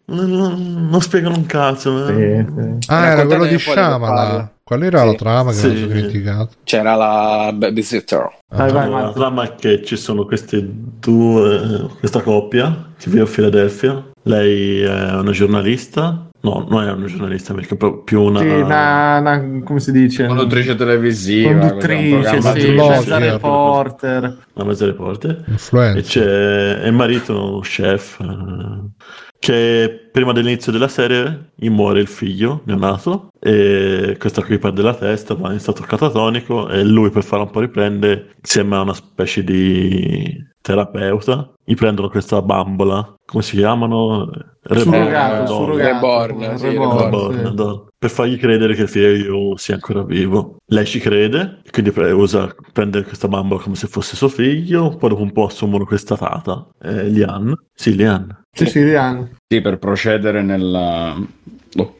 Non, non, spiegano un cazzo. Eh. Sì, sì. Ah, era quello di Shyamalan. Qual era sì. la trama che sì. avevo criticato? C'era la babysitter. Ah, vai, vai, la trama è che ci sono queste due, questa coppia che vive a Filadelfia. Lei è una giornalista. No, non è una giornalista perché è più una... Sì, una, una come si dice? Conduttrice televisiva. Conduttrice, sì, mezza reporter. Una mezza reporter. Influenza. E c'è il marito, chef. Che prima dell'inizio della serie gli muore il figlio neonato e questo qui perde la testa, va in stato catatonico e lui per farlo un po' riprende insieme a una specie di terapeuta gli prendono questa bambola come si chiamano? Reborn, Reborn, sì, Reborn. Per fargli credere che il figlio sia ancora vivo. Lei ci crede quindi pre- usa, prende questa bambola come se fosse suo figlio poi dopo un po' assumono questa tata eh, Lian. Sì Lian. Sì, sì, Lian. Sì, per procedere nella,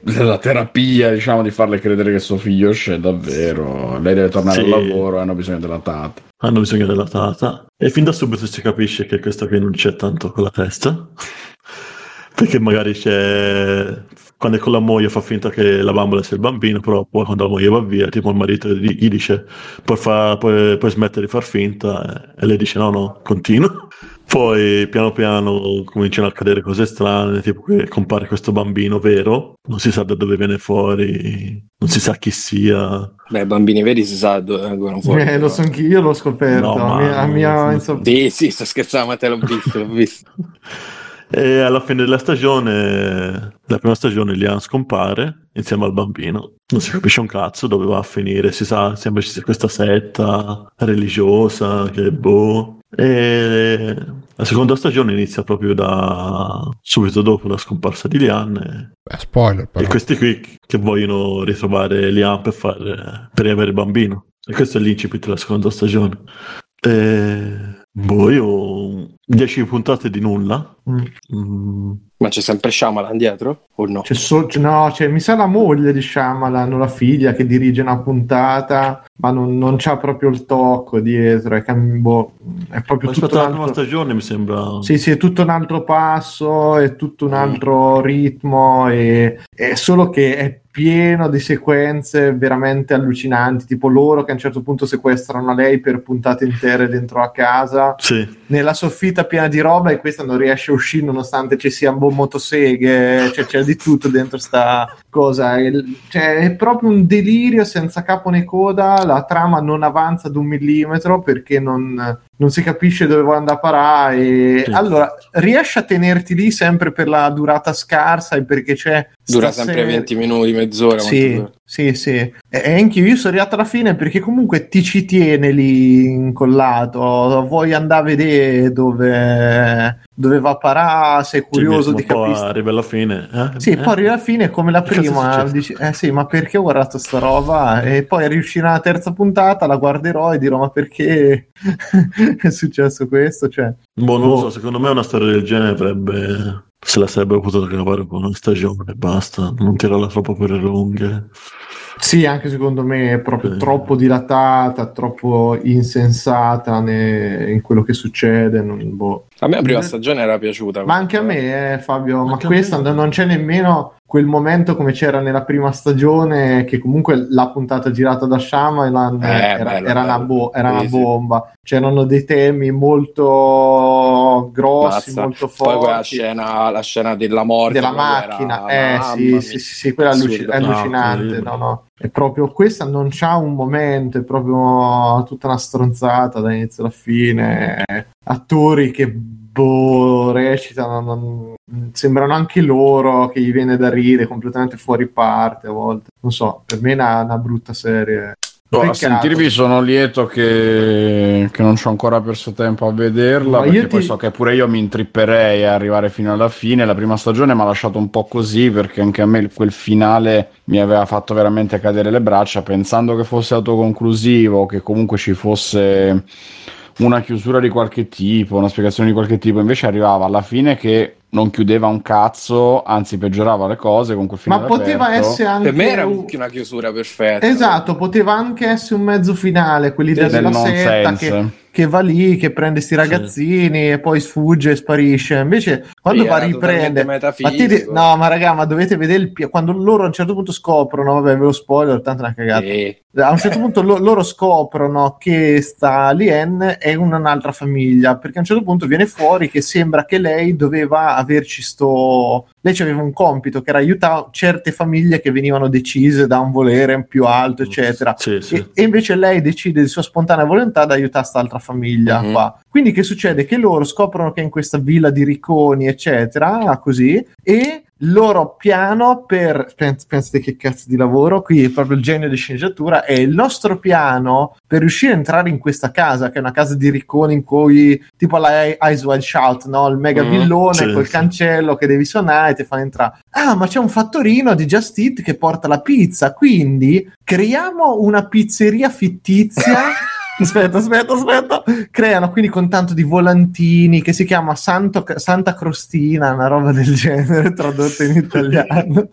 nella, terapia, diciamo, di farle credere che suo figlio c'è davvero. Lei deve tornare sì. al lavoro, hanno bisogno della tata. Hanno bisogno della tata. E fin da subito si capisce che questo qui non c'è tanto con la testa. Perché magari c'è quando è con la moglie fa finta che la bambola sia il bambino, però poi quando la moglie va via, tipo il marito gli dice puoi, fa, puoi, puoi smettere di far finta e lei dice no no, continua. Poi piano piano cominciano a accadere cose strane, tipo che compare questo bambino vero, non si sa da dove viene fuori, non si sa chi sia. Beh, bambini veri si sa dove vengono fuori. Eh, lo so anch'io, io l'ho scoperto. No, a mia, a mia, insomma... Sì, sì, sto scherzando, ma te l'ho visto, l'ho visto. E alla fine della stagione, la prima stagione, Lian scompare insieme al bambino. Non si capisce un cazzo dove va a finire. Si sa, sembra ci sia questa setta religiosa che boh. E la seconda stagione inizia proprio da subito dopo la scomparsa di Lian. E, Beh, spoiler, però. e questi qui che vogliono ritrovare Lian per, fare, per avere il bambino. E questo è l'incipit della seconda stagione. E Boh, io 10 puntate di nulla. Mm. Mm. Ma c'è sempre Shyamalan dietro o no? C'è so- no, c'è, mi sa la moglie di Shyamalan, la figlia che dirige una puntata, ma non, non c'ha proprio il tocco dietro. È, cam- boh, è proprio ma tutto altro... stagione mi sembra. Sì, sì, è tutto un altro passo, è tutto un mm. altro mm. ritmo. E... È solo che è pieno di sequenze veramente allucinanti, tipo loro che a un certo punto sequestrano lei per puntate intere dentro a casa, sì. Nella soffitta piena di roba e questa non riesce a uscire nonostante ci sia un motoseghe, cioè c'è di tutto dentro sta cosa, cioè, è proprio un delirio senza capo né coda, la trama non avanza di un millimetro perché non, non si capisce dove vuoi andare a parare. E... Sì. Allora, riesci a tenerti lì sempre per la durata scarsa e perché c'è. Dura sempre serie... 20 minuti, mezz'ora. Sì, sì, sì. E anche io sono arrivato alla fine perché comunque ti ci tiene lì incollato. Vuoi andare a vedere dove, dove va a parare, sei curioso sì, di capire. Poi arriva alla fine. Eh? Sì, eh? poi arriva alla fine come la prima. Dici, eh sì, ma perché ho guardato sta roba? E poi riuscirà la terza puntata, la guarderò e dirò: Ma perché è successo questo? Cioè, boh, non lo boh. so, secondo me una storia del genere avrebbe se la sarebbero potuto cavare con una stagione basta, non tirarla troppo per le lunghe. Sì, anche secondo me è proprio sì. troppo dilatata, troppo insensata ne... in quello che succede. Non, boh. A me la prima stagione era piaciuta. Ma anche a me, eh, Fabio, ma questa non c'è nemmeno quel momento come c'era nella prima stagione che comunque la puntata girata da Shyamalan eh, era, bello, era, bello. Una, bo- era una, bomba c'erano dei temi molto grossi Mazza. molto forti poi quella scena, la scena della morte della macchina eh sì, sì, sì, sì, quella alluc- è allucinante no, no, è proprio questa non c'ha un momento è proprio tutta una stronzata dall'inizio alla fine attori che boh, recitano, non... sembrano anche loro che gli viene da ridere completamente fuori parte a volte. Non so, per me è una, una brutta serie. Oh, a sentirvi sono lieto che, che non ci ho ancora perso tempo a vederla, Ma perché poi ti... so che pure io mi intripperei a arrivare fino alla fine. La prima stagione mi ha lasciato un po' così, perché anche a me quel finale mi aveva fatto veramente cadere le braccia, pensando che fosse autoconclusivo, che comunque ci fosse una chiusura di qualche tipo, una spiegazione di qualche tipo, invece arrivava alla fine che non chiudeva un cazzo, anzi peggiorava le cose con quel finale. Ma poteva aperto. essere anche. Per me era anche una chiusura perfetta. Esatto, poteva anche essere un mezzo finale, quell'idea della setta che che va lì, che prende questi ragazzini sì. e poi sfugge e sparisce. Invece, quando sì, va a riprendere, ma no, ma raga, ma dovete vedere il, quando loro a un certo punto scoprono, vabbè, ve lo spoiler, tanto è una cagata. Sì. A un certo punto lo, loro scoprono che sta Lien è un'altra famiglia, perché a un certo punto viene fuori che sembra che lei doveva averci sto lei aveva un compito che era aiutare certe famiglie che venivano decise da un volere più alto, eccetera. Sì, sì. E, e, invece lei decide di sua spontanea volontà di aiutare quest'altra famiglia mm-hmm. qua. Quindi che succede? Che loro scoprono che è in questa villa di ricconi, eccetera, così, e loro piano per pensate che cazzo di lavoro qui è proprio il genio di sceneggiatura è il nostro piano per riuscire a entrare in questa casa che è una casa di ricconi in cui tipo la Eyes Wide Shout no? il mega mm, villone sì, col sì. cancello che devi suonare e ti fa entrare ah ma c'è un fattorino di Just Eat che porta la pizza quindi creiamo una pizzeria fittizia Aspetta, aspetta, aspetta. Creano quindi con tanto di volantini che si chiama Santo, Santa Crostina, una roba del genere tradotta in italiano.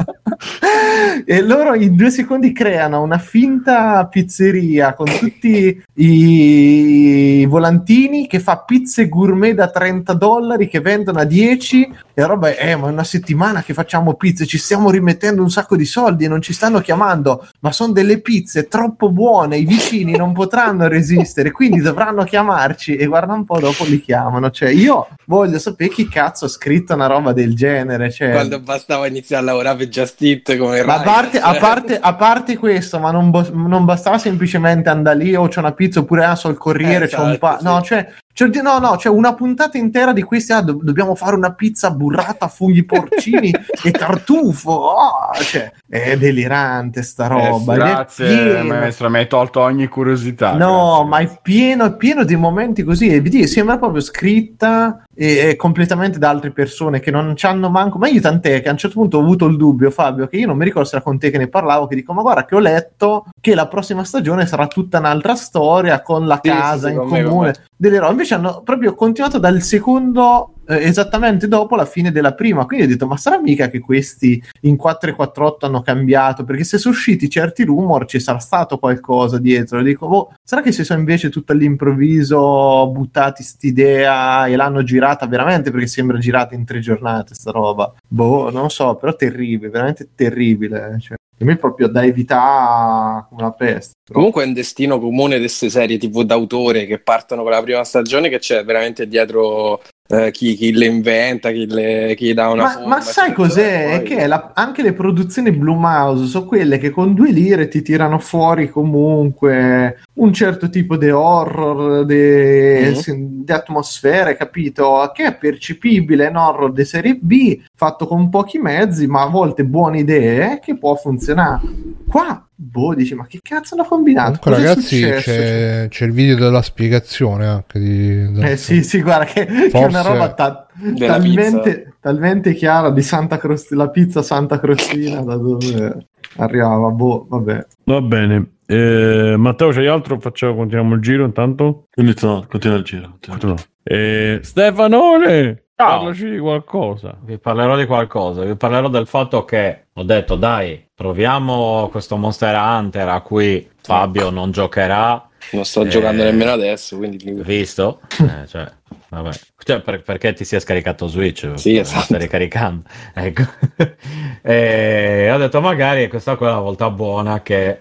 e loro in due secondi creano una finta pizzeria con tutti i volantini che fa pizze gourmet da 30 dollari che vendono a 10 e la roba è, eh, ma è una settimana che facciamo pizze, ci stiamo rimettendo un sacco di soldi e non ci stanno chiamando, ma sono delle pizze troppo buone, i vicini non potranno resistere esistere, quindi dovranno chiamarci e guarda un po' dopo li chiamano. Cioè, io voglio sapere chi cazzo ha scritto una roba del genere. Cioè... Quando bastava iniziare a lavorare per Just Eat come ma a parte, a, parte, a parte, questo, ma non, bo- non, bastava semplicemente andare lì o oh, c'è una pizza oppure ah, so il corriere, eh, c'è un pa- sì. No, cioè, cioè, no, no, c'è una puntata intera di questi. Ah, do- dobbiamo fare una pizza burrata, funghi porcini e tartufo. Oh, cioè, è delirante sta roba. Eh, grazie, maestro, mi hai tolto ogni curiosità. No, grazie, ma è pieno, è pieno di momenti così. E vedi, sembra proprio scritta e, completamente da altre persone che non ci hanno manco. Ma io tant'è che a un certo punto ho avuto il dubbio, Fabio, che io non mi ricordo se era con te che ne parlavo. Che dico, ma guarda, che ho letto che la prossima stagione sarà tutta un'altra storia con la sì, casa sì, in comune delle robe. Invece hanno proprio continuato dal secondo eh, esattamente dopo la fine della prima. Quindi ho detto: Ma sarà mica che questi in 4 e 4.8 hanno cambiato? Perché se sono usciti certi rumor ci sarà stato qualcosa dietro. Dico: boh, sarà che si sono invece tutto all'improvviso buttati st'idea e l'hanno girata veramente? Perché sembra girata in tre giornate sta roba. Boh, non so, però terribile, veramente terribile. Cioè per me proprio da evitare la peste. Però. Comunque è un destino comune di queste serie tv d'autore che partono con la prima stagione che c'è veramente dietro eh, chi, chi, le inventa, chi, le, chi dà una... Ma, forma, ma sai cos'è? Poi... Che la, anche le produzioni Blumhouse sono quelle che con due lire ti tirano fuori comunque un certo tipo di horror, di mm-hmm. atmosfere, capito? Che è percepibile, un horror di serie B, fatto con pochi mezzi, ma a volte buone idee, che può funzionare. Qua boh, dici, ma che cazzo hanno combinato? Comunque, ragazzi, c'è, c'è, il video della spiegazione anche di. Eh sì, sì, guarda, che, Forse... che è una roba ta- talmente, talmente, chiara di Santa Crostina, la pizza Santa Crostina, da dove arrivava, boh, vabbè. Va bene. Eh, Matteo, c'hai altro? Facciamo, continuiamo il giro intanto? No, continua il giro. Continua. Eh, Stefanone! Parlaci di qualcosa. Vi parlerò di qualcosa. Vi parlerò del fatto che ho detto, dai, proviamo questo Monster Hunter a cui Fabio non giocherà. Non sto eh, giocando nemmeno adesso, quindi... Visto? Eh, cioè, vabbè. Cioè, per, perché ti si è scaricato Switch? Sì, esatto. Stai ricaricando. ecco. e ho detto, magari questa è quella volta buona che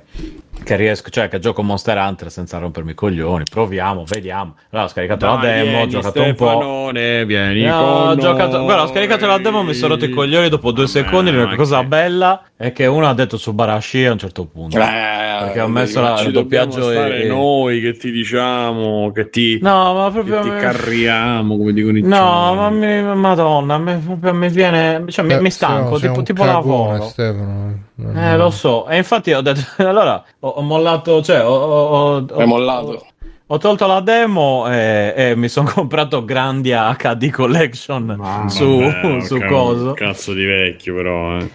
che riesco, cioè che gioco Monster Hunter senza rompermi i coglioni. Proviamo, vediamo. Allora, ho scaricato Dai, la demo, vieni, ho giocato Stefanone, un po'. Vieni no, ho giocato, guarda, ho scaricato la demo, mi sono rotto i coglioni dopo due secondi. La cosa che... bella è che uno ha detto su Barashi a un certo punto. Eh, perché ho messo la, il doppiaggio e noi che ti diciamo che ti No, ma proprio ti me... carriamo, come dicono i No, ma mi, madonna, mi, proprio mi viene, cioè mi, eh, mi stanco, tipo, tipo lavoro. Stefano. Eh, lo so. E infatti ho detto allora ho, ho mollato, cioè ho, ho, ho, mollato. Ho tolto la demo e, e mi sono comprato Grandia HD Collection Ma, su, vabbè, su coso. Cazzo di vecchio, però. Eh.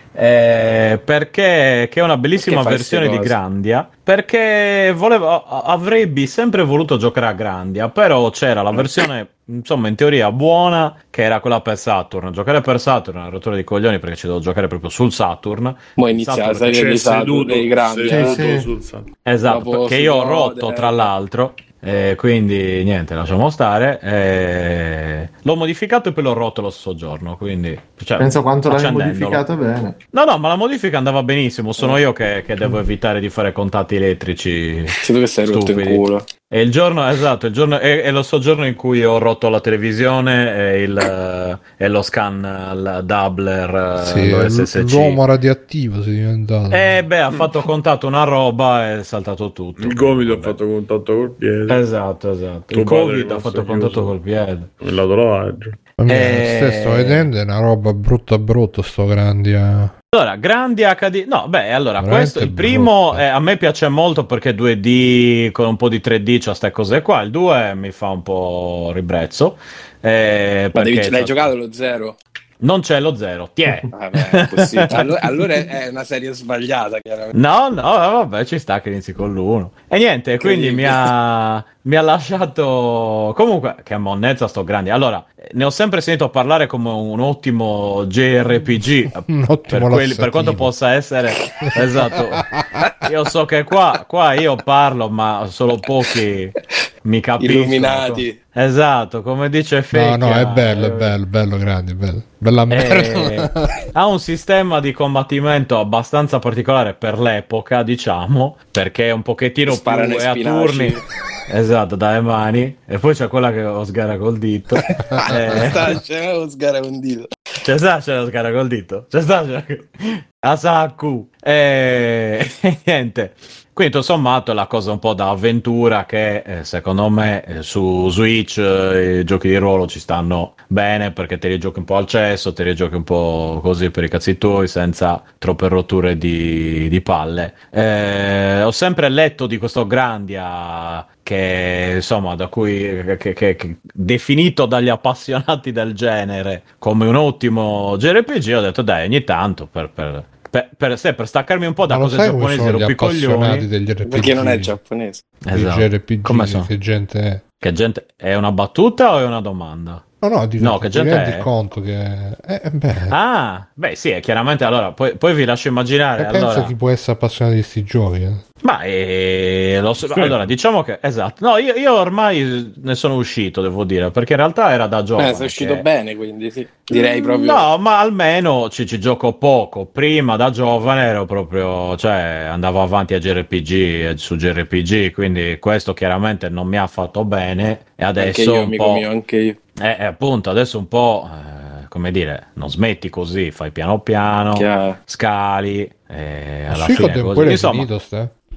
Eh, perché che è una bellissima versione di Grandia. Perché volevo, avrebbe sempre voluto giocare a Grandia, però c'era la versione, insomma, in teoria buona, che era quella per Saturn. Giocare per Saturn è una rottura di coglioni perché ci devo giocare proprio sul Saturn. Poi inizia la serie di Saturn dei Grandia. Sì, sì. Esatto, perché io ho rotto, tra l'altro. Eh, quindi niente, lasciamo stare. Eh, l'ho modificato e poi l'ho rotto lo stesso giorno. Quindi, cioè, Penso quanto l'hai modificato bene. No, no, ma la modifica andava benissimo. Sono io che, che devo evitare di fare contatti elettrici. Tu che sei rotto in culo. È il giorno, esatto, il giorno, è, è, lo soggiorno in cui ho rotto la televisione e, il, e lo scan al doubler sì, SSC. L'uomo radioattivo si è diventato. Eh beh, ha fatto contatto una roba e è saltato tutto. Il gomito ha fatto contatto col piede. Esatto, esatto. il Covid ha fatto contatto col piede. Il lato lavaggio. Eh... Sto vedendo è una roba brutta brutta sto Grandia. Allora, grandi HD. No, beh, allora, Veramente questo il primo eh, a me piace molto perché 2D con un po' di 3D, cioè queste cose qua. Il 2 mi fa un po' ribrezzo. Eh, Ma devi, l'hai giocato lo 0? Non c'è lo zero, ti è. Vabbè, allora, allora, è una serie sbagliata, chiaramente. No, no, vabbè, ci sta che inizi con l'uno. E niente, quindi mi ha, mi ha, lasciato... Comunque, che monnezza sto grande. Allora, ne ho sempre sentito parlare come un ottimo JRPG. un ottimo per, quelli, per quanto possa essere... esatto. Io so che qua, qua io parlo, ma solo pochi mi capiscono. Illuminati. Esatto, come dice Fake. No, no, è bello, è bello, bello, grande, bello. Bella eh, merda. ha un sistema di combattimento abbastanza particolare per l'epoca, diciamo, perché è un pochettino Sparano più a turni. Esatto, dalle mani. E poi c'è quella che ho sgara col dito. eh... Sta, c'è lo sgara col dito. C'è sta, c'è lo sgara col dito. C'è sta, c'è... Asaku. E... e niente. Quindi tutto sommato è la cosa un po' da avventura che eh, secondo me eh, su Switch eh, i giochi di ruolo ci stanno bene perché te li giochi un po' al cesso, te li giochi un po' così per i cazzi tuoi senza troppe rotture di, di palle. Ho sempre letto di questo Grandia che insomma da cui che, che, che, definito dagli appassionati del genere come un ottimo JRPG ho detto dai ogni tanto per, per per, per, se, per staccarmi un po' da cose giapponesi ero coglioni degli RPG, perché non è giapponese esatto. RPG, come so? che gente è che gente è una battuta o è una domanda? No, no, dico, no che gente rendi è... conto che... Eh, beh. Ah, beh sì, è chiaramente allora, poi, poi vi lascio immaginare. E allora... penso chi può essere appassionato di questi giochi. Eh. Ma eh, lo so, sì. allora diciamo che esatto. No, io, io, ormai ne sono uscito, devo dire, perché in realtà era da gioco. Eh, sei uscito che... bene, quindi sì. Direi proprio. No, ma almeno ci, ci, gioco poco. Prima da giovane ero proprio, cioè andavo avanti a JRPG su JRPG, quindi questo chiaramente non mi ha fatto bene. E adesso. Anche io, amico mio, anche io. Eh, appunto, adesso un po'. Eh, come dire, non smetti così, fai piano piano, Chiaro. scali, e alla fine così. Insomma, finito?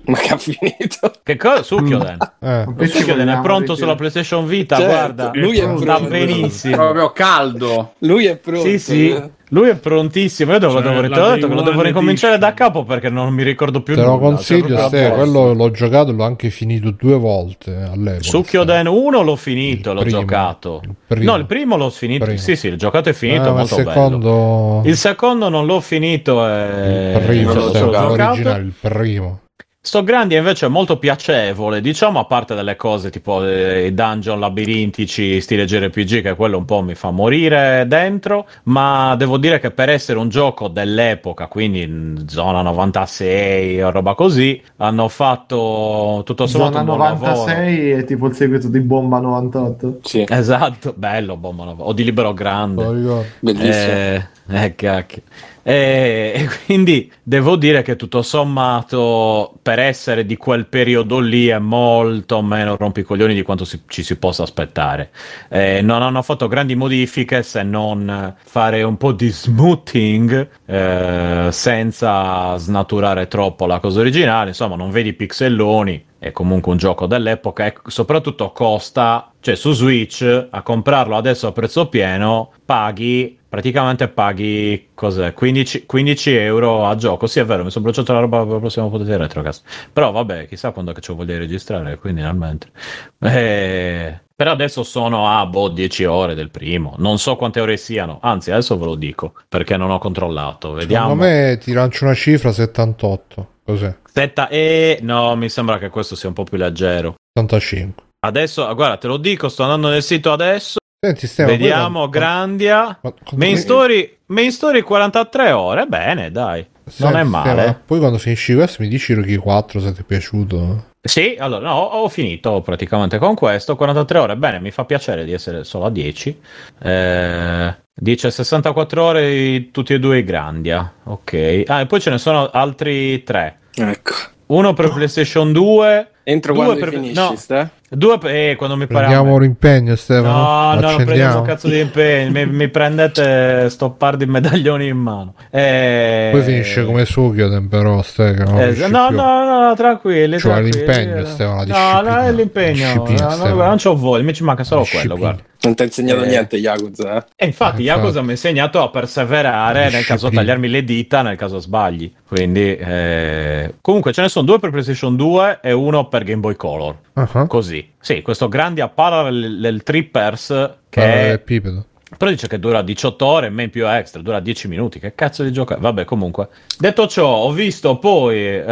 Ma che ha finito? Che cosa? Succhioden. Eh. Succhioden è pronto sulla PlayStation Vita, certo, guarda. Lui è pronto. Sta benissimo. Proprio caldo. Lui è pronto. Sì, sì. Lui è prontissimo. Io devo, cioè, devo, detto che lo devo ricominciare da capo perché non mi ricordo più. Te lo consiglio, cioè, ste, quello l'ho giocato, l'ho anche finito due volte all'epoca. Succhioden 1 l'ho finito, il l'ho primo, giocato. Il no, il primo l'ho finito. Primo. Sì, sì, il giocato è finito. Eh, molto il secondo... Bello. Il secondo non l'ho finito. E... Il primo, l'ho, l'ho, l'ho il primo. Sto Grandia invece è molto piacevole, diciamo a parte delle cose tipo eh, i dungeon labirintici stile JRPG che quello un po' mi fa morire dentro, ma devo dire che per essere un gioco dell'epoca, quindi zona 96 o roba così, hanno fatto tutto sommato zona 96 è tipo il seguito di Bomba 98. Sì. Esatto, bello Bomba 98 o di Libero Grande. Bellissimo. Eh, eh, cacchio. E, e, quindi devo dire che tutto sommato, per essere di quel periodo lì, è molto meno rompicoglioni di quanto si, ci si possa aspettare. Eh, non hanno fatto grandi modifiche se non fare un po' di smoothing eh, senza snaturare troppo la cosa originale. Insomma, non vedi pixelloni. È comunque un gioco dell'epoca e soprattutto costa, cioè su Switch, a comprarlo adesso a prezzo pieno, paghi praticamente paghi cos'è? 15, 15, euro a gioco. Sì, è vero, mi sono bruciato la roba per la prossima potete retrocast. Però vabbè, chissà quando che ci voglia registrare, quindi nel mentre. Eh, però adesso sono a boh, 10 ore del primo. Non so quante ore siano, anzi, adesso ve lo dico perché non ho controllato. Vediamo. Secondo me ti lancio una cifra 78. Cos'è? Setta e no, mi sembra che questo sia un po' più leggero. 85. Adesso, guarda, te lo dico, sto andando nel sito adesso. Senti, Stefano, Vediamo, quando... Grandia. Main story, main story 43 ore, bene, dai. Senti, non è male. Stefano, poi quando finisci questo mi dici Rocky 4 se ti è piaciuto. Sì, allora no, ho finito praticamente con questo. 43 ore, bene, mi fa piacere di essere solo a 10. Eh, dice 64 ore tutti e due i Grandia. Ok. Ah, e poi ce ne sono altri tre. Ecco. Uno per PlayStation 2. Entro due quando per... finisci, no. Ste? Due eh, quando mi pare Prendiamo un impegno, Stefano. No, no, non prendiamo un cazzo di impegno. mi, mi, prendete sto par di medaglioni in mano. E... Poi finisce come Sugioden, però, Stefano. Eh, no, no, no, tranquilli. Cioè, tranquilli. l'impegno, Stefano. No, no, è l'impegno. No, no, non c'ho voglia, mi ci manca solo quello, guarda. Non ti ha insegnato eh... niente Yakuza, eh? E infatti, eh, Yakuza mi ha insegnato a perseverare nel caso tagliarmi le dita, nel caso sbagli. Quindi, eh... comunque, ce ne sono due per PlayStation 2 e uno per Game Boy Color. Uh-huh. Così. Sì, questo grande Parallel del Trippers che Parallel è... Pipedo. Però dice che dura 18 ore, men più extra, dura 10 minuti. Che cazzo di gioco è? Vabbè, comunque. Detto ciò, ho visto poi eh,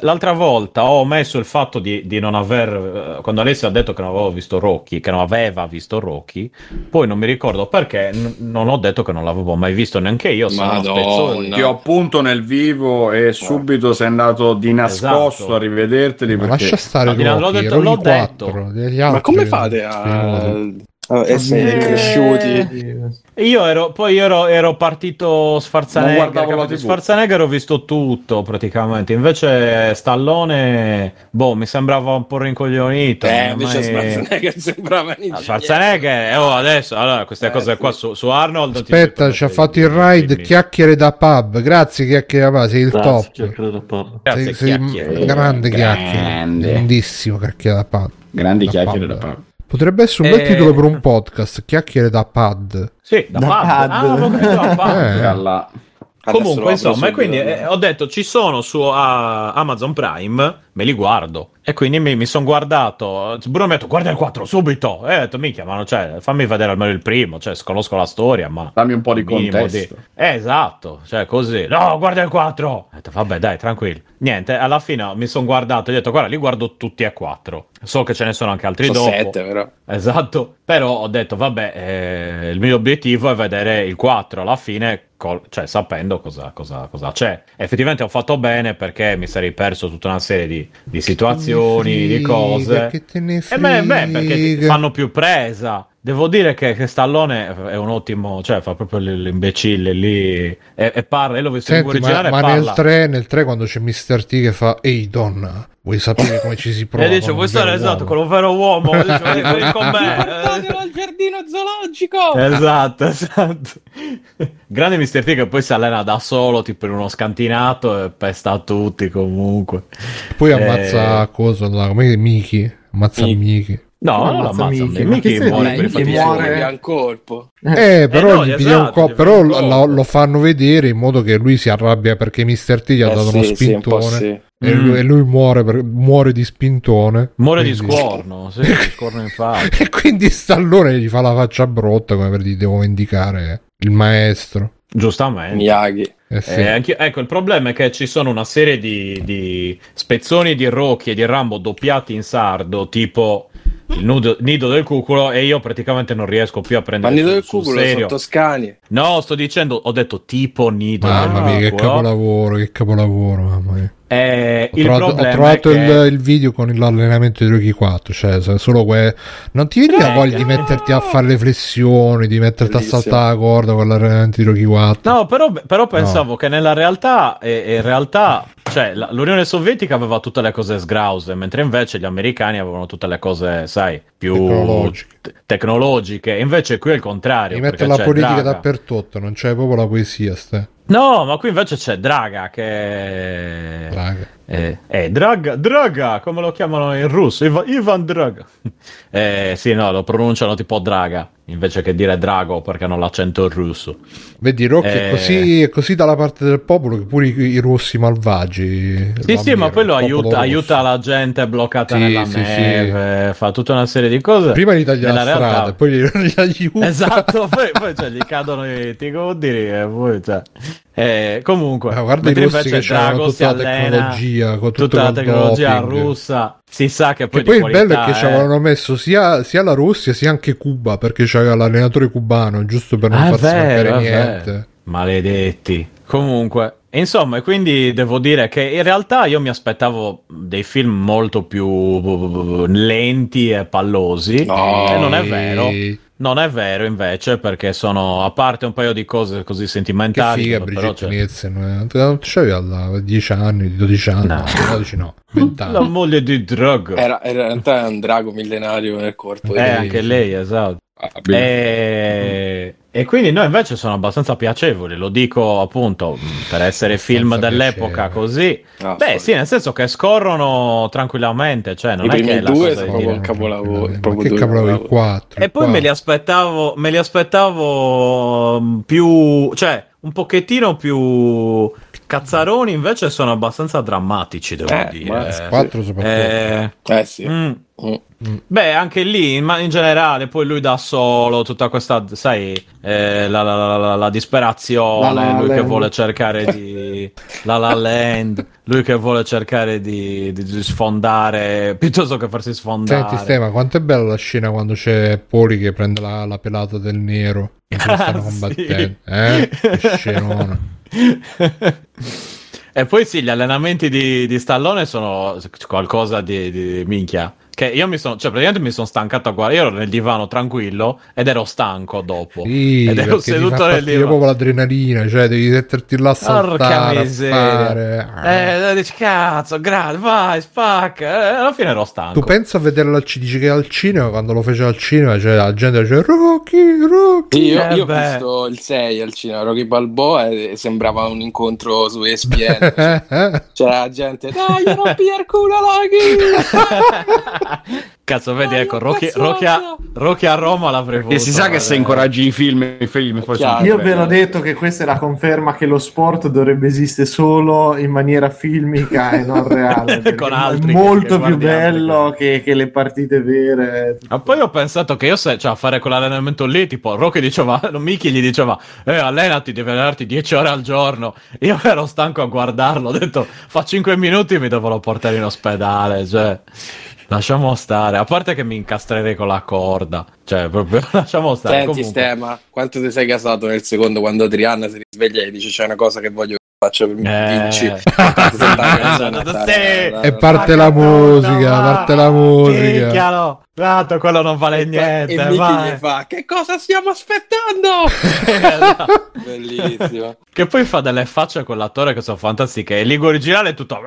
l'altra volta ho messo il fatto di, di non aver. Eh, quando Alessia ha detto che non avevo visto Rocky, che non aveva visto Rocky, poi non mi ricordo perché n- non ho detto che non l'avevo mai visto neanche io. Madonna. Ti ho appunto nel vivo e subito sei andato di nascosto esatto. a rivederteli. Ma perché... lascia stare no, Rocky, l'ho detto, l'ho 4, detto. Ma come fate a essere eh, cresciuti. Io ero, poi io ero, ero partito Schwarzenegger. Schwarzenegger ho visto tutto praticamente. Invece Stallone, boh, mi sembrava un po' rincoglionito. Eh, invece mai... Schwarzenegger sembrava ah, Schwarzenegger, oh, adesso, allora, queste eh, cose sì. qua su, su Arnold. Aspetta, ci ha fatto il ride chiacchiere da pub. Grazie, chiacchiere da pub. Sei il Grazie, top. Chiacchiere da pub. Grazie, sei, chiacchiere. grande chiacchiere. Grandissimo chiacchiere da pub. Grandi da chiacchiere pub. da pub. Potrebbe essere un bel Eh. titolo per un podcast, chiacchiere da pad. Sì, da, Da pad. pad. Ah, pad. Eh. Alla- Comunque, insomma, e quindi eh, ho detto ci sono su ah, Amazon Prime, me li guardo. E quindi mi, mi sono guardato. Bruno mi ha detto guarda il 4 subito. E ho detto minchia, ma c'è, fammi vedere almeno il primo. Cioè, conosco la storia, ma. Dammi un po' di contesto. Eh, esatto, cioè così. No, guarda il 4. Ho detto vabbè, dai, tranquillo. Niente, alla fine mi sono guardato e ho detto guarda, li guardo tutti e quattro. So che ce ne sono anche altri Sono dopo. sette, però. Esatto, però ho detto, vabbè, eh, il mio obiettivo è vedere il 4 alla fine, col- cioè sapendo cosa, cosa- cosa c'è. Effettivamente ho fatto bene perché mi sarei perso tutta una serie di, di situazioni, di cose. Che te ne E frega. beh, beh, perché fanno più presa. Devo dire che, che Stallone è un ottimo, cioè fa proprio l'imbecille lì e, e parla, io l'ho visto in Senti, ma, originale ma e nel, parla. 3, nel 3 quando c'è Mr. T che fa Ehi donna, vuoi sapere come ci si prova? E dice, stare vero esatto uomo?" con un vero uomo? Dice, "Vieni- vieni con me. Portatelo al giardino zoologico! Esatto, esatto. Grande Mr. T che poi si allena da solo, tipo in uno scantinato e pesta tutti comunque. Poi Eh, ammazza cosa là, come Miki, ammazza. Miki. No, Come non ammazza Mickey? Mickey, ne muore Mickey muore. un colpo. Eh, però no, gli esatto, piglia un co- gli però lo, colpo. lo fanno vedere in modo che lui si arrabbia perché Mr. T gli ha Eh dato sì, uno sì, un spintone sì. e, Mm. lui, e lui muore, per- muore di spintone. Muore di Quindi- scorno, sì, di scorno in faccia. E quindi Stallone gli fa la faccia brotta come per dire devo vendicare il maestro. Giustamente. Miyagi. Eh sì. eh, ecco, il problema è che ci sono una serie di, di spezzoni di Rocky e di Rambo doppiati in sardo, tipo il nudo, nido del cuculo e io praticamente non riesco più a prendere Ma nido del cuculo serio. sono toscani. No, sto dicendo, ho detto tipo nido mamma del mia, cuculo. che capolavoro, che capolavoro, mamma mia. Eh, ho, trovato, ho trovato il, che... il, video con l'allenamento di Rocky 4 cioè solo que... non ti viene la voglia di metterti a fare le flessioni di metterti Bellissimo. a saltare la corda con l'allenamento di Rocky 4 no però, però pensavo no. che nella realtà eh, in realtà cioè, l'Unione Sovietica aveva tutte le cose sgrause mentre invece gli americani avevano tutte le cose sai più tecnologiche, te- tecnologiche. invece qui è il contrario mi mette la politica Draga. dappertutto non c'è proprio la poesia ste. No, ma qui invece c'è Draga che... Draga. Eh, eh, Draga, Draga, come lo chiamano in russo? Ivan, Ivan Draga. Eh, sì, no, lo pronunciano tipo Draga, invece che dire Drago perché hanno l'accento russo. Vedi, Rocky eh... è, così, è, così, dalla parte del popolo che pure i, i rossi malvagi. Sì, sì, ma poi lo aiuta, aiuta la gente bloccata sì, nella sì, neve, sì. fa tutta una serie di cose. Prima gli taglia la strada, realtà... poi gli, gli aiuta. Esatto, poi, poi cioè, gli cadono i tigondiri e poi... Cioè... Eh, comunque, ah, guarda i russi che hanno tutta la tecnologia, con tutta la tecnologia doping. russa. Si sa che poi, che poi il bello è che ci avevano messo sia, sia, la Russia sia anche Cuba perché c'era l'allenatore cubano, giusto per non ah, farsi vero, mancare niente. Maledetti. Comunque, insomma, quindi devo dire che in realtà io mi aspettavo dei film molto più lenti e pallosi. No, e non è vero. Non è vero invece perché sono a parte un paio di cose così sentimentali. Che figa Brigitte Nielsen, non c'avevi a 10 anni, 12 anni, no. 12 no, 20 anni. La moglie di Drago. Era, era in realtà un drago millenario nel corpo. Eh, anche lei, esatto. Ah, e... e... quindi noi invece sono abbastanza piacevoli, lo dico appunto per essere film dell'epoca piacevole. così. Ah, Beh, sorry. sì, nel senso che scorrono tranquillamente, cioè non I è che due sono proprio il capolavoro. Che capolavoro il 4. E poi me li aspettavo, me li aspettavo mm, più, cioè un pochettino più cazzaroni invece sono abbastanza drammatici, devo eh, dire. 4 soprattutto. Eh, eh sì. Mm. Mm. Beh, anche lì, ma in generale, poi lui da solo, tutta questa, sai, eh, la, la, la, la, disperazione, la lui land. che vuole cercare di... la la land, lui che vuole cercare di, di, di, sfondare, piuttosto che farsi sfondare. Senti, Stema, quanto è bella la scena quando c'è Poli che prende la, pelata del nero e stanno combattendo. Sì. Eh? Scenona. e poi sì, gli allenamenti di, di Stallone sono qualcosa di, di minchia che io mi sono, cioè praticamente mi sono stancato a guardare, io ero nel divano tranquillo ed ero stanco dopo. Sì, ed ero seduto nel divano. proprio l'adrenalina, cioè devi metterti là a saltare, a Eh, dici cazzo, grazie, vai, spacca. Eh, alla fine ero stanco. Tu pensa a vederlo al cinema, dici che al cinema, quando lo fece al cinema, cioè la gente diceva Rocky, Rocky. Sì, io, eh, io ho visto il 6 al cinema, Rocky Balboa e sembrava un incontro su ESPN. C'era la gente, dai, rompi il culo, Rocky! Cazzo, vedi, ecco, Rocky, Rocky, a, Rocky, a, Roma l'avrei voluto. E si sa che se incoraggi i film, i film poi Io ve l'ho detto che questa è la conferma che lo sport dovrebbe esistere solo in maniera filmica e non reale. Con altri. È molto più bello che, che, le partite vere. Ma poi ho pensato che io se, cioè, a fare quell'allenamento lì, tipo, Rocky diceva, Miki gli diceva, eh, allenati, devi allenarti 10 ore al giorno. Io ero stanco a guardarlo, ho detto, fa 5 minuti e mi devono portare in ospedale, cioè... Lasciamo stare, a parte che mi incastrerei con la corda, cioè proprio lasciamo stare. Senti Comunque... Stema, quanto ti sei casato nel secondo quando Adriana si risveglia e dice c'è una cosa che voglio faccio per eh... vinci e parte la musica parte la musica Picchialo. Tanto quello non vale e niente. E Mickey fa: Che cosa stiamo aspettando? Bellissimo. Che poi fa delle facce a quell'attore che sono fantastiche. Il lingue originale è tutto.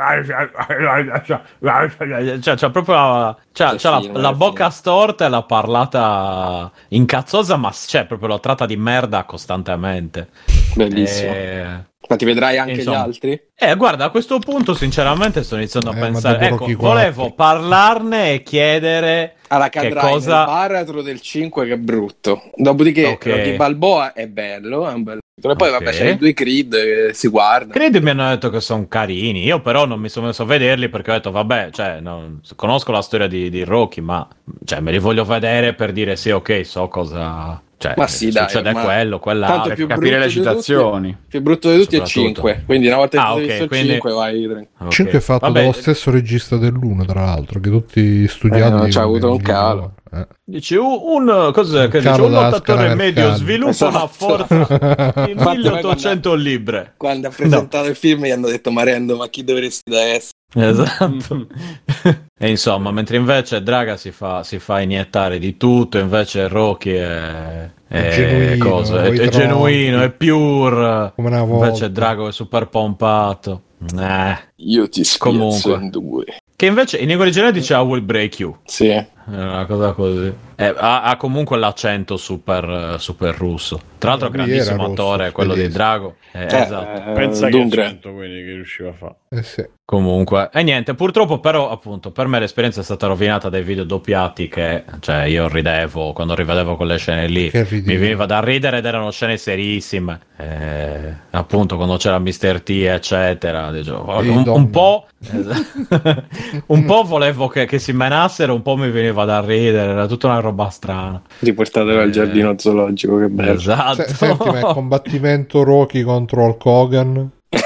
Cioè, c'ha proprio. C'ha, c'ha la, la bocca storta e la parlata incazzosa, ma c'è proprio la tratta di merda costantemente. Bellissimo. E... Ma ti vedrai anche Insomma, gli altri? Eh, guarda, a questo punto, sinceramente, sto iniziando a eh, pensare. Ecco, volevo parlarne e chiedere. Allora, che cosa... nel baratro del 5 che è brutto. Dopodiché, okay. Rocky Balboa è bello, è un bel e poi okay. vabbè c'è i due Creed che si guardano. Creed mi hanno detto che sono carini, io però non mi sono messo a vederli perché ho detto vabbè, cioè, non, conosco la storia di, di Rocky, ma cioè, me li voglio vedere per dire sì, ok, so cosa, Cioè, ma sì, dai, succede ma... quello, quell'altro. Tanto più capire le citazioni. Tutti, più brutto di tutti è 5. Quindi una volta che ah, okay, visto quindi... 5 vai. Okay. 5 è fatto Vabbè. dallo stesso regista dell'1, tra l'altro, che tutti studiati. Eh, non c'ha avuto un calo. Eh. Dice un, un, cos'è, che dice, un lottatore medio sviluppa esatto. una forza di 1800 libbre. Quando ha presentato no. il film gli hanno detto Marendo, ma chi dovresti da essere? Esatto. e insomma, mentre invece Draga si fa, si fa iniettare di tutto, invece Rocky è, è, genuino, cosa, è, è genuino, è pure. Invece Drago è super pompato. Eh. Io ti spiazzo in due. Che invece in lingua originale dice I will break you. Sì. È una cosa così. Eh, ha, ha, comunque l'accento super, super russo. Tra l'altro, grandissimo attore, quello di Drago. Eh, cioè, esatto. Pensa che accento quindi che riusciva a fare. Eh sì. Comunque, e niente, purtroppo però appunto per me l'esperienza è stata rovinata dai video doppiati che, cioè io ridevo quando rivedevo quelle scene lì, mi veniva da ridere ed erano scene serissime, eh, appunto quando c'era Mr. T eccetera, dicevo, un, un, po' un po' volevo che, che, si menassero, un po' mi veniva da ridere, era tutta una roba strana. Riportatelo eh, al giardino zoologico, che bello. Esatto. S- senti, ma il combattimento Rocky contro Hulk Hogan?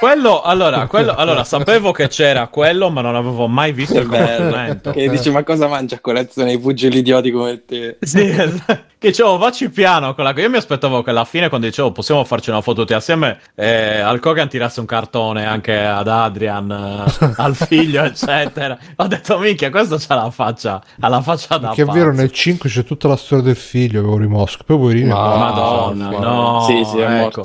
quello, allora, quello, allora, sapevo che c'era quello, ma non avevo mai visto il combattimento. Che dici, ma cosa mangia a colazione i pugili idioti come te? Sì, esatto che dicevo vacci piano con la... io mi aspettavo che alla fine quando dicevo possiamo farci una foto tutti assieme eh, al Kogan tirasse un cartone anche ad Adrian eh, al figlio eccetera. Ho detto minchia questo c'ha la faccia ha la faccia da che è vero nel 5 c'è tutta la storia del figlio avevo rimosso poi poverino no, madonna no sì, sì, ecco.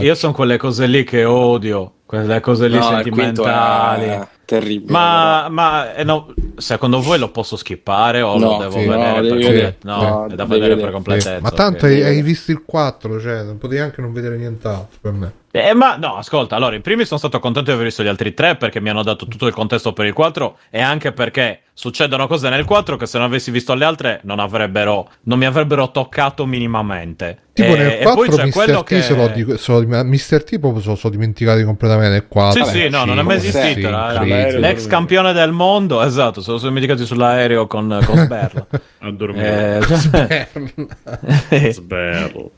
io sono quelle cose lì che odio quelle cose lì no, sentimentali terribile. Ma, ma eh, no, secondo voi lo posso skippare o no, lo devo sì, vedere? No, per vedere. No, no, è da vedere per completezza. Sì. Ma tanto okay. hai, hai, visto il 4, cioè non potevi anche non vedere nient'altro per me. Eh, ma no, ascolta, allora, in primis sono stato contento di aver visto gli altri tre perché mi hanno dato tutto il contesto per il 4 e anche perché succedono cose nel 4 che se non avessi visto le altre non avrebbero, non mi avrebbero toccato minimamente. Tipo e, nel 4 Mr. T che... se lo, dico, se lo, Mr. T proprio se lo sono dimenticati completamente nel 4. Sì, sì, no, non è mai esistito. Sì, l'ex campione del mondo, esatto, se lo sono dimenticati sull'aereo con, con Sberla. A dormire. Eh, Sberlo.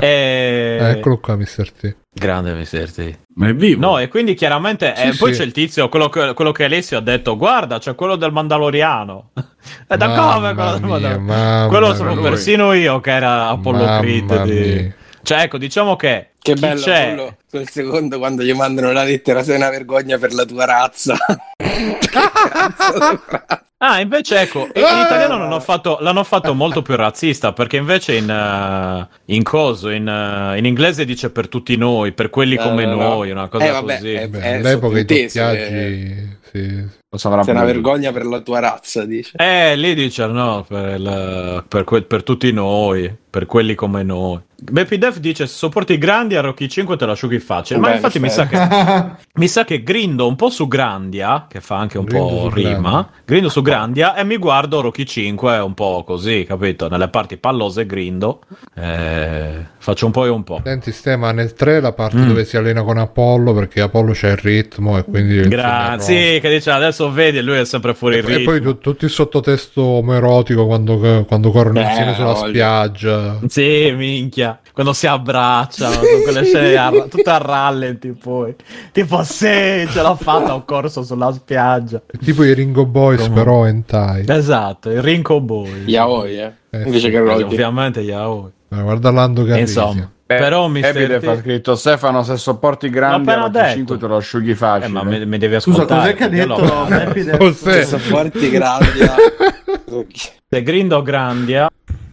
eh, Eccolo qua, Mr. T. Grande Mr. T. Ma è vivo. No, e quindi chiaramente. Sì, eh, poi c'è il tizio, quello che, quello che Alessio ha detto: Guarda, c'è quello del Mandaloriano. e da come quello del Mandaloriano? Quello sono persino io che era Apollo Creed. Di... Cioè, ecco, diciamo che. Che bello c'è... quello, quel secondo quando gli mandano la lettera, sei una vergogna per la tua razza. Ah, invece ecco, in italiano l'hanno fatto, l'hanno fatto molto più razzista perché invece in, uh, in coso, in, uh, in, inglese dice per tutti noi, per quelli no, come no, noi, no. una cosa eh, vabbè, così. È, è All'epoca i doppiaggi... Sì. Sei una vergogna per la tua razza, dice. Eh, lì dice no, per, il, per, que- per tutti noi, per quelli come noi. Beppy Def dice se sopporti i grandi a Rocky 5 te lo asciughi facile. Ma infatti mi sa, che, mi sa che grindo un po' su Grandia, che fa anche un grindo po' rima. Grandi. Grindo su Grandia e mi guardo Rocky 5 un po' così, capito? Nelle parti pallose grindo. Eh, faccio un po' e un po'. Senti, Stema, nel 3 la parte mm. dove si allena con Apollo perché Apollo c'è il ritmo e quindi. Grazie, che dice adesso vedi e lui è sempre fuori il ritmo. E poi tu, tutto il sottotesto omoerotico quando, quando corrono Beh, insieme sulla voglio. spiaggia. Sì, minchia quando si abbracciano con quelle scene a, tutte a rallenti poi. Tipo sì ce l'ho fatta ho corso sulla spiaggia. Tipo i Ringo Boys Come... però hentai esatto i Ringo Boys. Yaoi eh, eh invece sì. che Rocky ovviamente yaoi. Eh, guarda Lando Garrisia insomma Beh, però mi Epide fa scritto Stefano se sopporti grandi a 5 te lo asciughi facile. Eh, ma mi, mi devi ascoltare scusa cos'è che ha detto Epide se sopporti Grandia se grindo Grandia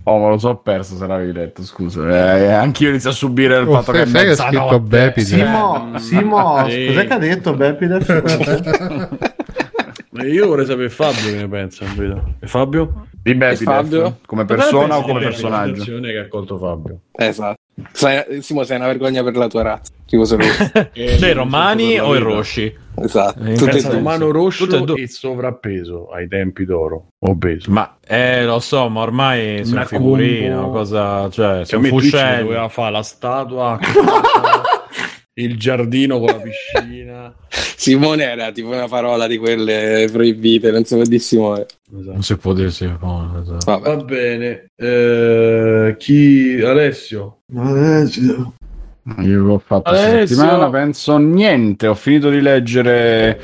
Oh, ma lo so perso se l'avevi detto, scusa. Eh, anch'io inizio a subire il oh, fatto che è mezzanotte. Bepide. Simo, Simo sì. cos'è che ha detto Bepide? io vorrei sapere Fabio che ne pensa. E Fabio? Di Bepide, Fabio? come persona o come personaggio? che ha accolto Fabio. Esatto. Sei, Simo, sei una vergogna per la tua razza. Tipo eh, cioè, i romani o i rossi? Esatto. Eh, Tutti e romano rosso e sovrappeso ai tempi d'oro. Obeso. Ma eh, lo so, ma ormai sono figurino, cosa, cioè, sono fuscelli. doveva fare la statua il giardino con la piscina. Simone era tipo una parola di quelle proibite, non si può dire Simone. Esatto. Non si può dire Simone. Esatto. Va bene. Eh, chi? Alessio. Alessio. Io ho fatto Alessio. settimana, penso niente. Ho finito di leggere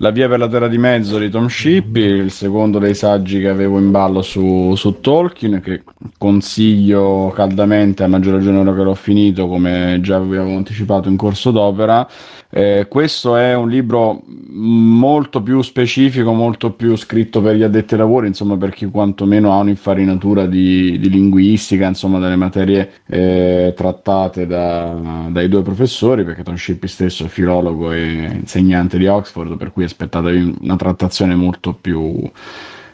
La via per la terra di mezzo di Tom Shippey, il secondo dei saggi che avevo in ballo su, su Tolkien, che consiglio caldamente, a maggior ragione ora che l'ho finito, come già avevo anticipato in corso d'opera. Eh, questo è un libro molto più specifico, molto più scritto per gli addetti ai lavori, insomma per chi quantomeno ha un'infarinatura di, di linguistica, insomma delle materie eh, trattate da, dai due professori, perché Tom Shippey stesso è filologo e insegnante di Oxford, per cui aspettatevi una trattazione molto più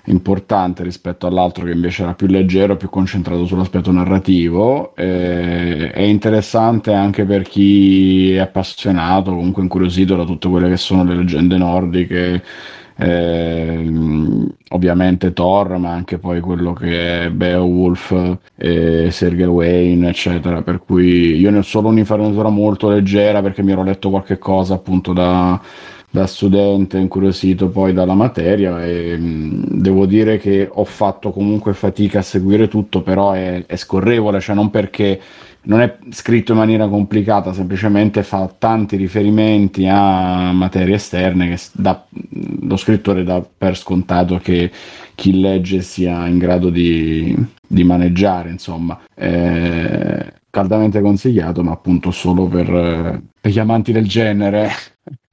importante rispetto all'altro che invece era più leggero, più concentrato sull'aspetto narrativo. Eh, è interessante anche per chi è appassionato, comunque incuriosito da tutte quelle che sono le leggende nordiche. Eh, ovviamente Thor, ma anche poi quello che è Beowulf, eh, Sergei Wayne, eccetera. Per cui io ne ho solo un'infarinatura molto leggera perché mi ero letto qualche cosa appunto da da studente incuriosito poi dalla materia e mh, devo dire che ho fatto comunque fatica a seguire tutto, però è, è, scorrevole, cioè non perché non è scritto in maniera complicata, semplicemente fa tanti riferimenti a materie esterne che da, lo scrittore dà per scontato che chi legge sia in grado di, di maneggiare, insomma. È caldamente consigliato, ma appunto solo per, per gli amanti del genere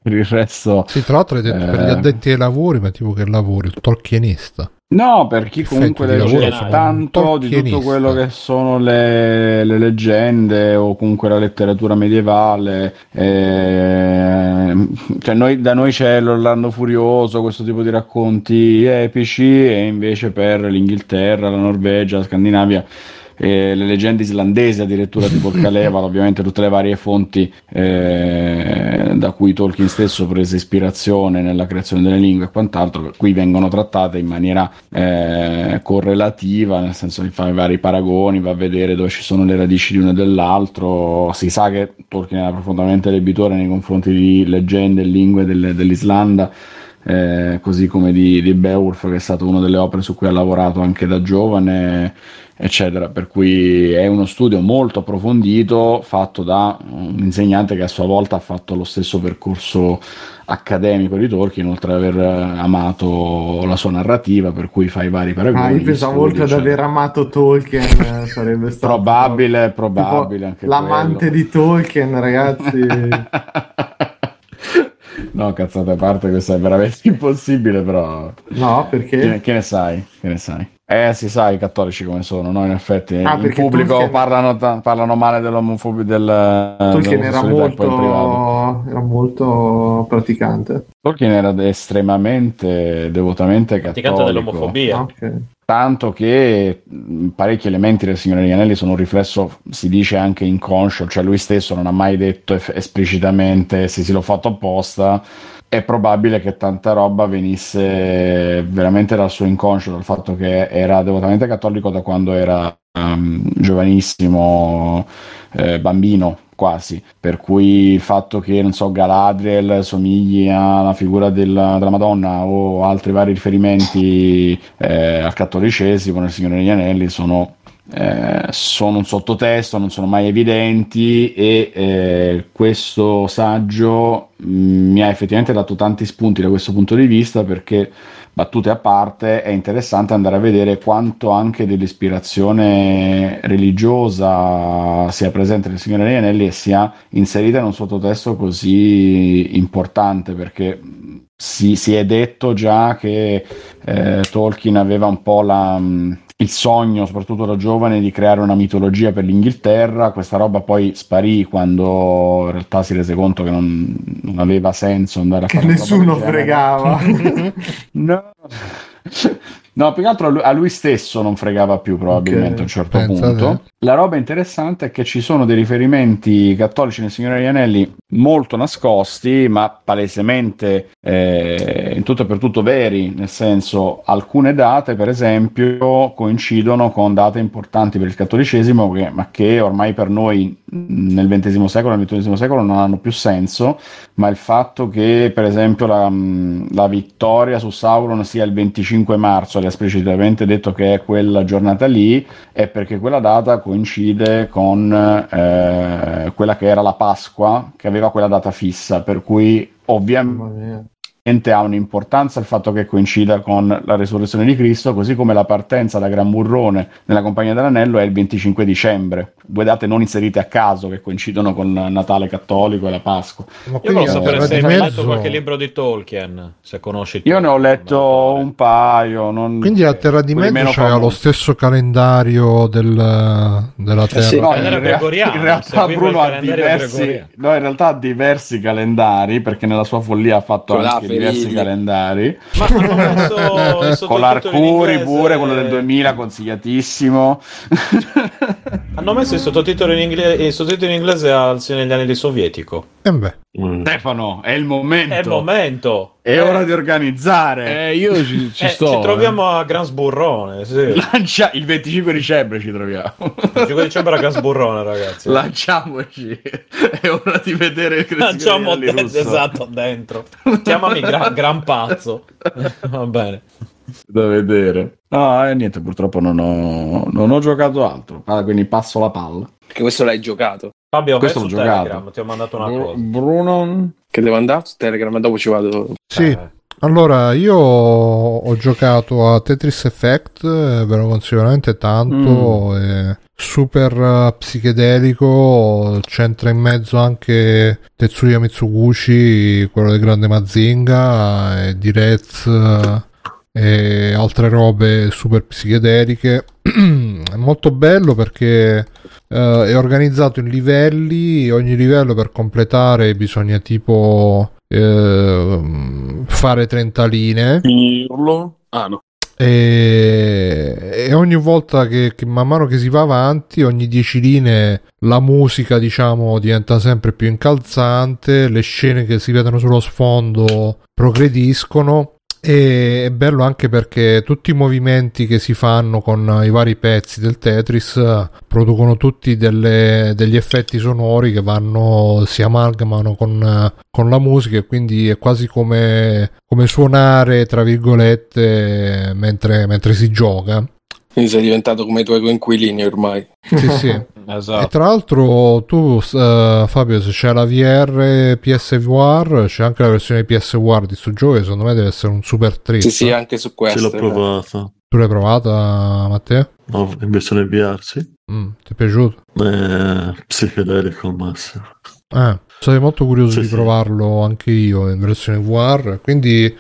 per il resto sì tra l'altro hai detto eh... per gli eh, addetti ai lavori ma tipo che lavori tolkienista. No per chi comunque legge tanto di tutto quello che sono le, le, leggende o comunque la letteratura medievale eh... cioè noi, da noi c'è l'Orlando Furioso questo tipo di racconti epici e invece per l'Inghilterra la Norvegia la Scandinavia eh, le leggende islandesi addirittura tipo il Kalevala, ovviamente tutte le varie fonti eh, da cui Tolkien stesso prese ispirazione nella creazione delle lingue e quant'altro, qui vengono trattate in maniera eh, correlativa, nel senso che fa i vari paragoni, va a vedere dove ci sono le radici di uno e dell'altro, si sa che Tolkien era profondamente debitore nei confronti di leggende e lingue delle, dell'Islanda. Eh, così come di, di Beowulf che è stata una delle opere su cui ha lavorato anche da giovane eccetera. Per cui è uno studio molto approfondito fatto da un insegnante che a sua volta ha fatto lo stesso percorso accademico di Tolkien, oltre ad aver amato la sua narrativa, per cui fa i vari paragoni. Ah, io pensavo oltre ad aver amato Tolkien eh, sarebbe stato probabile, probabile anche l'amante quello. di Tolkien, ragazzi. No, cazzate a parte, questo è veramente impossibile, però... No, perché? Che ne, che ne sai? Che ne sai? Eh, si sa i cattolici come sono, no? In effetti, ah, in pubblico Tolkien... parlano, parlano, male dell'omofobia del Tolkien era molto, era molto praticante. Tolkien era estremamente, devotamente cattolico. Praticante dell'omofobia. Okay. Tanto che parecchi elementi del Signore degli Anelli sono un riflesso, si dice anche inconscio, cioè lui stesso non ha mai detto esplicitamente se si l'ho fatto apposta, è probabile che tanta roba venisse veramente dal suo inconscio, dal fatto che era devotamente cattolico da quando era um, giovanissimo, eh, bambino quasi, per cui il fatto che, non so, Galadriel somigli alla figura della, della Madonna o altri vari riferimenti eh, al cattolicesimo nel Signore degli Anelli sono eh, sono un sottotesto, non sono mai evidenti e eh, questo saggio mm, mi ha effettivamente dato tanti spunti da questo punto di vista perché battute a parte è interessante andare a vedere quanto anche dell'ispirazione religiosa sia presente nel Signore degli Anelli e sia inserita in un sottotesto così importante perché si, si è detto già che eh, Tolkien aveva un po' la, mm, il sogno, soprattutto da giovane, di creare una mitologia per l'Inghilterra. Questa roba poi sparì quando in realtà si rese conto che non, non aveva senso andare a che fare nessuno fregava. no. No, più che altro a lui, stesso non fregava più probabilmente okay. a un certo Pensate. punto. La roba interessante è che ci sono dei riferimenti cattolici nel Signore degli Anelli molto nascosti, ma palesemente eh, in tutto e per tutto veri, nel senso alcune date, per esempio, coincidono con date importanti per il cattolicesimo, che, ma che ormai per noi nel XX secolo e nel XXI secolo non hanno più senso, ma il fatto che, per esempio, la, la vittoria su Sauron sia il 25 marzo, ha esplicitamente detto che è quella giornata lì, è perché quella data coincide con eh, quella che era la Pasqua, che aveva quella data fissa, per cui ovviamente ha un'importanza il fatto che coincida con la resurrezione di Cristo, così come la partenza da Gran Burrone nella Compagnia dell'Anello è il 25 dicembre, due date non inserite a caso che coincidono con Natale cattolico e la Pasqua. Ma Io volevo sapere se hai mezzo... letto qualche libro di Tolkien, se conosci. Io ne ho letto un paio. Non... Quindi a Terra di Mezzo c'era lo stesso calendario del, della Terra. Eh sì, no, in, rea- in realtà Bruno ha diversi, no, in realtà ha diversi calendari perché nella sua follia ha fatto anche diversi calendari. Ma hanno messo con l'Arcuri pure, quello del 2000 consigliatissimo. hanno messo il sottotitolo in inglese, il sottotitolo in inglese al Signore degli Anelli sovietico. Eh beh. Mm. Stefano, è il momento. È il momento. È eh. ora di organizzare. Eh, io ci, ci eh, sto. Ci troviamo eh. a Gran Sburrone. Sì. Lancia... Il 25 dicembre ci troviamo. Il 25 dicembre a Gran Sburrone, ragazzi. Lanciamoci. È ora di vedere il Lanciamo de- esatto dentro. Chiamami gran, gran pazzo. Va bene. Da vedere. No, eh, niente, purtroppo non ho, non ho giocato altro. Ah, quindi passo la palla. Perché questo l'hai giocato. Fabio, questo l'ho giocato. Telegram, ti ho mandato una Br- cosa. Bruno. Che devo andare su Telegram, dopo ci vado. Sì. Eh. Allora, io ho giocato a Tetris Effect, eh, ve lo consiglio veramente tanto, mm. super uh, psichedelico, c'entra in mezzo anche Tetsuya Mitsuguchi, quello del grande Mazinga, e di Rez uh, e altre robe super psichedeliche. È molto bello perché Uh, è organizzato in livelli, ogni livello per completare bisogna tipo uh, fare 30 linee. Finirlo? Ah no. E, e ogni volta che, che, man mano che si va avanti, ogni 10 linee la musica diciamo diventa sempre più incalzante, le scene che si vedono sullo sfondo progrediscono e è bello anche perché tutti i movimenti che si fanno con i vari pezzi del Tetris producono tutti delle, degli effetti sonori che vanno, si amalgamano con, con la musica e quindi è quasi come, come suonare tra virgolette mentre, mentre si gioca. Quindi sei diventato come i tuoi coinquilini ormai. Sì, sì. esatto. E tra l'altro tu, uh, Fabio, se c'è la VR PSVR, c'è anche la versione PSVR di sto gioco secondo me deve essere un super trip. Sì, sì, anche su questo. Ce l'ho provata. Tu l'hai provata, Matteo? No, in versione VR, sì. Mm, ti è piaciuto? Eh, psichedelico al massimo. Eh, sarei molto curioso sì, di provarlo anche io in versione VR, quindi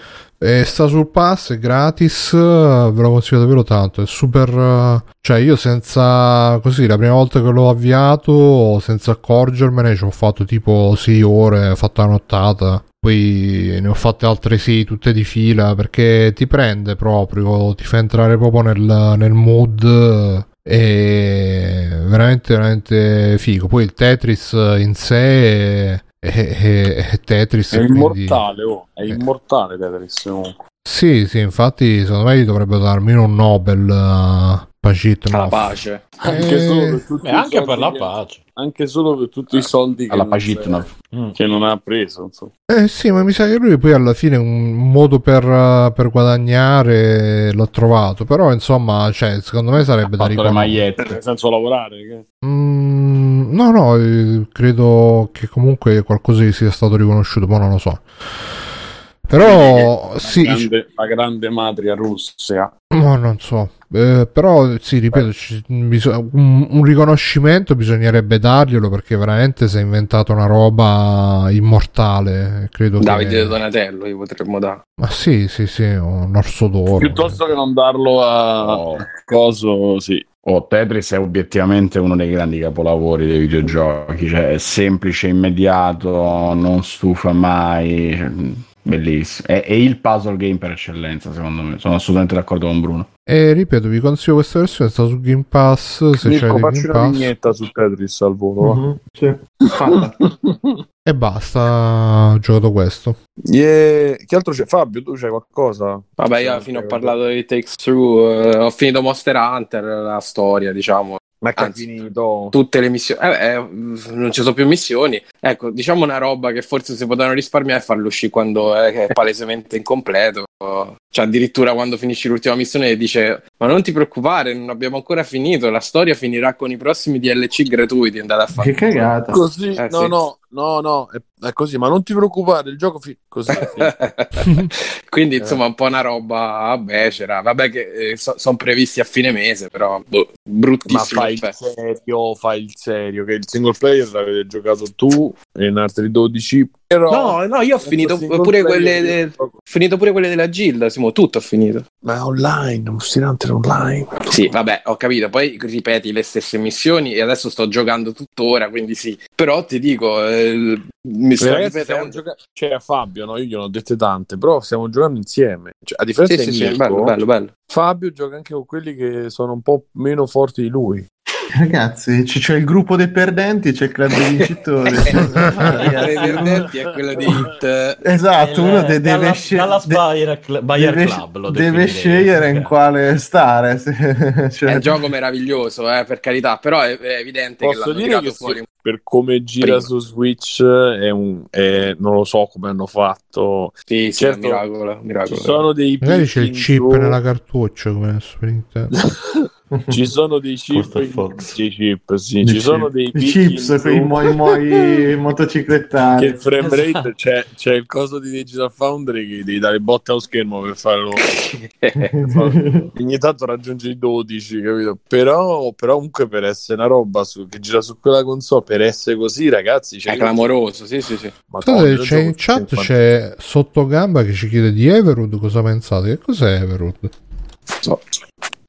e sta sul pass, è gratis, ve lo consiglio davvero tanto, è super... Cioè io senza... così, la prima volta che l'ho avviato, senza accorgermene, ci ho fatto tipo 6 ore, ho fatto la nottata, poi ne ho fatte altre 6 tutte di fila, perché ti prende proprio, ti fa entrare proprio nel, nel mood e veramente veramente figo. Poi il Tetris in sé è, è, è Tetris è immortale oh. è immortale Tetris comunque sì sì infatti secondo me gli dovrebbero dare almeno un Nobel uh, Pacitno. La pace. Anche, eh... solo anche per la pace. Anche solo per tutti i soldi che, alla non, mm. che non ha preso. Insomma. Eh sì, ma mi sa che lui poi alla fine un modo per, per guadagnare l'ha trovato. Però insomma, cioè, secondo me sarebbe ha da riconoscere. le magliette, nel senso lavorare. Che... Mm, no, no, eh, credo che comunque qualcosa gli sia stato riconosciuto, ma non lo so. Però la sì, grande, la grande matria Russia. No, non so. Eh, però sì, ripeto, ci, bisog- un, un, riconoscimento bisognerebbe darglielo perché veramente si è inventato una roba immortale. Credo Davide che... Donatello gli potremmo dare. Ma sì, sì, sì, un orso d'oro. Piuttosto che non darlo a oh. Coso, sì. Oh, Tetris è obiettivamente uno dei grandi capolavori dei videogiochi, cioè è semplice, immediato, non stufa mai Bellissimo. È, è, il puzzle game per eccellenza, secondo me. Sono assolutamente d'accordo con Bruno. E ripeto, vi consiglio questa versione, sta su Game Pass. Se Mirko, c'è facci una Pass. vignetta su Tetris al volo. Mm-hmm, sì. e basta, ho giocato questo. Yeah. Che altro c'è? Fabio, tu c'hai qualcosa? Vabbè, io fino ho parlato di Takes Through, eh, ho finito Monster Hunter, la storia, diciamo. Ma che Anzi, finito? Tutte le missioni, eh, eh, non ci sono più missioni. Ecco, diciamo una roba che forse si potevano risparmiare è farlo uscire quando è, è palesemente incompleto. Cioè, addirittura quando finisci l'ultima missione dice: Ma non ti preoccupare, non abbiamo ancora finito. La storia finirà con i prossimi DLC gratuiti. Andate a fare. Che cagata. Così, Eh, no, sì. no, no, no, è, è così, ma non ti preoccupare, il gioco fi- così. Quindi, insomma, un po' una roba becera. Vabbè, che sono previsti a fine mese, però boh, ma bruttissimo. fai il effetto. serio, fai il serio, che il single player l'avete giocato tu e in altri 12. Però No, no, io ho finito pure quelle, de- finito pure quelle della Gilda, Simo, tutto ho finito. Ma è online, Monster Hunter online. Sì, vabbè, ho capito. Poi ripeti le stesse missioni e adesso sto giocando tuttora, quindi sì. Però ti dico, eh, mi sto ripetendo. gioca- cioè a Fabio, no? io gliene ho dette tante, però stiamo giocando insieme. Cioè, a Sì, differenza sì, di sì, Mirko, bello, bello, bello. Fabio gioca anche con quelli che sono un po' meno forti di lui. Ragazzi, c- c'è il gruppo dei perdenti e c'è il club dei vincitori. Tra i perdenti è quello di Hit. esatto, uno de- deve, dalla, sce- Dallas de- Bayer, Cl- Bayer deve, Club lo deve definirei. scegliere in quale stare. se- È cioè- un gioco meraviglioso, eh, per carità, però è, è evidente che Posso l'hanno dire tirato che fuori. per come gira Prima. su Switch è un, è- non lo so come hanno fatto. Sì, sì, Certo, miracolo, miracolo. Ci sono dei Magari c'è il chip nella cartuccia come su Super Nintendo. Ci sono dei chip, dei chip, sì. Ci chip. sono dei chips, quei moi moi motociclettari. che il frame rate Esatto. c'è, c'è il coso di Digital Foundry che devi dare botte allo schermo per farlo ogni tanto raggiunge i 12 capito però, però comunque per essere una roba su- che gira su quella console per essere così ragazzi cioè, È clamoroso, sì, sì, sì. Scusate, io c'è in chat 50. c'è Sottogamba che ci chiede di Everwood cosa pensate? Che cos'è Everwood? So.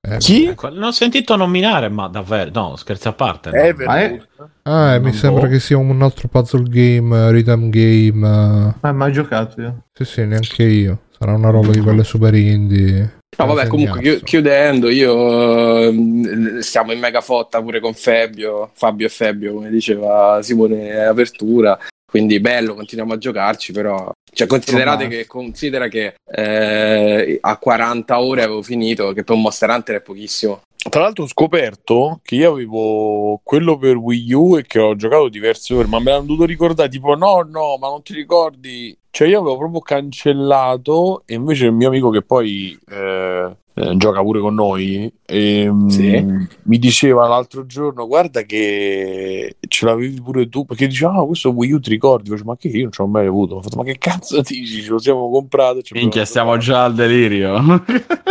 Eh, chi? Non ho sentito nominare, ma davvero, no, scherzi a parte. no. Everwood. Ma è- Ah, eh, mi sembra boh. che sia un altro puzzle game, eh, rhythm game. eh. Ma mai giocato io. Sì, sì, neanche io. Sarà una roba di quelle super indie. No, vabbè, comunque chi- chiudendo, io ehm, stiamo in mega fotta pure con Fabio, Fabio e Fabio, come diceva Simone in apertura. Quindi bello, continuiamo a giocarci, però cioè, considerate che considera che eh, a 40 ore avevo finito, che per un Monster Hunter è pochissimo. Tra l'altro ho scoperto che io avevo quello per Wii U e che ho giocato diverse ore, ma me l'hanno dovuto ricordare, tipo no, no, ma non ti ricordi? Cioè io avevo proprio cancellato e invece il mio amico che poi eh, eh, gioca pure con noi ehm, Sì. mi diceva l'altro giorno guarda che ce l'avevi pure tu perché diceva ah questo Wii U ti ricordi? Facevo, ma che io non ce l'ho mai avuto ho fatto ma che cazzo dici? Ce lo siamo comprato e Minchia, stiamo giocato." già al delirio.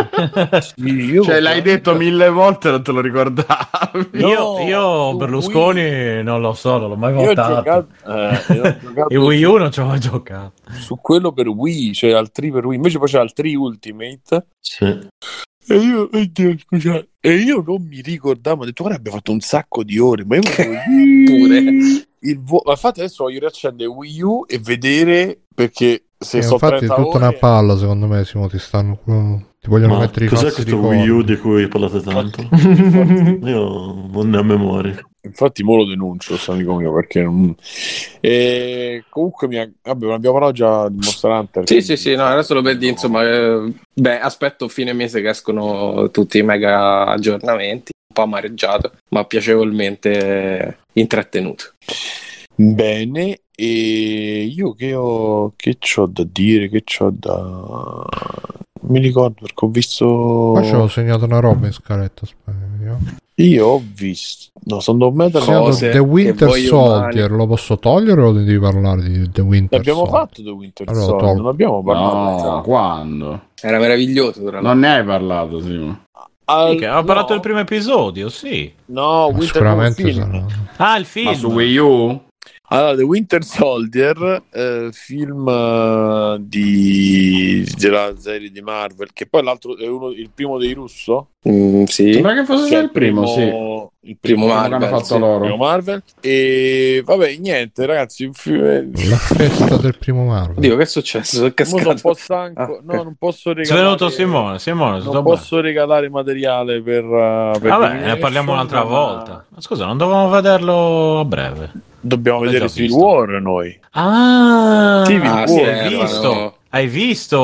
Sì, io cioè, l'hai detto mille volte e non te lo ricordavi. No, io, io Berlusconi non lo so, non l'ho mai votato. giocato, eh, E Wii U non ci ho mai giocato. su quello per Wii, cioè al 3 per Wii, invece poi c'era il 3 Ultimate Sì. E io, oddio, scusa, e io non mi ricordavo, ho detto guarda abbiamo fatto un sacco di ore, ma io Pure. il vo- ma infatti adesso voglio riaccendere Wii U e vedere perché se Eh, infatti è 30 tutta ore una palla, secondo me, Simo, ti stanno ti vogliono Ma mettere i cos'è questo. Wii U di cui parlate tanto? Io non ne ho memoria. Infatti, mo lo denuncio, questo amico mio, perché non... E comunque, mi... vabbè, non abbiamo parlato già di Monster Hunter. Sì, sì, sì, no, era solo per dire, insomma, eh, beh, aspetto fine mese che escono tutti i mega aggiornamenti, un po' amareggiato, ma piacevolmente intrattenuto. Bene, e io che ho che c'ho da dire, che c'ho da... Mi ricordo perché ho visto... Qua ci ho segnato una roba in scaletta. aspetta. Io ho visto... No, sono Metal Cose The Winter Soldier, lo posso togliere o devi parlare di The Winter L'abbiamo Soldier? fatto The Winter Allora, Soldier, tolgo. non abbiamo parlato. No, quando? Era meraviglioso, tra. Non ne hai parlato, Simo. Al- Mica, ho parlato no, del primo episodio, sì. No, Winter sicuramente sarà... Ah, il film. Ma su Wii U? Allora, The Winter Soldier, eh, film uh, di, della serie di Marvel, che poi l'altro è uno, il primo dei russo. Mm, sì. Sembra che fosse il primo, sì. Il primo, Primo Marvel, fatto sì, loro. il primo Marvel. E vabbè, niente, ragazzi. film- La festa del primo Marvel. Oddio, che è successo? Sono cascato. po' stanco. Ah, ok. No, non posso regalare. Svenuto Simone, Simone, Non posso regalare materiale per. uh, per Vabbè, ne parliamo un'altra ma volta. Ma scusa, non dovevamo vederlo a breve. Dobbiamo L'ho vedere Civil visto. War noi. Ah, vi- Ah, sì, sì, erano- visto? Hai visto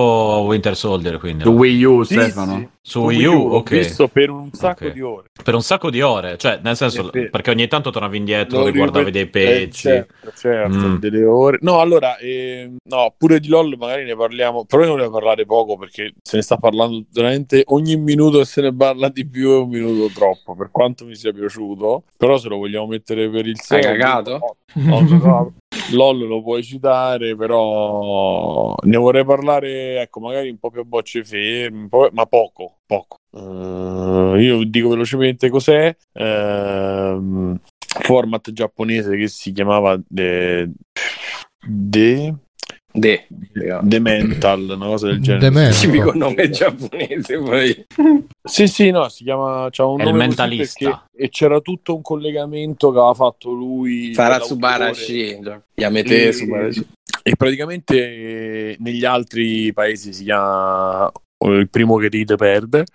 Winter Soldier quindi? Su Wii U, Sì, Stefano. sì. Su Wii U, l'ho ok. visto per un sacco Ok. di ore. Per un sacco di ore, cioè nel senso perché ogni tanto tornavi indietro, Lo riguardavi dei pezzi. Eh, certo, certo, Mm. delle ore. No, allora, ehm, no, pure di LOL magari ne parliamo, però io ne volevo parlare poco perché se ne sta parlando veramente ogni minuto che se ne parla di più è un minuto troppo, per quanto mi sia piaciuto, però se lo vogliamo mettere per il Hai cagato? no, no, no, LOL lo puoi citare, però ne vorrei parlare, ecco, magari un po' più a bocce ferme, ma poco, poco. Eh, io dico velocemente cos'è. Ehm, format giapponese che si chiamava The, The, De. The Mental, una cosa del genere. Tipico nome giapponese poi. Sì, sì, no, si chiama. C'ha un È il nome mentalista. perché- e c'era tutto un collegamento che aveva fatto lui. Farà. Subarashi. Yamete E- Subarashi. E praticamente eh, negli altri paesi si chiama il primo che ride perde.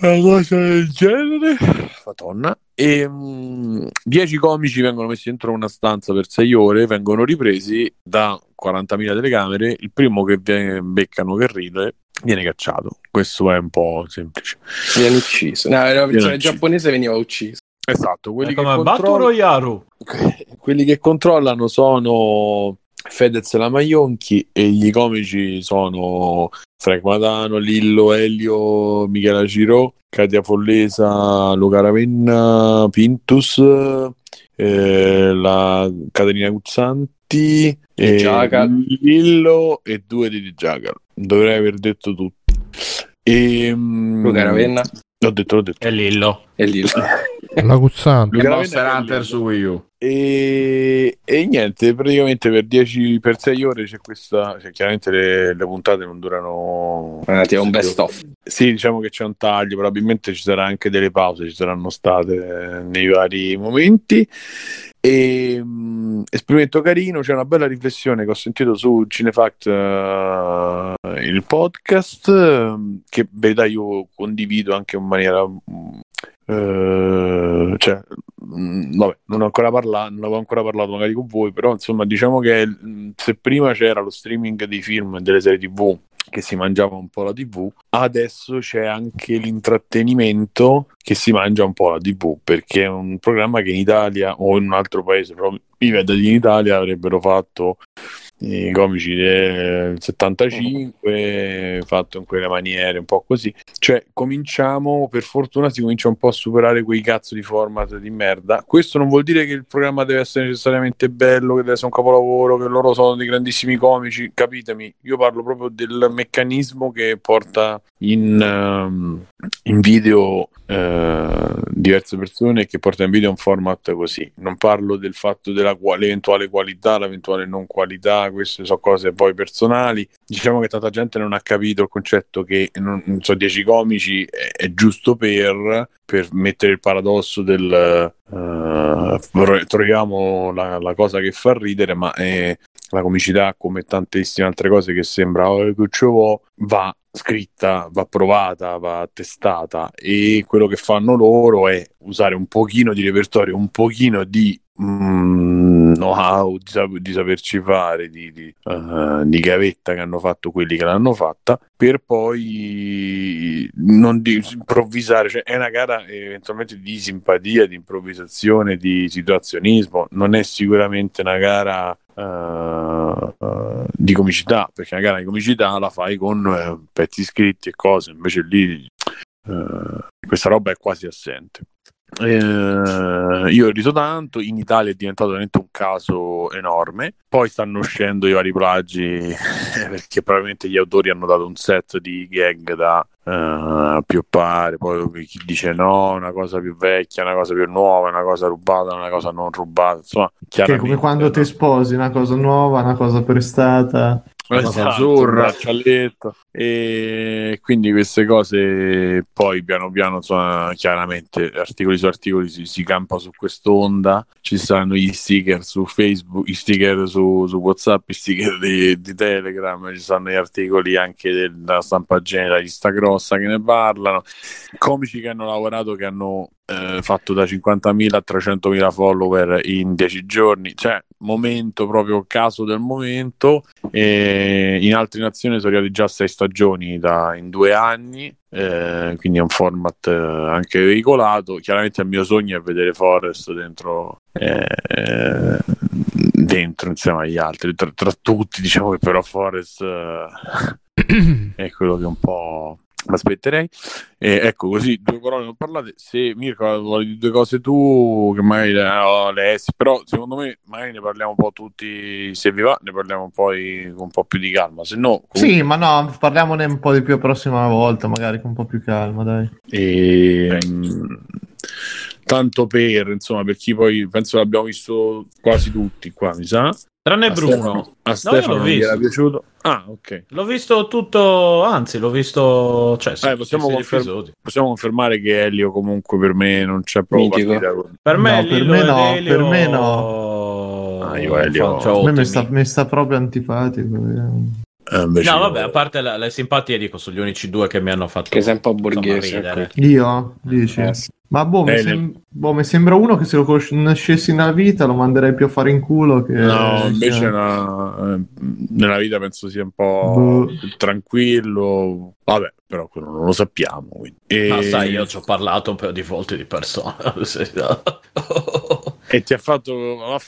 Una cosa del genere. Fatonna. E mm, 10 comici vengono messi dentro una stanza per 6 ore, vengono ripresi da 40.000 telecamere. Il primo che viene- beccano che ride viene cacciato. Questo è un po' semplice. Viene ucciso. No, la versione ucciso. giapponese veniva ucciso. Esatto, quelli che, Royaru. quelli che controllano sono Fedez Lamaionchi e gli comici sono Frank Matano, Lillo, Elio, Michela Ciro, Katia Follesa, Luca Ravenna, Pintus, eh, la Caterina Guzzanti, e Jackal. Lillo e due di Jackal. Dovrei aver detto tutti. E, mm, Luca Ravenna L'ho detto, l'ho detto. E Lillo. e lì. La Guzzanti. E Luca Monster Ravenna è Hunter su Wii U. E, e niente, praticamente per 10 per 6 ore c'è questa. Cioè, chiaramente le, le puntate non durano. Ah, tipo un best of. Sì, diciamo che c'è un taglio, probabilmente ci sarà anche delle pause, ci saranno state eh, nei vari momenti. E, mh, esperimento carino, c'è una bella riflessione che ho sentito su Cinefact, eh, il podcast, ehm, che verità io condivido anche in maniera... eh, cioè, mh, vabbè, non ho ancora parlato, non avevo ancora parlato magari con voi, però insomma diciamo che se prima c'era lo streaming dei film e delle serie tv che si mangiava un po' la TV, adesso c'è anche l'intrattenimento che si mangia un po' la TV, perché è un programma che in Italia o in un altro paese, però mi vedo in Italia avrebbero fatto i comici del 75 fatto in quelle maniere un po' così. Cioè cominciamo per fortuna si comincia un po' a superare quei cazzo di format di merda. Questo non vuol dire che il programma deve essere necessariamente bello che deve essere un capolavoro che loro sono dei grandissimi comici capitemi io parlo proprio del meccanismo che porta in, ehm, in video eh, diverse persone che porta in video un format così. Non parlo del fatto dell'eventuale qualità l'eventuale non qualità queste sono cose poi personali. Diciamo che tanta gente non ha capito il concetto che non, non so 10 comici è, è giusto per, per mettere il paradosso del eh, troviamo la, la cosa che fa ridere ma è la comicità come tantissime altre cose che sembra oh, che ci vuò, va scritta, va provata, va testata. E quello che fanno loro è usare un pochino di repertorio, un pochino di mm, know-how, di, sap- di saperci fare, di, di, eh, di gavetta che hanno fatto quelli che l'hanno fatta, per poi non di, improvvisare, cioè è una gara eventualmente di simpatia, di improvvisazione, di situazionismo, non è sicuramente una gara eh, di comicità, perché gara di comicità la fai con eh, pezzi scritti e cose, invece lì eh, questa roba è quasi assente. Eh, io ho riso tanto, in Italia è diventato veramente un caso enorme. Poi stanno uscendo i vari plagi perché probabilmente gli autori hanno dato un set di gag da uh, pioppare. Poi chi dice no, una cosa più vecchia, una cosa più nuova, una cosa rubata, una cosa non rubata. Insomma, che è come quando no. ti sposi una cosa nuova, una cosa prestata esatto, azzurra, e quindi queste cose poi piano piano insomma, chiaramente articoli su articoli si, si campa su quest'onda. Ci saranno gli sticker su Facebook gli sticker su, su Whatsapp gli sticker di, di, Telegram ci saranno gli articoli anche della stampa genera di sta grossa che ne parlano. Comici che hanno lavorato che hanno eh, fatto da 50.000 a 300.000 follower in 10 giorni, cioè momento proprio caso del momento. E in altre nazioni sono arrivati già 6 stagioni da, in due anni. Eh, quindi è un format eh, anche veicolato. Chiaramente il mio sogno è vedere Forest dentro, eh, dentro insieme agli altri. Tra, tra, tutti, diciamo che però Forest eh, è quello che un po' aspetterei. E ecco, così due parole non parlate. Se Mirko vuoi dire due cose tu, che magari le, le essi, però secondo me magari ne parliamo un po' tutti. Se vi va, ne parliamo poi con un po' più di calma. Se no, comunque... sì, ma no, parliamone un po' di più la prossima volta, magari con un po' più calma, dai. E, mh, tanto per insomma, per chi poi penso l'abbiamo visto quasi tutti qua, mi sa. Tranne a Bruno. Stefano, a Stefano no, non gli era piaciuto. Ah, ok. L'ho visto tutto, anzi, l'ho visto. Cioè, eh, possiamo, confer- possiamo, confermare che Elio, comunque, per me non c'è proprio partita. Per me, no, per me no, Elio... per me no. Ah, io Elio. Faccio, me mi sta, mi sta proprio antipatico. Eh, no, vabbè, a parte la, le simpatie, dico, sono gli unici due che mi hanno fatto. Che sei un po' borghese. Ecco. Io? Dici? Eh, sì. Ma boh mi, sem- boh, mi, sembra uno che se lo conoscessi nella vita lo manderei più a fare in culo che... No, invece una... Eh, nella vita penso sia un po' boh. tranquillo. Vabbè, però quello non lo sappiamo. E... Ma sai, io ci ho parlato un paio di volte di persona. E ti ha fatto,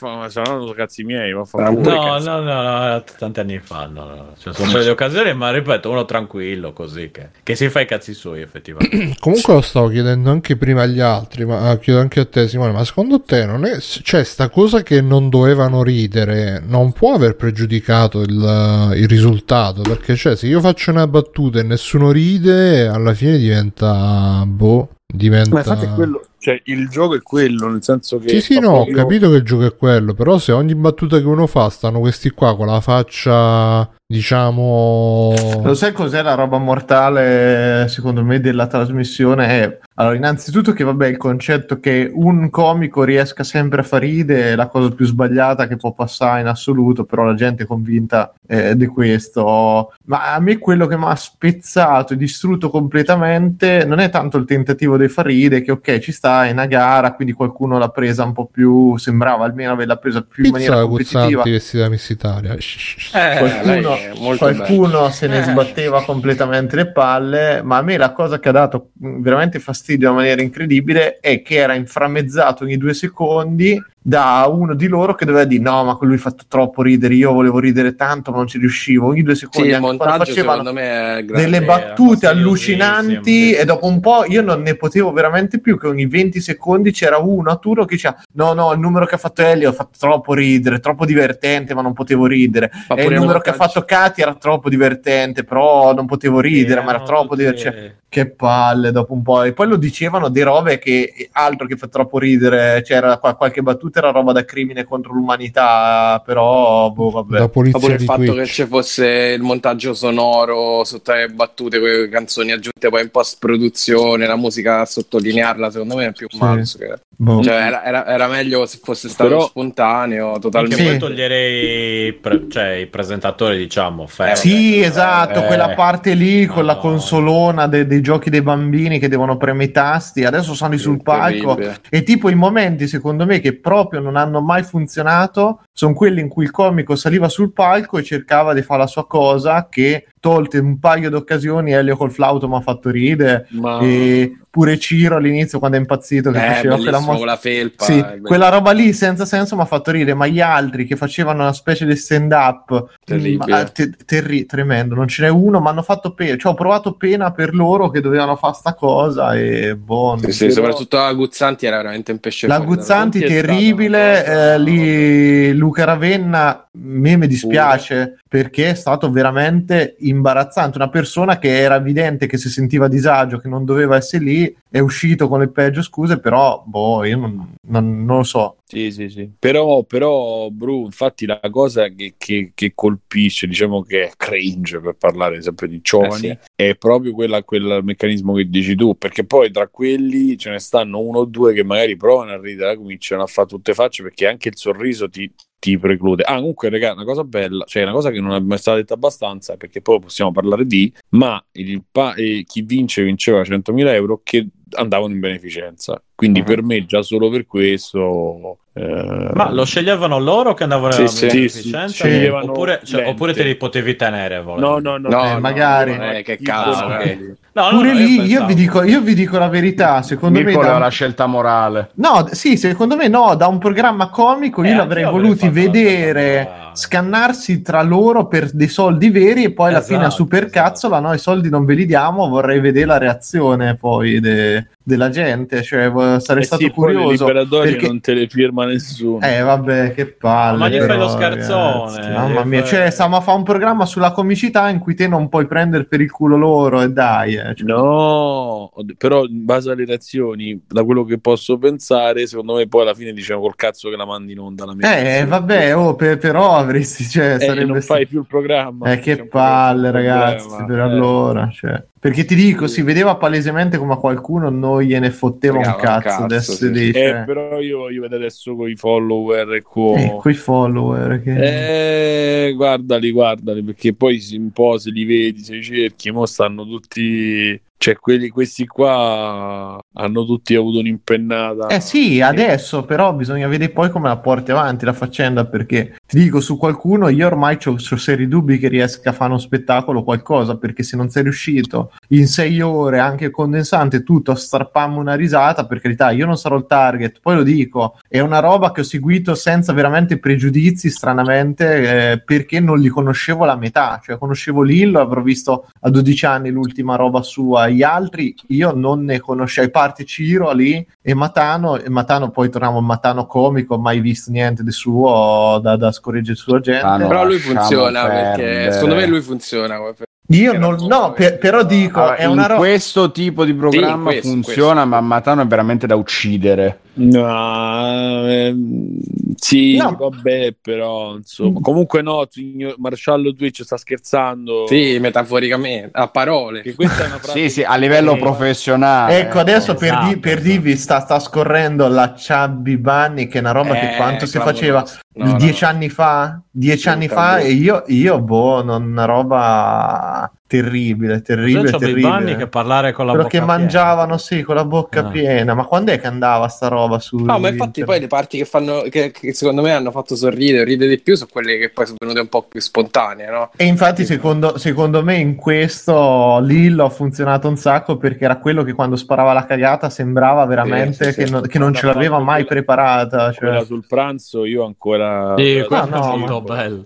ma saranno cazzi miei, no, no, no, no, tanti anni fa, no, no. Cioè, sono delle occasioni, ma ripeto, uno tranquillo così, che, che si fa i cazzi suoi effettivamente. Comunque lo stavo chiedendo anche prima agli altri, ma chiedo anche a te Simone, ma secondo te non è, cioè sta cosa che non dovevano ridere non può aver pregiudicato il, il risultato? Perché cioè se io faccio una battuta e nessuno ride, alla fine diventa, boh, diventa... Ma infatti quello cioè, il gioco è quello, nel senso che... Sì, sì, no, ho capito che il gioco è quello, però se ogni battuta che uno fa stanno questi qua con la faccia diciamo lo sai cos'è la roba mortale secondo me della trasmissione? È allora innanzitutto che vabbè il concetto che un comico riesca sempre a far ride è la cosa più sbagliata che può passare in assoluto però la gente è convinta eh, di questo. Ma a me quello che mi ha spezzato e distrutto completamente non è tanto il tentativo di far ride che ok ci sta è una gara quindi qualcuno l'ha presa un po' più sembrava almeno averla presa più in maniera competitiva. vestita missitaria eh, qualcuno, qualcuno se ne eh. sbatteva completamente le palle, ma a me la cosa che ha dato veramente fastidio in maniera incredibile è che era inframmezzato ogni due secondi da uno di loro che doveva dire no ma lui ha fatto troppo ridere io volevo ridere tanto ma non ci riuscivo. Ogni due secondi sì, il montaggio facevano delle battute allucinanti e dopo un po' io non ne potevo veramente più che ogni 20 secondi c'era uno a turno che diceva no no il numero che ha fatto Elio ha fatto troppo ridere troppo divertente ma non potevo ridere. E il numero montaggio... che ha fatto Katy era troppo divertente però non potevo ridere eh, ma era troppo tutti... divertente cioè, che palle dopo un po' e poi lo dicevano di robe che altro che fa troppo ridere c'era qualche battuta era roba da crimine contro l'umanità, però boh, vabbè. Da polizia il fatto Twitch. che ci fosse il montaggio sonoro sotto le battute, quelle canzoni aggiunte poi in post produzione, la musica a sottolinearla, secondo me è più sì. manso che... Boh. Cioè, era, era, era, meglio se fosse stato Però... spontaneo, totalmente. Anche poi toglierei pre- cioè, i presentatori, diciamo. Ferro, sì, eh, esatto, eh, quella parte lì con no, la consolona de- dei giochi dei bambini che devono premere i tasti, adesso sono sul palco e tipo i momenti, secondo me, che proprio non hanno mai funzionato sono quelli in cui il comico saliva sul palco e cercava di fare la sua cosa che tolte un paio d'occasioni Elio col flauto mi ha fatto ridere ma... e pure Ciro all'inizio quando è impazzito che eh, faceva quella mossa la felpa sì, quella roba lì senza senso mi ha fatto ridere ma gli altri che facevano una specie di stand up terribile. te- terri- tremendo non ce n'è uno ma hanno fatto pena cioè ho provato pena per loro che dovevano fare sta cosa e boh sì, sì, soprattutto la Guzzanti era veramente un pesce la Guzzanti terribile eh, lì Luca Ravenna a me mi dispiace perché è stato veramente imbarazzante. Una persona che era evidente che si sentiva a disagio, che non doveva essere lì, è uscito con le peggio scuse, però boh, io non, non, non lo so. Sì, sì, sì. Però, però Bru, infatti la cosa che, che, che, colpisce, diciamo che è cringe per parlare sempre di giovani, eh sì. è proprio quella, quel meccanismo che dici tu, perché poi tra quelli ce ne stanno uno o due che magari provano a ridere, cominciano a fare tutte facce perché anche il sorriso ti, ti preclude. Ah, comunque, raga, una cosa bella, cioè una cosa che non è mai stata detta abbastanza, perché poi possiamo parlare di, ma il pa- eh, chi vince vinceva 100.000 euro che andavano in beneficenza. Quindi uh-huh. per me già solo per questo eh... Ma lo sceglievano loro che andavano sì, sì, beneficenza? Sì, oppure, cioè, oppure, te li potevi tenere? No, no, no, no, eh, magari. No, eh, che cazzo. Okay. No, Pure lì io, io, vi dico, io, vi dico, la verità. Secondo Mirko me. Da... la scelta morale. No, sì, secondo me no. Da un programma comico io eh, l'avrei voluti vedere scannarsi tra loro per dei soldi veri e poi alla esatto, fine a esatto, supercazzola. Esatto. No, i soldi non ve li diamo. Vorrei vedere la reazione poi de... della gente. Cioè, sarei eh stato sì, curioso. Perché non te le firma nessuno. Eh, vabbè, che palle. Ma gli fai lo scarzone. Ragazzi, mamma mia, cioè, stiamo a fare un programma sulla comicità in cui te non puoi prendere per il culo loro e dai. Eh, cioè. No, però in base alle reazioni, da quello che posso pensare, secondo me poi alla fine diciamo col cazzo che la mandi in onda la mia. Eh, vabbè, oh, per, però avresti, cioè, eh, sarebbe non fai più il programma. Eh, che palle, ragazzi, per eh. allora, cioè. Perché ti dico, si vedeva palesemente come a qualcuno non gliene fotteva un cazzo, cazzo adesso sì, dice. Eh, però io voglio vedere adesso con i follower e con... Eh, con i follower che... Eh, guardali, guardali, perché poi un po' se li vedi, se li cerchi, mo stanno tutti cioè, quelli, questi qua hanno tutti avuto un'impennata. Eh sì, adesso però bisogna vedere poi come la porti avanti la faccenda. Perché ti dico, su qualcuno io ormai ho seri dubbi che riesca a fare uno spettacolo qualcosa. Perché se non sei riuscito in sei ore, anche condensante, tutto a strapparmi una risata, per carità, io non sarò il target. Poi lo dico, è una roba che ho seguito senza veramente pregiudizi, stranamente, eh, perché non li conoscevo la metà. Cioè, conoscevo Lillo, avrò visto a 12 anni l'ultima roba sua gli altri io non ne conoscevo, a parte Ciro lì e Matano, e Matano poi torniamo a Matano comico, mai visto niente di suo da, da scorreggere sulla gente. Ah, no, Però lui funziona perdere. perché secondo me lui funziona. Io non, no, per, però dico, allora, è una roba. Questo tipo di programma sì, questo, funziona, questo. ma Matano è veramente da uccidere. No, ehm, sì, no. vabbè, però insomma, mm. comunque no, signor Marcello Twitch sta scherzando. Sì, metaforicamente, a parole. Che questa è una frase sì, sì, a livello professionale. Ecco, adesso esatto, per, di, per esatto. dirvi sta, sta, scorrendo la Chubby Bunny, che è una roba eh, che quanto si faceva no, dieci no. anni fa, dieci anni fa, e io, io, boh, non una roba terribile, terribile, terribile. Banni che parlare con la Però bocca che mangiavano, sì, con la bocca ah. piena. Ma quando è che andava sta roba su? No, ma infatti poi le parti che fanno, che, che, secondo me hanno fatto sorridere, ridere di più, sono quelle che poi sono venute un po' più spontanee, no? E infatti secondo, secondo me in questo Lillo ha funzionato un sacco perché era quello che quando sparava la cagata sembrava veramente sì, sì, che, sì. Non, che non ce l'aveva mai quella, preparata. Cioè. sul pranzo io ancora... Sì, no, no, molto bello.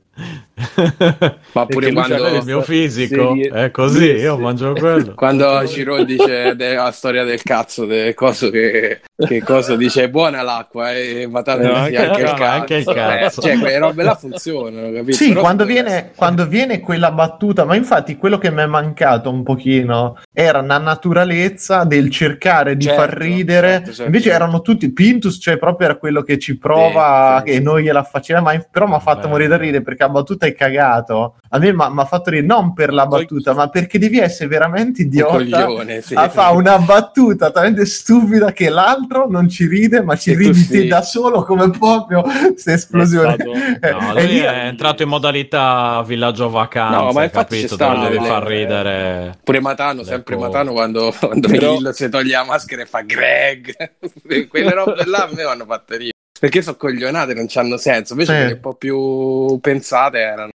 Ma pure quando il mio fisico serie... è così, io mangio quello. Quando Ciro dice la storia del cazzo, del coso che, che cosa dice buona l'acqua e eh, matate no, anche, anche, il cazzo. Anche il cazzo. Eh, cioè, quelle robe là funzionano, capito? Sì, quando viene, quando viene, quella battuta, ma infatti quello che mi è mancato un pochino era una naturalezza del cercare di certo, far ridere. Certo, certo. Invece erano tutti Pintus, cioè proprio era quello che ci prova sì, sì, e sì. noi gliela faceva, ma però mi ha fatto Beh. morire da ridere perché la battuta è cagato. A me mi ha fatto ridere non per la battuta, ma perché devi essere veramente idiota coglione, sì. a fare una battuta talmente stupida che l'altro non ci ride, ma ci e ridi sì. te da solo come proprio questa esplosione. È, no, lui è entrato in modalità villaggio vacanza, no, ma infatti capito? Dove devi far ridere. Pure Matano, sempre Matano quando, quando Però... si toglie la maschera e fa Greg. Quelle robe là a me vanno fatte ridere perché sono coglionate, non hanno senso. Invece sì. quelle un po' più pensate erano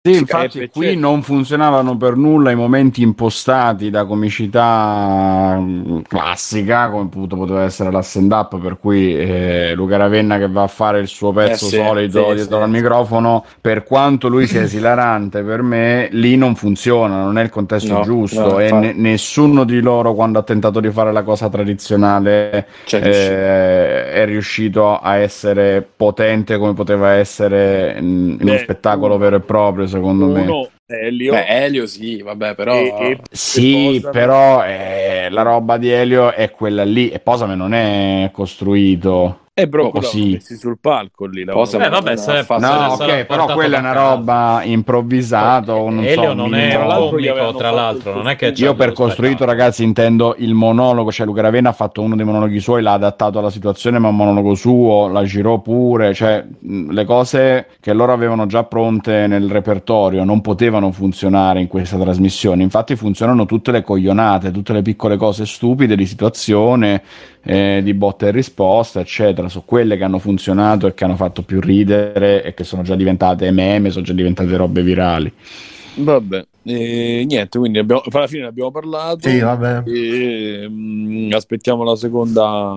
Sì, infatti eh, qui non funzionavano per nulla i momenti impostati da comicità mm, classica, come appunto poteva essere la stand-up, per cui eh, Luca Ravenna che va a fare il suo pezzo eh sì, solito sì, dietro sì, al microfono, per quanto lui sia esilarante, per me lì non funziona, non è il contesto no, giusto no, e ne- nessuno di loro quando ha tentato di fare la cosa tradizionale eh, è riuscito a essere potente come poteva essere in, in Beh, uno spettacolo vero e proprio secondo uno, me. Elio. Beh, Elio sì, vabbè, però... E, e, sì, Posame... però eh, la roba di Elio è quella lì e Posame non è costruito. E Brocco sì. messi sul palco lì. La Cosa eh, vabbè, se fatto no, ok, però quella è una roba improvvisata. Eh, non Elio so, non è un comico, tra l'altro. Non è che Io per costruito, ragazzi, intendo il monologo. Cioè, Luca Ravenna ha fatto uno dei monologhi suoi, l'ha adattato alla situazione, ma un monologo suo, la girò pure. Cioè, le cose che loro avevano già pronte nel repertorio non potevano funzionare in questa trasmissione. Infatti, funzionano tutte le coglionate, tutte le piccole cose stupide di situazione eh, di botta e risposta, eccetera, sono quelle che hanno funzionato e che hanno fatto più ridere e che sono già diventate meme, sono già diventate robe virali. Vabbè, e niente, quindi abbiamo, alla fine ne abbiamo parlato. Sì, vabbè. E, mh, mm, aspettiamo la seconda.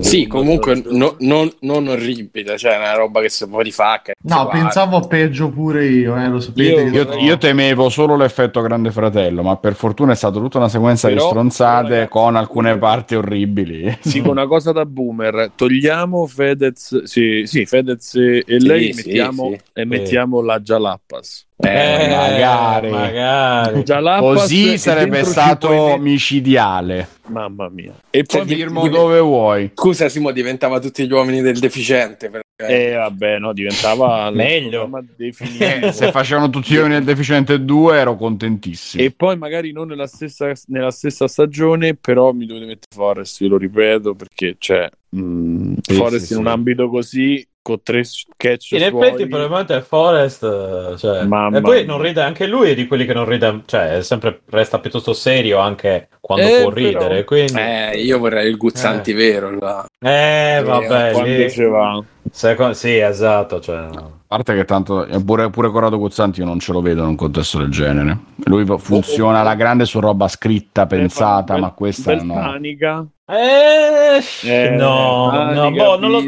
Sì, comunque no, non, non, orribile, cioè una roba che si può rifare. No, pensavo peggio pure io, eh, lo sapete. Io, io, io, temevo solo l'effetto Grande Fratello, ma per fortuna è stata tutta una sequenza però, di stronzate ragazzi, con alcune parti orribili. Sì, una cosa da boomer, togliamo Fedez, sì, sì Fedez e sì, lei sì, mettiamo, sì. e mettiamo la Jalappas. Eh, eh, magari. magari. Così sarebbe stato micidiale. Mamma mia. E poi firmo dove vuoi. Scusa, Simo, diventava tutti gli uomini del deficiente. Perché... Eh, vabbè, no, diventava meglio. Eh, se facevano tutti gli uomini del deficiente 2 ero contentissimo. E poi magari non nella stessa, nella stessa stagione, però mi dovete mettere Forest, io lo ripeto, perché c'è cioè, mm, sì, Forest sì, in sì. un ambito così con tre sketch in effetti probabilmente è Forest cioè, e poi non ride anche lui è di quelli che non ride cioè sempre, resta piuttosto serio anche quando eh, può ridere però... quindi... eh, io vorrei il Guzzanti eh. vero là. eh vabbè quando lì... ci va Secondo... sì esatto cioè... a parte che tanto pure, pure Corrado Guzzanti io non ce lo vedo in un contesto del genere lui funziona oh, alla grande su roba scritta pensata bel, ma questa bel no panica eh, eh, no, no, boh, non lo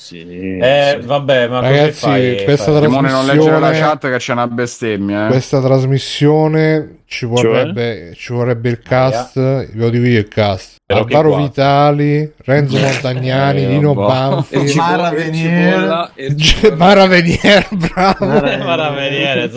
sì, eh, sì. vabbè, ma ragazzi, fai, questa fai? trasmissione non leggere la chat che c'è una bestemmia. Eh. Questa trasmissione ci vorrebbe, cioè? ci vorrebbe il cast, yeah. lo dico io il cast. Alvaro Vitali, Renzo Montagnani, Nino Banfi, Mara Venier, Mara Venier, bravo, Mara Venier,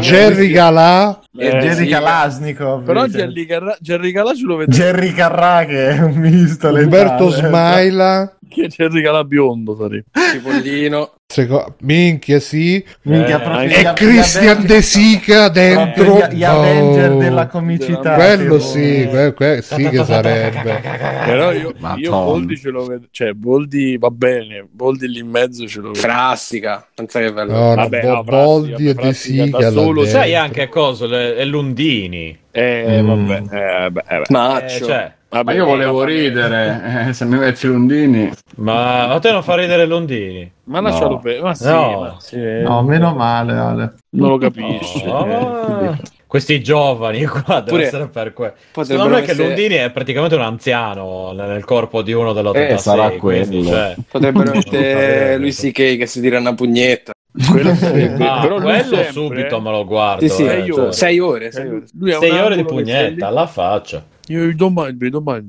Jerry Galà, e eh, Jerry sì, Kalasnikov però Jerry Carrà, Jerry lo vedo Jerry Carrà che è un misto Umberto Smaila. Che Jerry Calà biondo sarebbe Cipollino Seco- minchia sì. Minchia, eh, e Christian De Sica dentro. Gli, gli oh. Avenger della comicità quello sì, que- que- sì che sarebbe. Però io, io Boldi ce lo vedo cioè Boldi va bene Boldi lì in mezzo ce lo vedo. Frassica pensa che bello. No, vabbè, no, Boldi e De Sica solo sai anche cosa è Lundini. Eh, mm. vabbè, eh, beh, eh, eh, cioè, Vabbè, ma io volevo ridere, eh, se mi metti Londini. Ma a te non fa ridere Londini? Ma no. lascialo per... Ma sì, no. Ma sì. no, meno male, Ale. Non lo capisci. No. Eh, questi giovani qua devono essere per quello. Secondo me essere... che Londini è praticamente un anziano nel corpo di uno dell'86. Eh, sarà quello. Cioè... Potrebbero essere lui C.K. che si tira una pugnetta. Quello, ah, però quello sempre... subito me lo guardo. Sì, sì, eh, sei, ore. sei ore. Sei ore, sei ore di pugnetta alla faccia. Io domani, domani.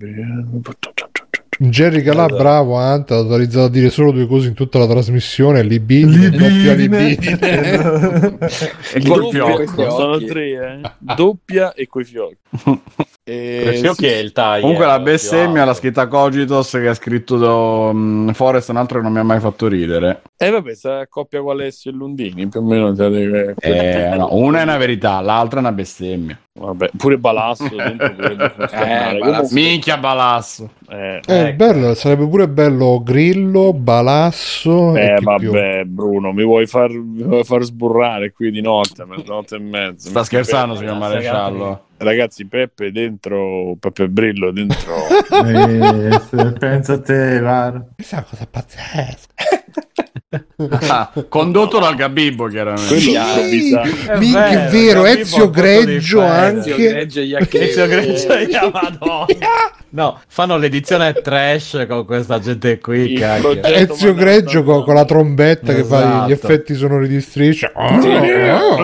Jerry Calà, bravo, Ant, ha autorizzato a dire solo due cose in tutta la trasmissione, libidine, doppia libidine. e col fiocco. Sono tre, eh. Doppia e coi fiocchi. E... Sì, è il taglio. Comunque la bestemmia l'ha scritta Cogitos che ha scritto do, um, Forest, un altro che non mi ha mai fatto ridere. E eh, vabbè, sa coppia con Alessio e Lundini, più o meno. Deve... Eh, no, una è una verità, l'altra è una bestemmia. Vabbè, pure Balasso eh, Balasso. Minchia Balasso. Eh, eh ecco. bello, sarebbe pure bello Grillo, Balasso. Eh, vabbè, più. Bruno, mi vuoi, far, mi vuoi far sburrare qui di notte, mezzanotte e mezza. Sta scherzando, signor Maresciallo? Ragazzi, Peppe dentro, Peppe Brillo dentro. eh, pensa a te, è una cosa pazzesca. ah, condotto dal Gabibbo, chiaramente. Minchia, è vero, Ezio Greggio anche. Ezio Greggio Ezio Greggio e Madonna. No, fanno l'edizione trash con questa gente qui. Ezio Greggio con, con, la trombetta esatto. che fa gli esatto. effetti sonori di striscia. Oh, sì, oh.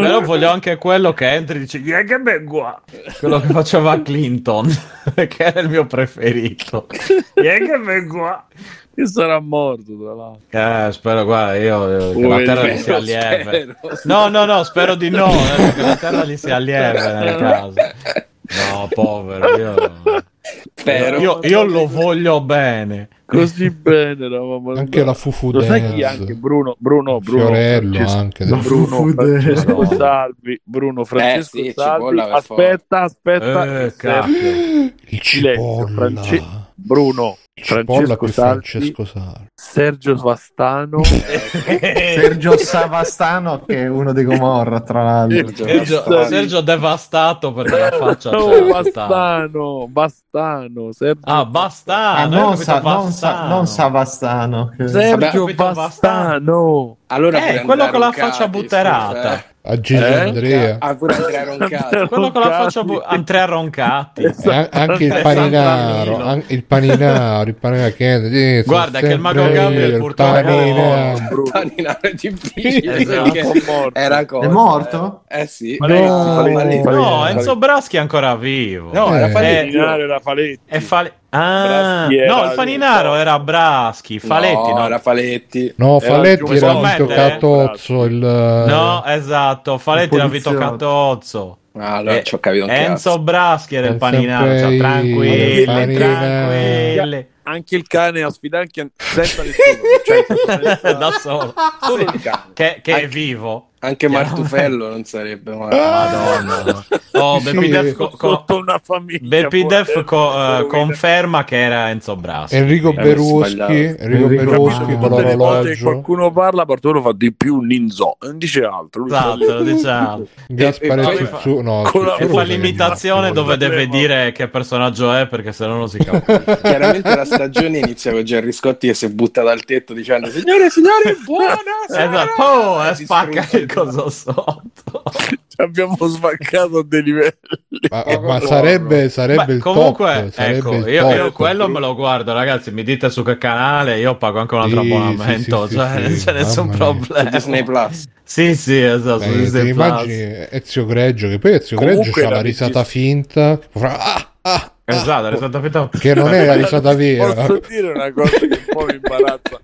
Però voglio anche quello che entri e dice: è che vengo Quello che faceva Clinton, che era il mio preferito. È che vengo Che sarà morto tra l'altro. Eh, spero, guarda, io, che la terra gli sia lieve. No, no, no, spero di no, eh, che la terra gli sia lieve nel caso. No, povero, io... Spero. Io, io lo voglio bene. Così bene eravamo anche la Fufu Lo sai chi anche? Bruno Bruno Bruno Fiorello Francesco, anche Bruno Francesco Salvi Bruno Francesco eh, sì, Salvi. aspetta aspetta eh, il silenzio France... Bruno Francesco Salvi, Sergio Svastano, Sergio Savastano che è uno dei Gomorra tra l'altro. Sergio, Sergio devastato perché la faccia no, cioè, Bastano, Bastano, Sergio Ah, Bastano, ah, non, sa, non, sa, non Savastano. Sergio Vabbè, Bastano. Allora eh, quello con la faccia butterata. Eh a Gigi eh? Andrea. Ah, pure Andrea Roncati. Quello con la faccia bu- Andrea Roncati. Eh, anche il paninaro, an- il paninaro, il paninaro che Guarda che il mago Gabriel purtroppo paninaro. il paninaro è difficile esatto. era cosa. È morto? Eh sì. No, no Enzo Braschi è ancora vivo. No, era Faletti. Era Faletti. È Faletti. Ah, no, il paninaro era Braschi, Faletti no, no. era Faletti. No, Faletti era, era Vito Catozzo. Il... No, esatto, Faletti era Vito Catozzo. Ah, allora eh, ci ho capito Enzo cazzo. Braschi era il paninaro, cioè, tranquilli, tranquilli anche il cane a sfidanchi senza nessuno, cioè, da solo, solo il cane. Che, che è vivo. Anche Martufello non sarebbe male. Madonna. Oh, sì, Beppy Def, co- sotto una famiglia. Beppy Def co- uh, conferma che era Enzo Braschi. Enrico Beruschi, Enrico Beruschi con l'orologio. Qualcuno parla, Bartolo fa di più Ninzo, non dice altro. Lui esatto, dice altro. Gaspare e, e, Zuzzu, no, e fa l'imitazione dove deve dire che personaggio è perché se no non si capisce. Chiaramente la stagione inizia con Gerry Scotti che si butta dal tetto dicendo signore, signore, buona esatto, oh, spacca il coso sotto. Abbiamo sbancato dei livelli. Ma, ma sarebbe, sarebbe Beh, il comunque, top, ecco, il io, top. quello me lo guardo, ragazzi. Mi dite su che canale, io pago anche un altro sì, abbonamento. Sì, sì, cioè, non c'è nessun problema. Disney Plus. Sì, sì, esatto. Beh, Disney immagini Ezio Greggio, che poi Ezio Greggio ha la risata finta. Ah, ah, Esatto, la risata finta. Che non è la risata vera. Posso dire una cosa che un po' mi imbarazza?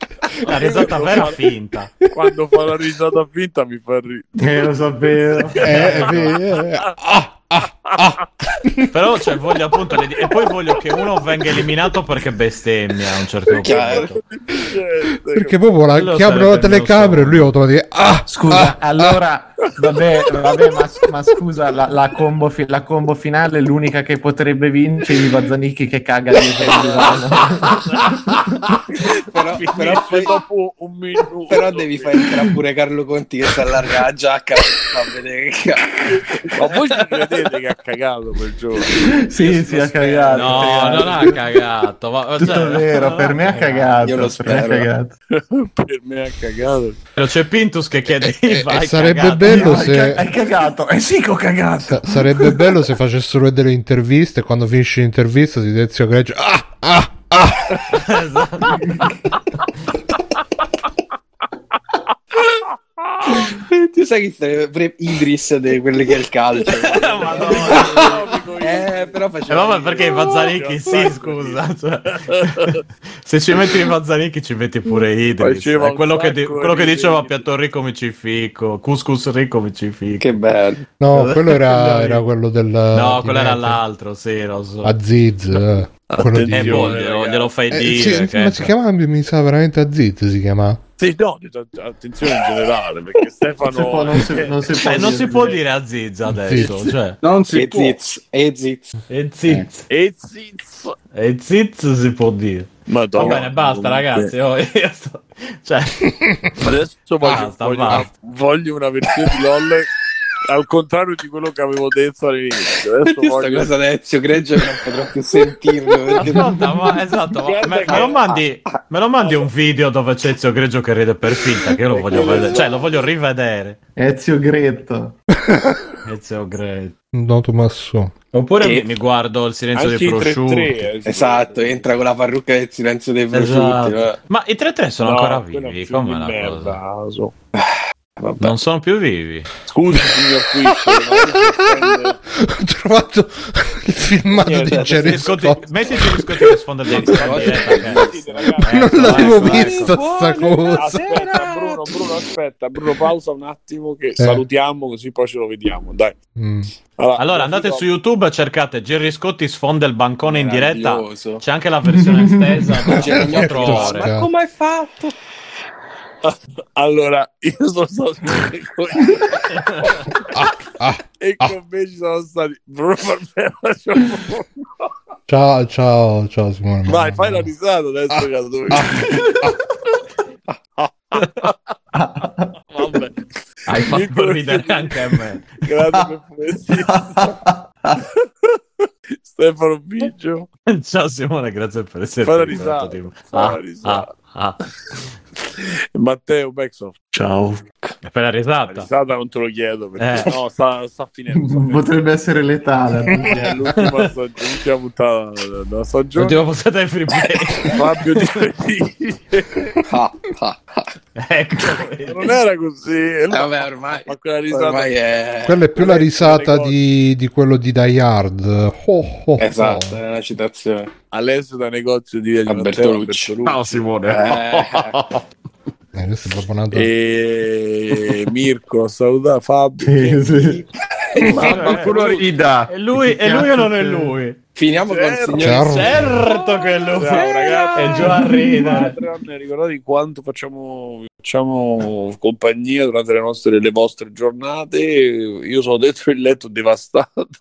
La risata vera finta. Quando fa la risata finta mi fa ridere. Eh, lo sapevo. Eh, è vero. Ah, ah, ah. Però cioè, voglio appunto le... e poi voglio che uno venga eliminato perché bestemmia a un certo punto. Perché proprio la chiamano la telecamera e lui automaticamente ah, scusa, ah, allora vabbè, vabbè ma, ma, scusa, la, la, combo fi- la, combo finale l'unica che potrebbe vincere Iva Zanicchi che caga di però, però poi dopo un minuto però devi fare entrare pure Carlo Conti che si allarga la giacca per far vedere che ma voi ci credete che ha cagato quel giorno? sì, sì, ha cagato. No, cagato. non ha cagato. Ma, cioè, Tutto vero, per me ha cagato. Io lo spero. Per me ha cagato. per me ha cagato. Però c'è Pintus che chiede eh, eh, sarebbe cagato. bello se hai cagato. Eh sì che ho cagato. Sa- sarebbe bello se facessero delle interviste e quando finisce l'intervista si Ezio Greggio ah ah ah. esatto. tu sai che sarebbe Idris di quelli che è il calcio. Eh, però faceva eh, vabbè, perché i Mazzanicchi sì scusa cioè, se ci metti i Mazzanicchi ci metti pure Idris. è quello, che, di- quello che diceva Piatto Ricco mi ci fico Couscous Ricco mi ci fico. Che bello. No quello era, era quello del no quello era l'altro sì lo so. Aziz eh. quello di... eh, boh, glielo, glielo fai eh, dire sì, ma si chiamava mi sa veramente Aziz si chiama sì, no, attenzione in generale, perché Stefano... Non si può, non si, non si, può, eh, non si può dire Aziz adesso, Ziz. cioè... Non si e può. Ziz. E Ziz. E Ziz. E Ziz. E Ziz si può dire. Madonna, Va bene, basta ragazzi. Oh, sto... cioè... Adesso voglio, basta, voglio, basta. Una, voglio, Una, versione di LOL al contrario di quello che avevo detto all'inizio. Adesso Questa voglio... cosa da Ezio Greggio non potrò più sentirlo. Perché... Ascolta, ma, esatto, ma me, me, lo mandi, me lo mandi un video dove c'è Ezio Greggio che ride per finta, che io lo voglio vedere, cioè lo voglio rivedere. Ezio Gretto. Ezio Greggio. No, Tommaso. Oppure E- mi, guardo il silenzio Anche dei i 3-3, prosciutti. eh, sì. Esatto, entra con la parrucca del silenzio dei prosciutti. Esatto. va. Ma i 3-3 sono No, ancora vivi, come la merda, cosa? Vabbè. Non sono più vivi. Scusi, signor ma Ho trovato il filmato Niente, di Jerry Scott. mettiti gli riscotti che sfonda il dente in diretta, Non l'avevo ecco, vista ecco. sta cosa. Aspetta, Bruno, Bruno, aspetta, Bruno, pausa un attimo che salutiamo così poi ce lo vediamo. Dai. Mm. Allora andate su YouTube, cercate Gerry Scotti sfonda il bancone in diretta. C'è anche la versione estesa da C'è 4 ore. Ma come hai fatto? Allora, io sono stato con Ah, ah. e con me ci sono stati Bruno Barbera. Giacomo. Ciao, ciao, ciao Simone. Vai, fai la risata adesso, cazzo, dove- Vabbè. Hai fatto ridere anche a me. Grazie per. Stefano Biggio. Ciao Simone, grazie per essere Fai la venuto, risata. Ah, risata. ah, ah. Matteo Backsoft. Ciao. E per la La risata. risata non te lo chiedo perché Eh. no, sta, sta finendo. sta finendo. Potrebbe essere letale. È l'ultima, stag- l'ultima puntata della- stagione. L'ultima puntata di free play. Fabio Di. Ah, ah, ah. ecco. Non era così. Eh, vabbè, ormai, Ma quella risata. ormai è... Quella è più la risata di, di quello di Die Hard. Oh, oh, Esatto, oh. è una citazione. Alessio da negozio di Via di A Matteo, Bertolucci. Bertolucci. Ciao Simone. Eh, Eh, E Mirko, saluta Fabio. Sì, sì. Ma qualcuno rida. È lui, è lui o non è lui? finiamo Certo. con il signor... Certo. Certo che è lui. Ciao ragazzi, È giù a ridere. Ricordate quanto facciamo, facciamo compagnia durante le, nostre, le vostre giornate. Io sono dentro il letto devastato.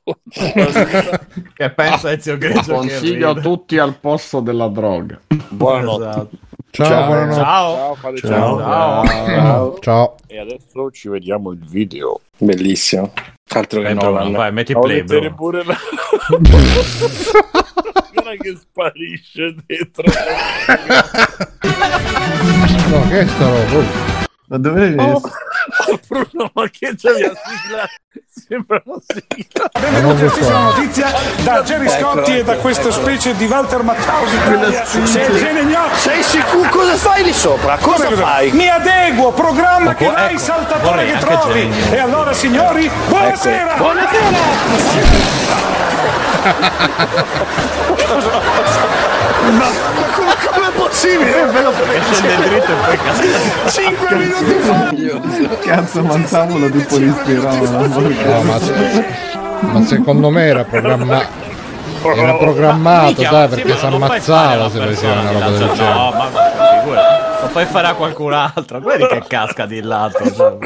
Che pensa Ezio Greggio che Consiglio a tutti al posto della droga. Buonanotte. Esatto. Ciao, Ciao. Ciao. Ciao, Ciao. ciao. Ciao. Ciao. E adesso ci vediamo il video. Bellissimo. Altro che Nolan. vai, metti play, vedere Bruno. pure la... Guarda che sparisce dentro. No, che è sta roba? Oh. Ma dove l'hai visto? Bruno, ma che c'è la sigla? Sembra una sigla. Ma non lo so. notizia da Jerry Scotti e da questa specie di Walter Mattausi sei gnocchi Sei sicuro? Cosa fai lì sopra? Cosa fai? mi adeguo programma che Ecco, vai ecco, saltatore vorrei che trovi Genio. e allora signori buonasera Come è possibile? Ve lo Scende dritto e poi casca. 5 minuti fa! Cazzo, mancavolo di polistirolo. No, ma, se- ma secondo me era programmato. Era programmato, Minchia, dai, perché si ammazzava se faceva una roba del genere. No, ma ma. Lo fai fare a qualcun altro. Vedi che casca di lato. Cioè.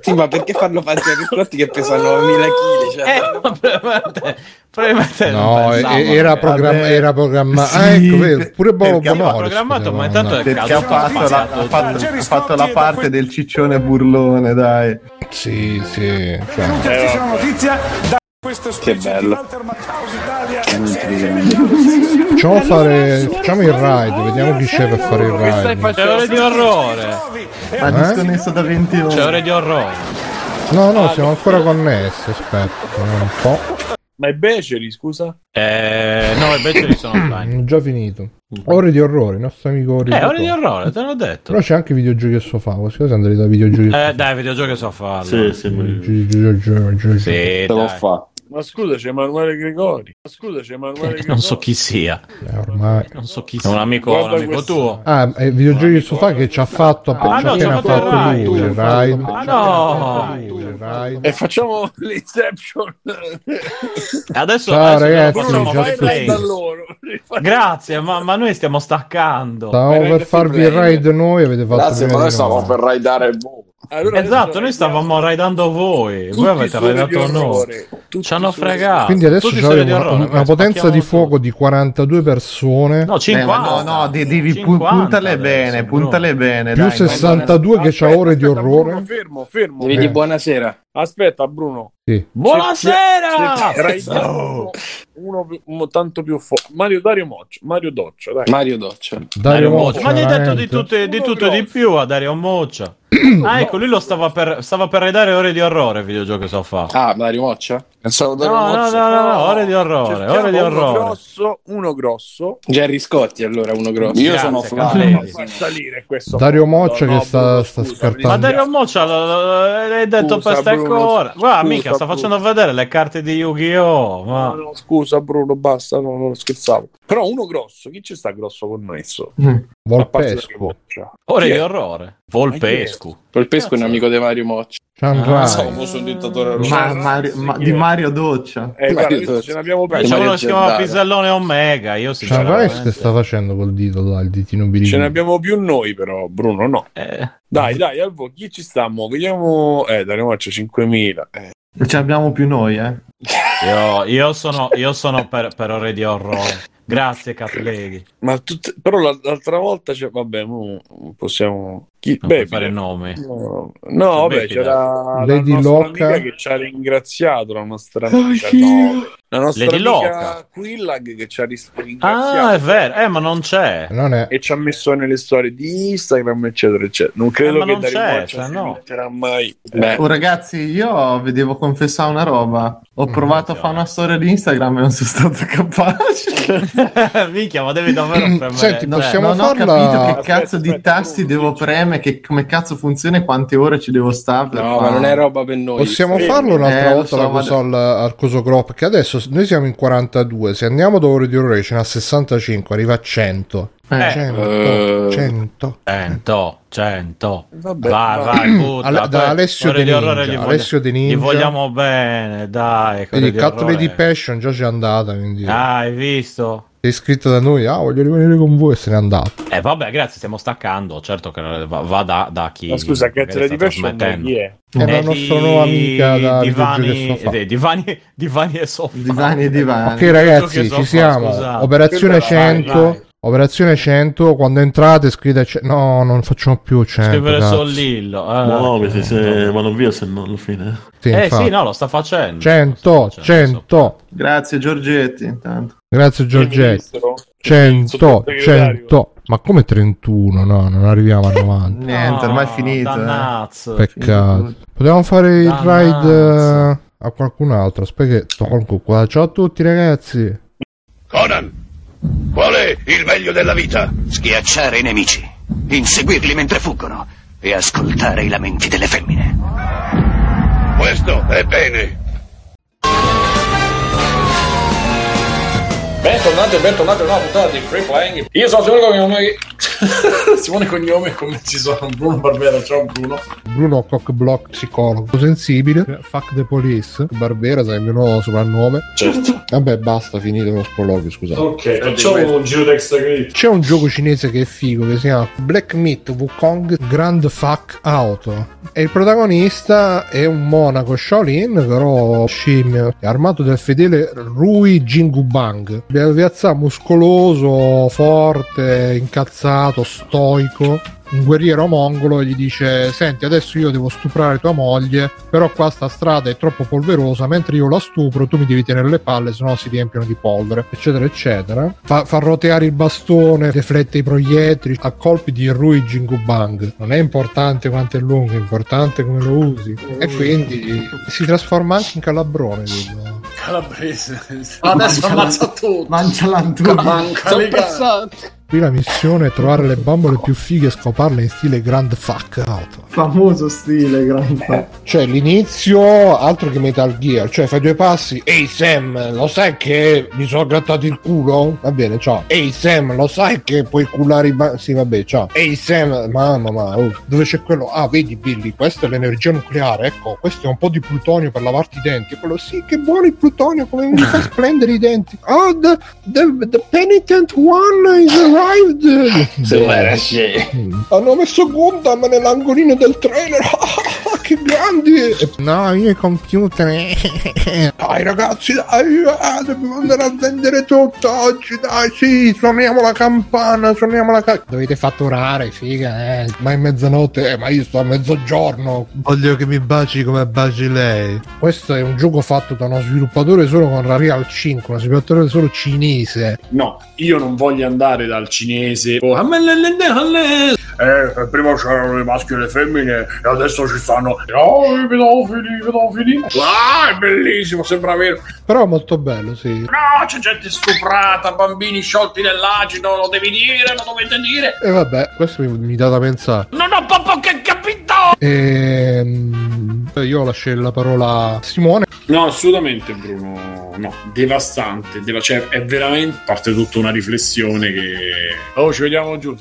Sì, ma perché farlo fare Jerry Scotti che pesano 9000 kg? Cioè, Eh, ma probabilmente, No, e- era, eh. programma- vabbè. era programmato. Sì, ah, ecco, vero, pure Bobo Bonolis programmato, ma intanto è. Perché ha fatto, la, ha fatto, ha fatto la parte del ciccione burlone, dai. Sì, sì. Cioè, Questa notizia da questa Che bello. Facciamo fare. Facciamo il ride, vediamo chi c'è per fare il ride. C'è ore di orrore. Ma Eh? disconnesso da 20 ore. C'è ore di orrore. No, no, siamo ancora connessi. Aspetta, un po'. Ma è Beceri, scusa? Eh, no, invece li sono online. Già finito. Ore di orrore, il nostro amico Ore Eh, ore di orrore, te l'ho detto. Però c'è anche videogiochi a sofà. Cose andate da videogiochi a Eh, dai, videogiochi so farlo. Sì, sì, ma- sofà. Sì, Te lo dai. Fa. Ma scusa, c'è Emanuele Gregori. Ma scusa, c'è Emanuele Gregori. Non so chi sia. Eh, ormai. Non so chi sia. È un amico, un amico questo. tuo. Ah, è videogiochi a sofà che ci ha fatto Ah, no, ci ha appena fatto il fatto lui, il ride. Ah, no. Il ride. E facciamo l'Inception. Adesso, Ciao, adesso ragazzi, da loro. Grazie, ma, ma noi stiamo staccando. Stavamo per farvi il ride noi, avete fatto Grazie, ma noi di stavamo per raidare il buco. Allora esatto, noi stavamo raidando voi, voi avete raidato noi. Ci hanno fregato. Quindi adesso abbiamo una, una, potenza di fuoco di 42 persone. No, 50. Eh, no, no, devi 50 puntale bene, puntale bene. Più dai, 62 no, che c'ha ore di orrore. Bruno, fermo, fermo. Devi Eh. buonasera. Aspetta, Bruno. Sì. Buonasera! Se- raidiamo uno uno tanto più forte. Mario Dario Moccia. Mario Doccia, dai. Mario Doccia. Dario Moccia, Ma gli hai detto di, tutte, di tutto e di più a Dario Moccia. Ah, ecco, lui lo stava per, stava per raidare ore di orrore il videogioco che so fa. Ah, Mario Moccia? Pensavo No, no, no, no, no, ore di orrore, ore di Uno orrore. grosso, uno grosso. Jerry Scotti, allora, uno grosso. Io Grazie, sono. Fa salire questo. Dario. Moccia No, che sta, sta scartando. Ma Dario Moccia l'hai detto per ste Bruno, core. Guarda, mica, sta facendo vedere le carte di Yu-Gi-Oh! Ma... No, no, scusa Bruno, basta, no, non scherzavo. Però uno grosso, chi ci sta grosso con noi? So? Volpesco. Ore di orrore. Volpescu. Polpesco è un amico di Mario Moccia. Chandrai. Pensavo fosse un dittatore russo. Ma- Mario- ma- di Mario Doccia. Eh, guarda, Mario Doccia. ce l'abbiamo C'è perso. Mario uno che si chiama. Pisellone Omega. Io sinceramente. che sta facendo col dito là, il ditino Ce ne birino. abbiamo più noi, però, Bruno, no. Eh, Dai, dai, al vo- chi ci sta? mo? Vediamo. Eh, Dario Moccia 5.000. Eh. Ce abbiamo più noi, eh. io, io sono, io sono per, per ore di orrore. Grazie, Catleghi. Ma tutte- però la- l'altra volta c'è. Vabbè, mo possiamo. Chi... Non Beh, fare nomi. No, no vabbè, Beh, c'era la Lady nostra Loca. amica che ci ha ringraziato, la nostra amica, no, la nostra Lady amica Loca. Quillag che ci ha ris- ringraziato Ah, è vero. Eh, ma non c'è. Non è. e ci ha messo nelle storie di Instagram, eccetera, eccetera. Non Eh, credo ma che non c'è, cioè, no. metterà mai. Beh, Oh, ragazzi, io vi devo confessare una roba. Ho provato a fare una storia di Instagram e non sono stato capace. Minchia, ma devi davvero premere. Senti, Cioè, possiamo non ho farla- capito che Aspetta, cazzo di aspetta, tasti devo premere, che come cazzo funziona e quante ore ci devo stare. per no, fare- ma non è roba per noi. Possiamo Sì. farlo un'altra Eh, volta so, la ma- cosa al, al coso crop che adesso noi siamo in 42 se andiamo da ore di ce n'ha 65 arriva a 100 Eh, 100 Eh. 100 100, 100. Vabbè, vai, va. vai, butta. Ale- da Alessio De Ninja, gli voglia- Alessio De Gli Ninja. vogliamo bene, dai. vedi orrore. Lady Passion già c'è andata quindi Ah, hai visto? È iscritta da noi ah voglio rimanere con voi e se n'è andata Eh vabbè, grazie, stiamo staccando. Certo che va, va da, da chi. Ma scusa, di Passion trasmettendo. chi è? è la Eh, nostra di- nuova amica da divani, e eh, divani, divani e sofà. divani e divani. ok ragazzi ci siamo scusate. operazione Quello era- 100 vai, vai. Operazione 100 quando entrate scrivete ce- no non facciamo più 100 Scrivere cazzo. Sollillo. Eh, Muoviti se vanno via, se no alla fine. Sì, Eh infatti. sì, no, lo sta facendo. 100 Lo sta facendo, 100 Grazie Giorgetti, intanto. grazie Giorgetti Ministro? 100 Sottosegretario? 100 ma come 31 no non arriviamo a 90 Niente, ormai è finito. eh. Peccato potevamo fare il ride eh, a qualcun altro aspetta che tolgo qua ciao a tutti ragazzi qual è il meglio della vita? Schiacciare i nemici, inseguirli mentre fuggono e ascoltare i lamenti delle femmine. Questo è bene. Bentornati e bentornati a una puntata di Free Playing. Io sono Simone Cognome. Simone Cognome, come ci sono Bruno Barbera. Ciao Bruno. Bruno Cockblock psicologo. Sensibile. Fuck the police. Barbera sai il mio nuovo soprannome. Certo. vabbè basta finito lo sproloquio scusate. Ok, facciamo un giro d'extra credit. C'è un gioco cinese che è figo che si chiama Black Myth Wukong Grand Fuck Auto. E il protagonista è un monaco Shaolin però scimmio. È armato del fedele Rui Jingubang. Piazza muscoloso forte incazzato stoico un guerriero mongolo e gli dice senti adesso io devo stuprare tua moglie però qua sta strada è troppo polverosa mentre io la stupro tu mi devi tenere le palle sennò si riempiono di polvere eccetera eccetera fa, fa roteare il bastone deflette i proiettili a colpi di Rui Jingubang non è importante quanto è lungo è importante come lo usi e quindi si trasforma anche in calabrone dico. Calabrese. Adesso ammazza tutto. Mangia. Manca le gambe. Qui la missione è trovare le bambole più fighe e scoparle in stile Grand Fuck Auto Famoso stile, grande. Cioè, l'inizio altro che Metal Gear, cioè fai due passi. Ehi Sam, lo sai che mi sono grattato il culo? Va bene, ciao. Ehi Sam, lo sai che puoi culare i ba- Sì, vabbè, ciao. Ehi Sam, mamma, ma oh, dove c'è quello? Ah, vedi Billy, questa è l'energia nucleare, ecco, questo è un po' di plutonio per lavarti i denti. E quello, sì, che buono il plutonio, come mi fa splendere i denti. Oh, the, the, the penitent one is arrived! Sì. Hanno messo Gundam nell'angolino del trailer. che grandi! No, io computer. dai ragazzi, dai, ah, dobbiamo andare a vendere tutto oggi. Dai, sì, suoniamo la campana, suoniamo la campana. Dovete fatturare, figa, eh. Ma è mezzanotte, eh, ma io sto a mezzogiorno. Voglio che mi baci come baci lei. Questo è un gioco fatto da uno sviluppatore solo con la Real 5, uno sviluppatore solo cinese. No, io non voglio andare dal cinese. Oh, eh, prima c'erano i maschi e le femmine e adesso ci stanno oh, i pedofili, i pedofili. Ah, è bellissimo, sembra vero. Però è molto bello, sì. No, c'è gente stuprata, bambini sciolti nell'acido, lo devi dire, lo dovete dire. E vabbè, questo mi, mi dà da pensare. Non ho proprio che capito! Ehm, io lascio la parola a Simone. No, assolutamente Bruno, no, devastante, deva- cioè è veramente, a parte tutta una riflessione che... Oh, ci vediamo giù,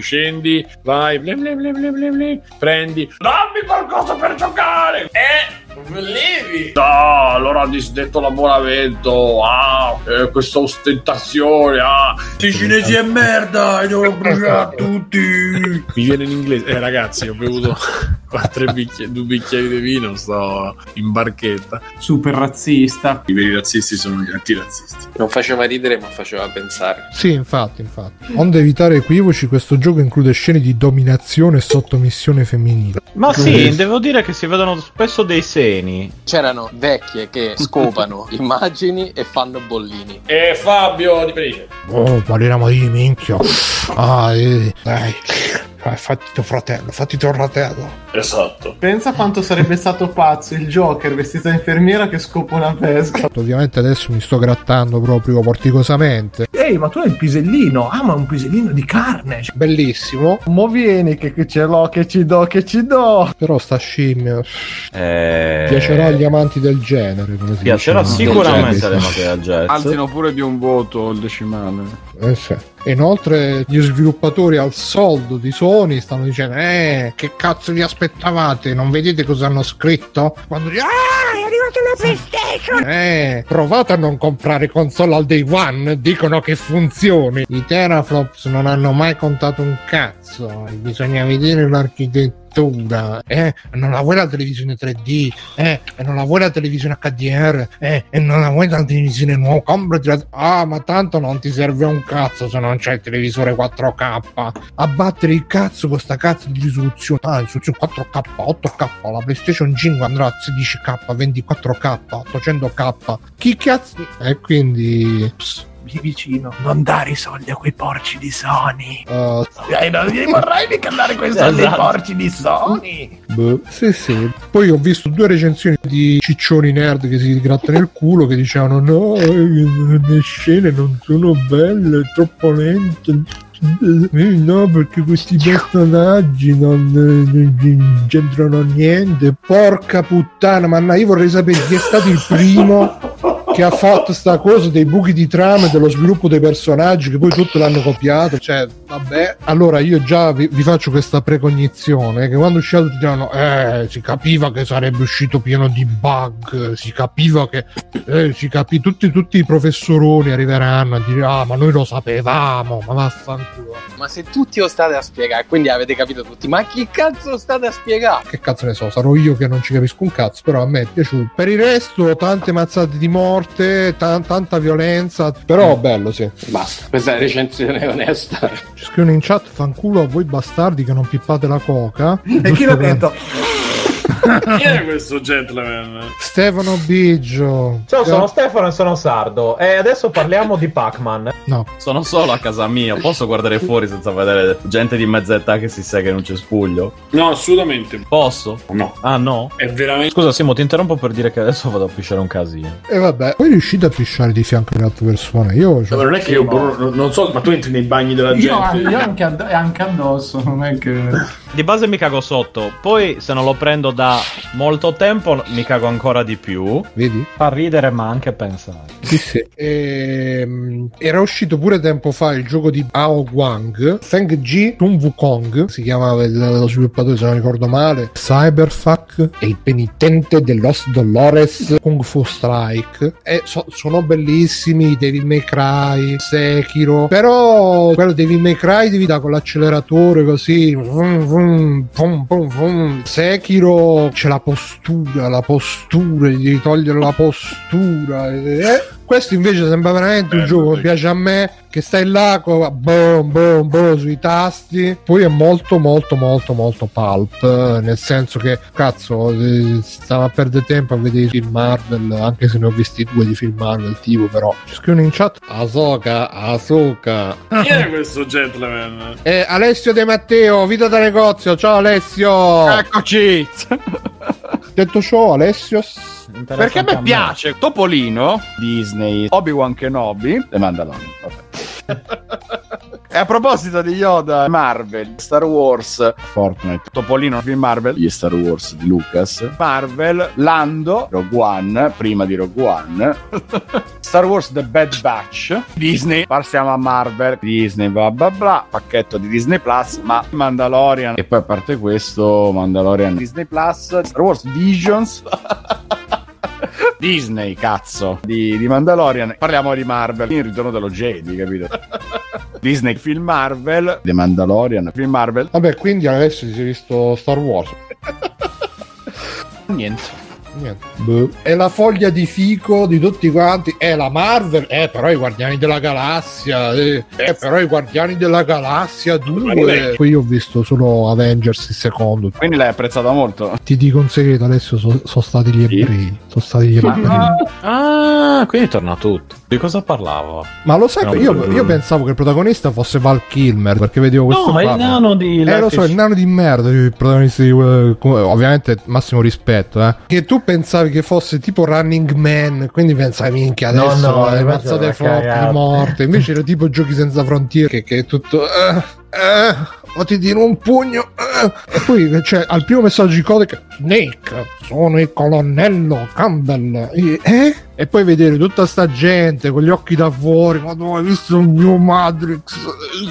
scendi, vai, ble ble ble ble ble ble, prendi, dammi qualcosa per giocare! Eh! Volevi? No, allora ha disdetto l'abbonamento. Ah, eh, questa ostentazione. Ah, i cinesi è merda. E devo bruciare tutti. Mi viene in inglese. Eh, ragazzi, ho bevuto quattro bicchieri, due bicchieri di vino. Sto in barchetta. Super razzista. I veri razzisti sono gli antirazzisti. Non faceva ridere, ma faceva pensare. Sì, infatti, infatti. Onde evitare equivoci, questo gioco include scene di dominazione e sottomissione femminile. Ma sì, devo dire che si vedono spesso dei seni. C'erano vecchie che scopano immagini e fanno bollini. E Fabio di Felice. Oh, parliamo di minchia. Ah, eh, dai. Eh, fatti tuo fratello, fatti tuo fratello. Esatto. Pensa quanto sarebbe stato pazzo il Joker vestito da infermiera che scopa una pesca. Ovviamente adesso mi sto grattando proprio porticosamente. Ehi, ma tu hai il pisellino. Ah, ma un pisellino di carne. Bellissimo. Mo vieni che, che ce l'ho, che ci do, che ci do. Però sta scimmia Eh... piacerà agli amanti del genere. Come si Piacerà dice. sicuramente alle note del jazz. Alzino pure di un voto il decimale. Eh sì. E Inoltre gli sviluppatori al soldo di Sony stanno dicendo Eh, che cazzo vi aspettavate? Non vedete cosa hanno scritto? Quando dicono Ah, è arrivata la PlayStation! Eh, provate a non comprare console al day one Dicono che funzioni I teraflops non hanno mai contato un cazzo Bisogna vedere l'architettura eh, non la vuoi la televisione 3D, eh, non la vuoi la televisione HDR, eh, e non la vuoi la televisione nuova, comprati la... Ah, ma tanto non ti serve un cazzo se non c'è il televisore 4K. Abbattere il cazzo con sta cazzo di risoluzione. Ah, risoluzione 4K, 8K, la PlayStation 5 andrà a 16K, 24K, 800K. Chi cazzo... E quindi... Pss, Lì vicino. Non dare i soldi a quei porci di Sony. uh, Eh, non gli vorrei mica dare quei soldi ai Esatto. porci di Sony. Boh, sì, sì. Poi ho visto due recensioni di ciccioni nerd che si grattano il culo che dicevano no, le scene non sono belle, è troppo lente. Eh, no, perché questi personaggi non, eh, non c'entrano niente. Porca puttana, ma io vorrei sapere chi è stato il primo che ha fatto sta cosa dei buchi di trama dello sviluppo dei personaggi che poi tutto l'hanno copiato. Cioè, vabbè. Allora io già vi, vi faccio questa precognizione che quando uscito tutti dicevano eh, si capiva che sarebbe uscito pieno di bug, si capiva che eh, si capì tutti, tutti i professoroni arriveranno a dire ah ma noi lo sapevamo, ma vaffanculo. Ma se tutti lo state a spiegare, quindi avete capito tutti, ma chi cazzo state a spiegare? Che cazzo ne so, sarò io che non ci capisco un cazzo, però a me è piaciuto. Per il resto, tante mazzate di morte, ta- tanta violenza, però bello, sì. Basta, questa è la recensione onesta. Scrivono in chat, fanculo a voi bastardi che non pippate la coca. E chi l'ha detto? Chi è questo gentleman? Stefano Biggio. Ciao, sono Stefano e sono sardo. E adesso parliamo di Pac-Man. No. Sono solo a casa mia. Posso guardare fuori senza vedere gente di mezza età che si sega in un cespuglio? No, assolutamente. Posso? No. Ah, no? È veramente. Scusa, Simo, ti interrompo per dire che adesso vado a pisciare un casino. E vabbè, poi riuscite a pisciare di fianco alle altre persone. Io cioè, Ma non è che io Bruno, non so, ma tu entri nei bagni della Io, gente. io anche, add- anche addosso, non è che... Di base mi cago sotto. Poi, se non lo prendo da molto tempo, mi cago ancora di più. Vedi? Fa ridere, ma anche pensare. Sì, sì. Ehm, era uscito pure tempo fa il gioco di Ao Wang, Feng Ji Sun Wukong, si chiamava il- lo sviluppatore se non ricordo male, Cyberfuck e il penitente de Los Dolores Kung Fu Strike. E so- sono bellissimi, Devil May Cry, Sekiro, però quello Devil May Cry devi dare con l'acceleratore così, vum, vum, vum, vum, c'è la postura, la postura, devi togliere la postura. eh. Questo invece sembra veramente un gioco che piace a me, che stai là, co- boom, boom, boom, sui tasti. Poi è molto, molto, molto, molto pulp, eh, nel senso che, cazzo, eh, stava a perdere tempo a vedere i film Marvel, anche se ne ho visti due di film Marvel, tipo, però. Ci scrivono in chat, Asoka, Asoka. Chi è questo gentleman? Eh, Alessio De Matteo, Vita da negozio, ciao Alessio! Eccoci! Detto ciò, Alessio... Perché a me piace Topolino, Disney, Obi-Wan Kenobi e Mandalorian. Vabbè. e a proposito di Yoda, Marvel, Star Wars, Fortnite, Topolino, film Marvel, gli Star Wars di Lucas, Marvel, Lando, Rogue One, prima di Rogue One, Star Wars The Bad Batch, Disney, passiamo a Marvel, Disney, bla bla bla, pacchetto di Disney Plus, ma Mandalorian, e poi a parte questo, Mandalorian, Disney Plus, Star Wars Visions, Disney, cazzo, di, di Mandalorian. Parliamo di Marvel, il ritorno dello Jedi, capito? Disney, film Marvel, The Mandalorian, film Marvel. Vabbè, quindi adesso si è visto Star Wars. Niente. Niente. Boh. È la foglia di fico di tutti quanti. È la Marvel. Eh, però i Guardiani della Galassia. Eh, eh, però i Guardiani della Galassia 2. Poi io ho visto solo Avengers il secondo. Quindi l'hai apprezzata molto. Ti dico un segreto, adesso sono stati gli ebrei. Sono stati gli ebrei. Ah, quindi torna tutto. Di cosa parlavo? Ma lo sai, No, che io, no. io pensavo che il protagonista fosse Val Kilmer perché vedevo questo No, ma il nano di Eh, lo so, il nano di merda, il protagonista di eh, come- ovviamente massimo rispetto, eh. Che tu pensavi che fosse tipo Running Man, quindi pensavi minchia No, adesso no, le invece mazzate forti morte. Invece era tipo Giochi senza frontiere che, che è tutto eh, eh, o ti tiro un pugno eh. e poi cioè, al primo messaggio di codice Snake, sono il colonnello Campbell. E, eh? E poi vedere tutta sta gente con gli occhi da fuori, ma tu hai visto il mio Matrix?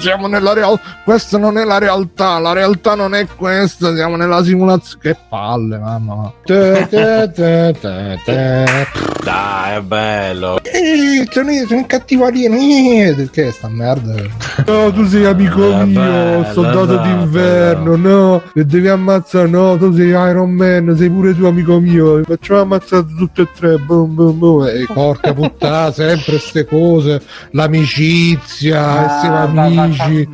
Siamo nella realtà, questa non è la realtà, la realtà non è questa, siamo nella simulazione. Che palle, mamma. Te. Dai, è bello. Eh, sono, sono alieno. Eh, Che sta merda? No, tu sei amico Eh, mio, bella, soldato esatto, d'inverno. No, e devi ammazzare. No, tu sei Iron Man, sei pure tu amico mio. Facciamo ammazzare tutti e tre. Boom, boom, boom. E porca puttana, sempre ste cose. L'amicizia, essere amici.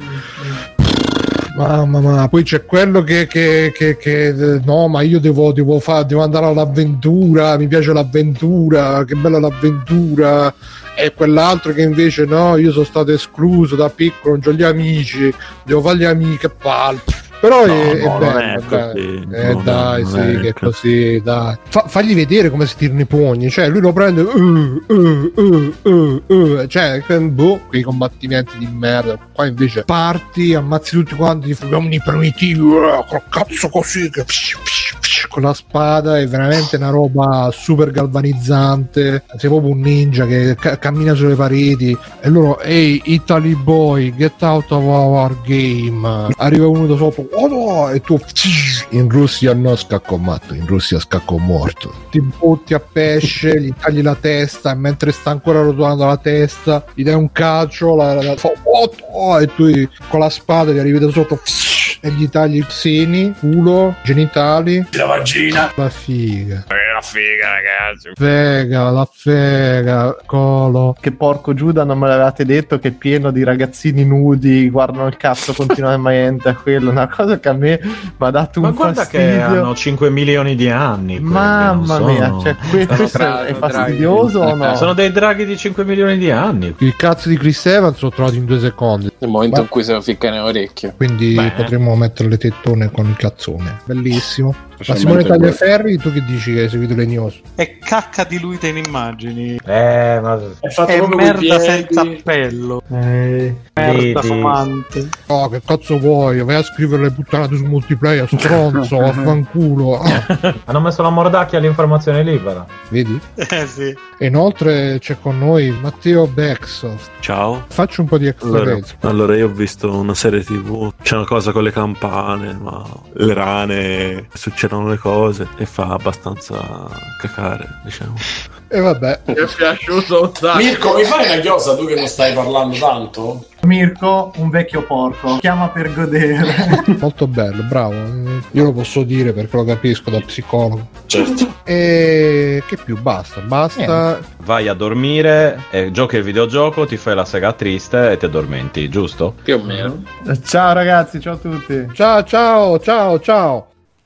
Mamma mia, poi c'è quello che, che, che, che, eh, no, ma io devo, devo, fa- devo andare all'avventura, mi piace l'avventura, che bella l'avventura. E quell'altro che invece no, io sono stato escluso da piccolo, non ho gli amici, devo fare gli amici, che palle. Però No, è, è no, non bello, è così. Eh, No, dai, sì, è che è così. dai. Fa- fagli vedere come si tirano i pugni, cioè lui lo prende, uh, uh, uh, uh, uh, cioè, boh, quei combattimenti di merda. Qua invece parti, ammazzi tutti quanti, gli uomini primitivi, uh, col cazzo così, che psh, psh, psh, con la spada, è veramente una roba super galvanizzante. Sei proprio un ninja che ca- cammina sulle pareti e loro, ehi, Italy boy, get out of our game. Arriva uno da sopra, oh no, e tu, in Russia no scacco matto, in Russia scacco morto. Ti butti a pesce, gli tagli la testa e mentre sta ancora rotolando la testa, gli dai un calcio, la, la, la- fa, oh, oh, e tu con la spada gli arrivi da sotto e gli tagli i seni, culo, genitali. La vagina. La figa. È una figa, ragazzi. Fega, la fega, colo. Che porco Giuda non me l'avevate detto che è pieno di ragazzini nudi, guardano il cazzo continuamente a quello. Una cosa che a me mi ha dato Ma un guarda fastidio. che hanno 5 milioni di anni. quelli, Mamma non mia, sono- cioè, que- sono questo tra- è fastidioso o no? Sono dei draghi di 5 milioni di anni. Il cazzo di Chris Evans l'ho trovato in due secondi. Nel momento Ma- in cui se lo ficca nelle orecchie. Quindi Beh. potremmo mettere le tettone con il cazzone. Bellissimo. Ma Simone Tagliaferri, tu che dici che hai seguito le news? È cacca diluita in immagini. Eh, ma... È, è merda senza appello. Eh, merda fumante. Oh, che cazzo vuoi? Vai a scrivere le puttanate su multiplayer, stronzo, vaffanculo. Ah. Hanno messo la mordacchia all'informazione libera. Vedi? Eh sì. E inoltre c'è con noi Matteo Bexoft. Ciao. Faccio un po' di extra Allora, allora, io ho visto una serie tv, c'è una cosa con le campane, ma le rane, succedono le cose e fa abbastanza cacare, diciamo. E vabbè. Mi è piaciuto un sacco. Mirko, mi fai una chiosa tu che non stai parlando tanto? Mirko, un vecchio porco, chiama per godere. Molto bello, bravo. Io lo posso dire perché lo capisco da psicologo. Certo. E che più? Basta, basta. Vai a dormire, e giochi il videogioco, ti fai la sega triste e ti addormenti, giusto? Più o meno. Ciao ragazzi, ciao a tutti. Ciao, ciao, ciao, ciao.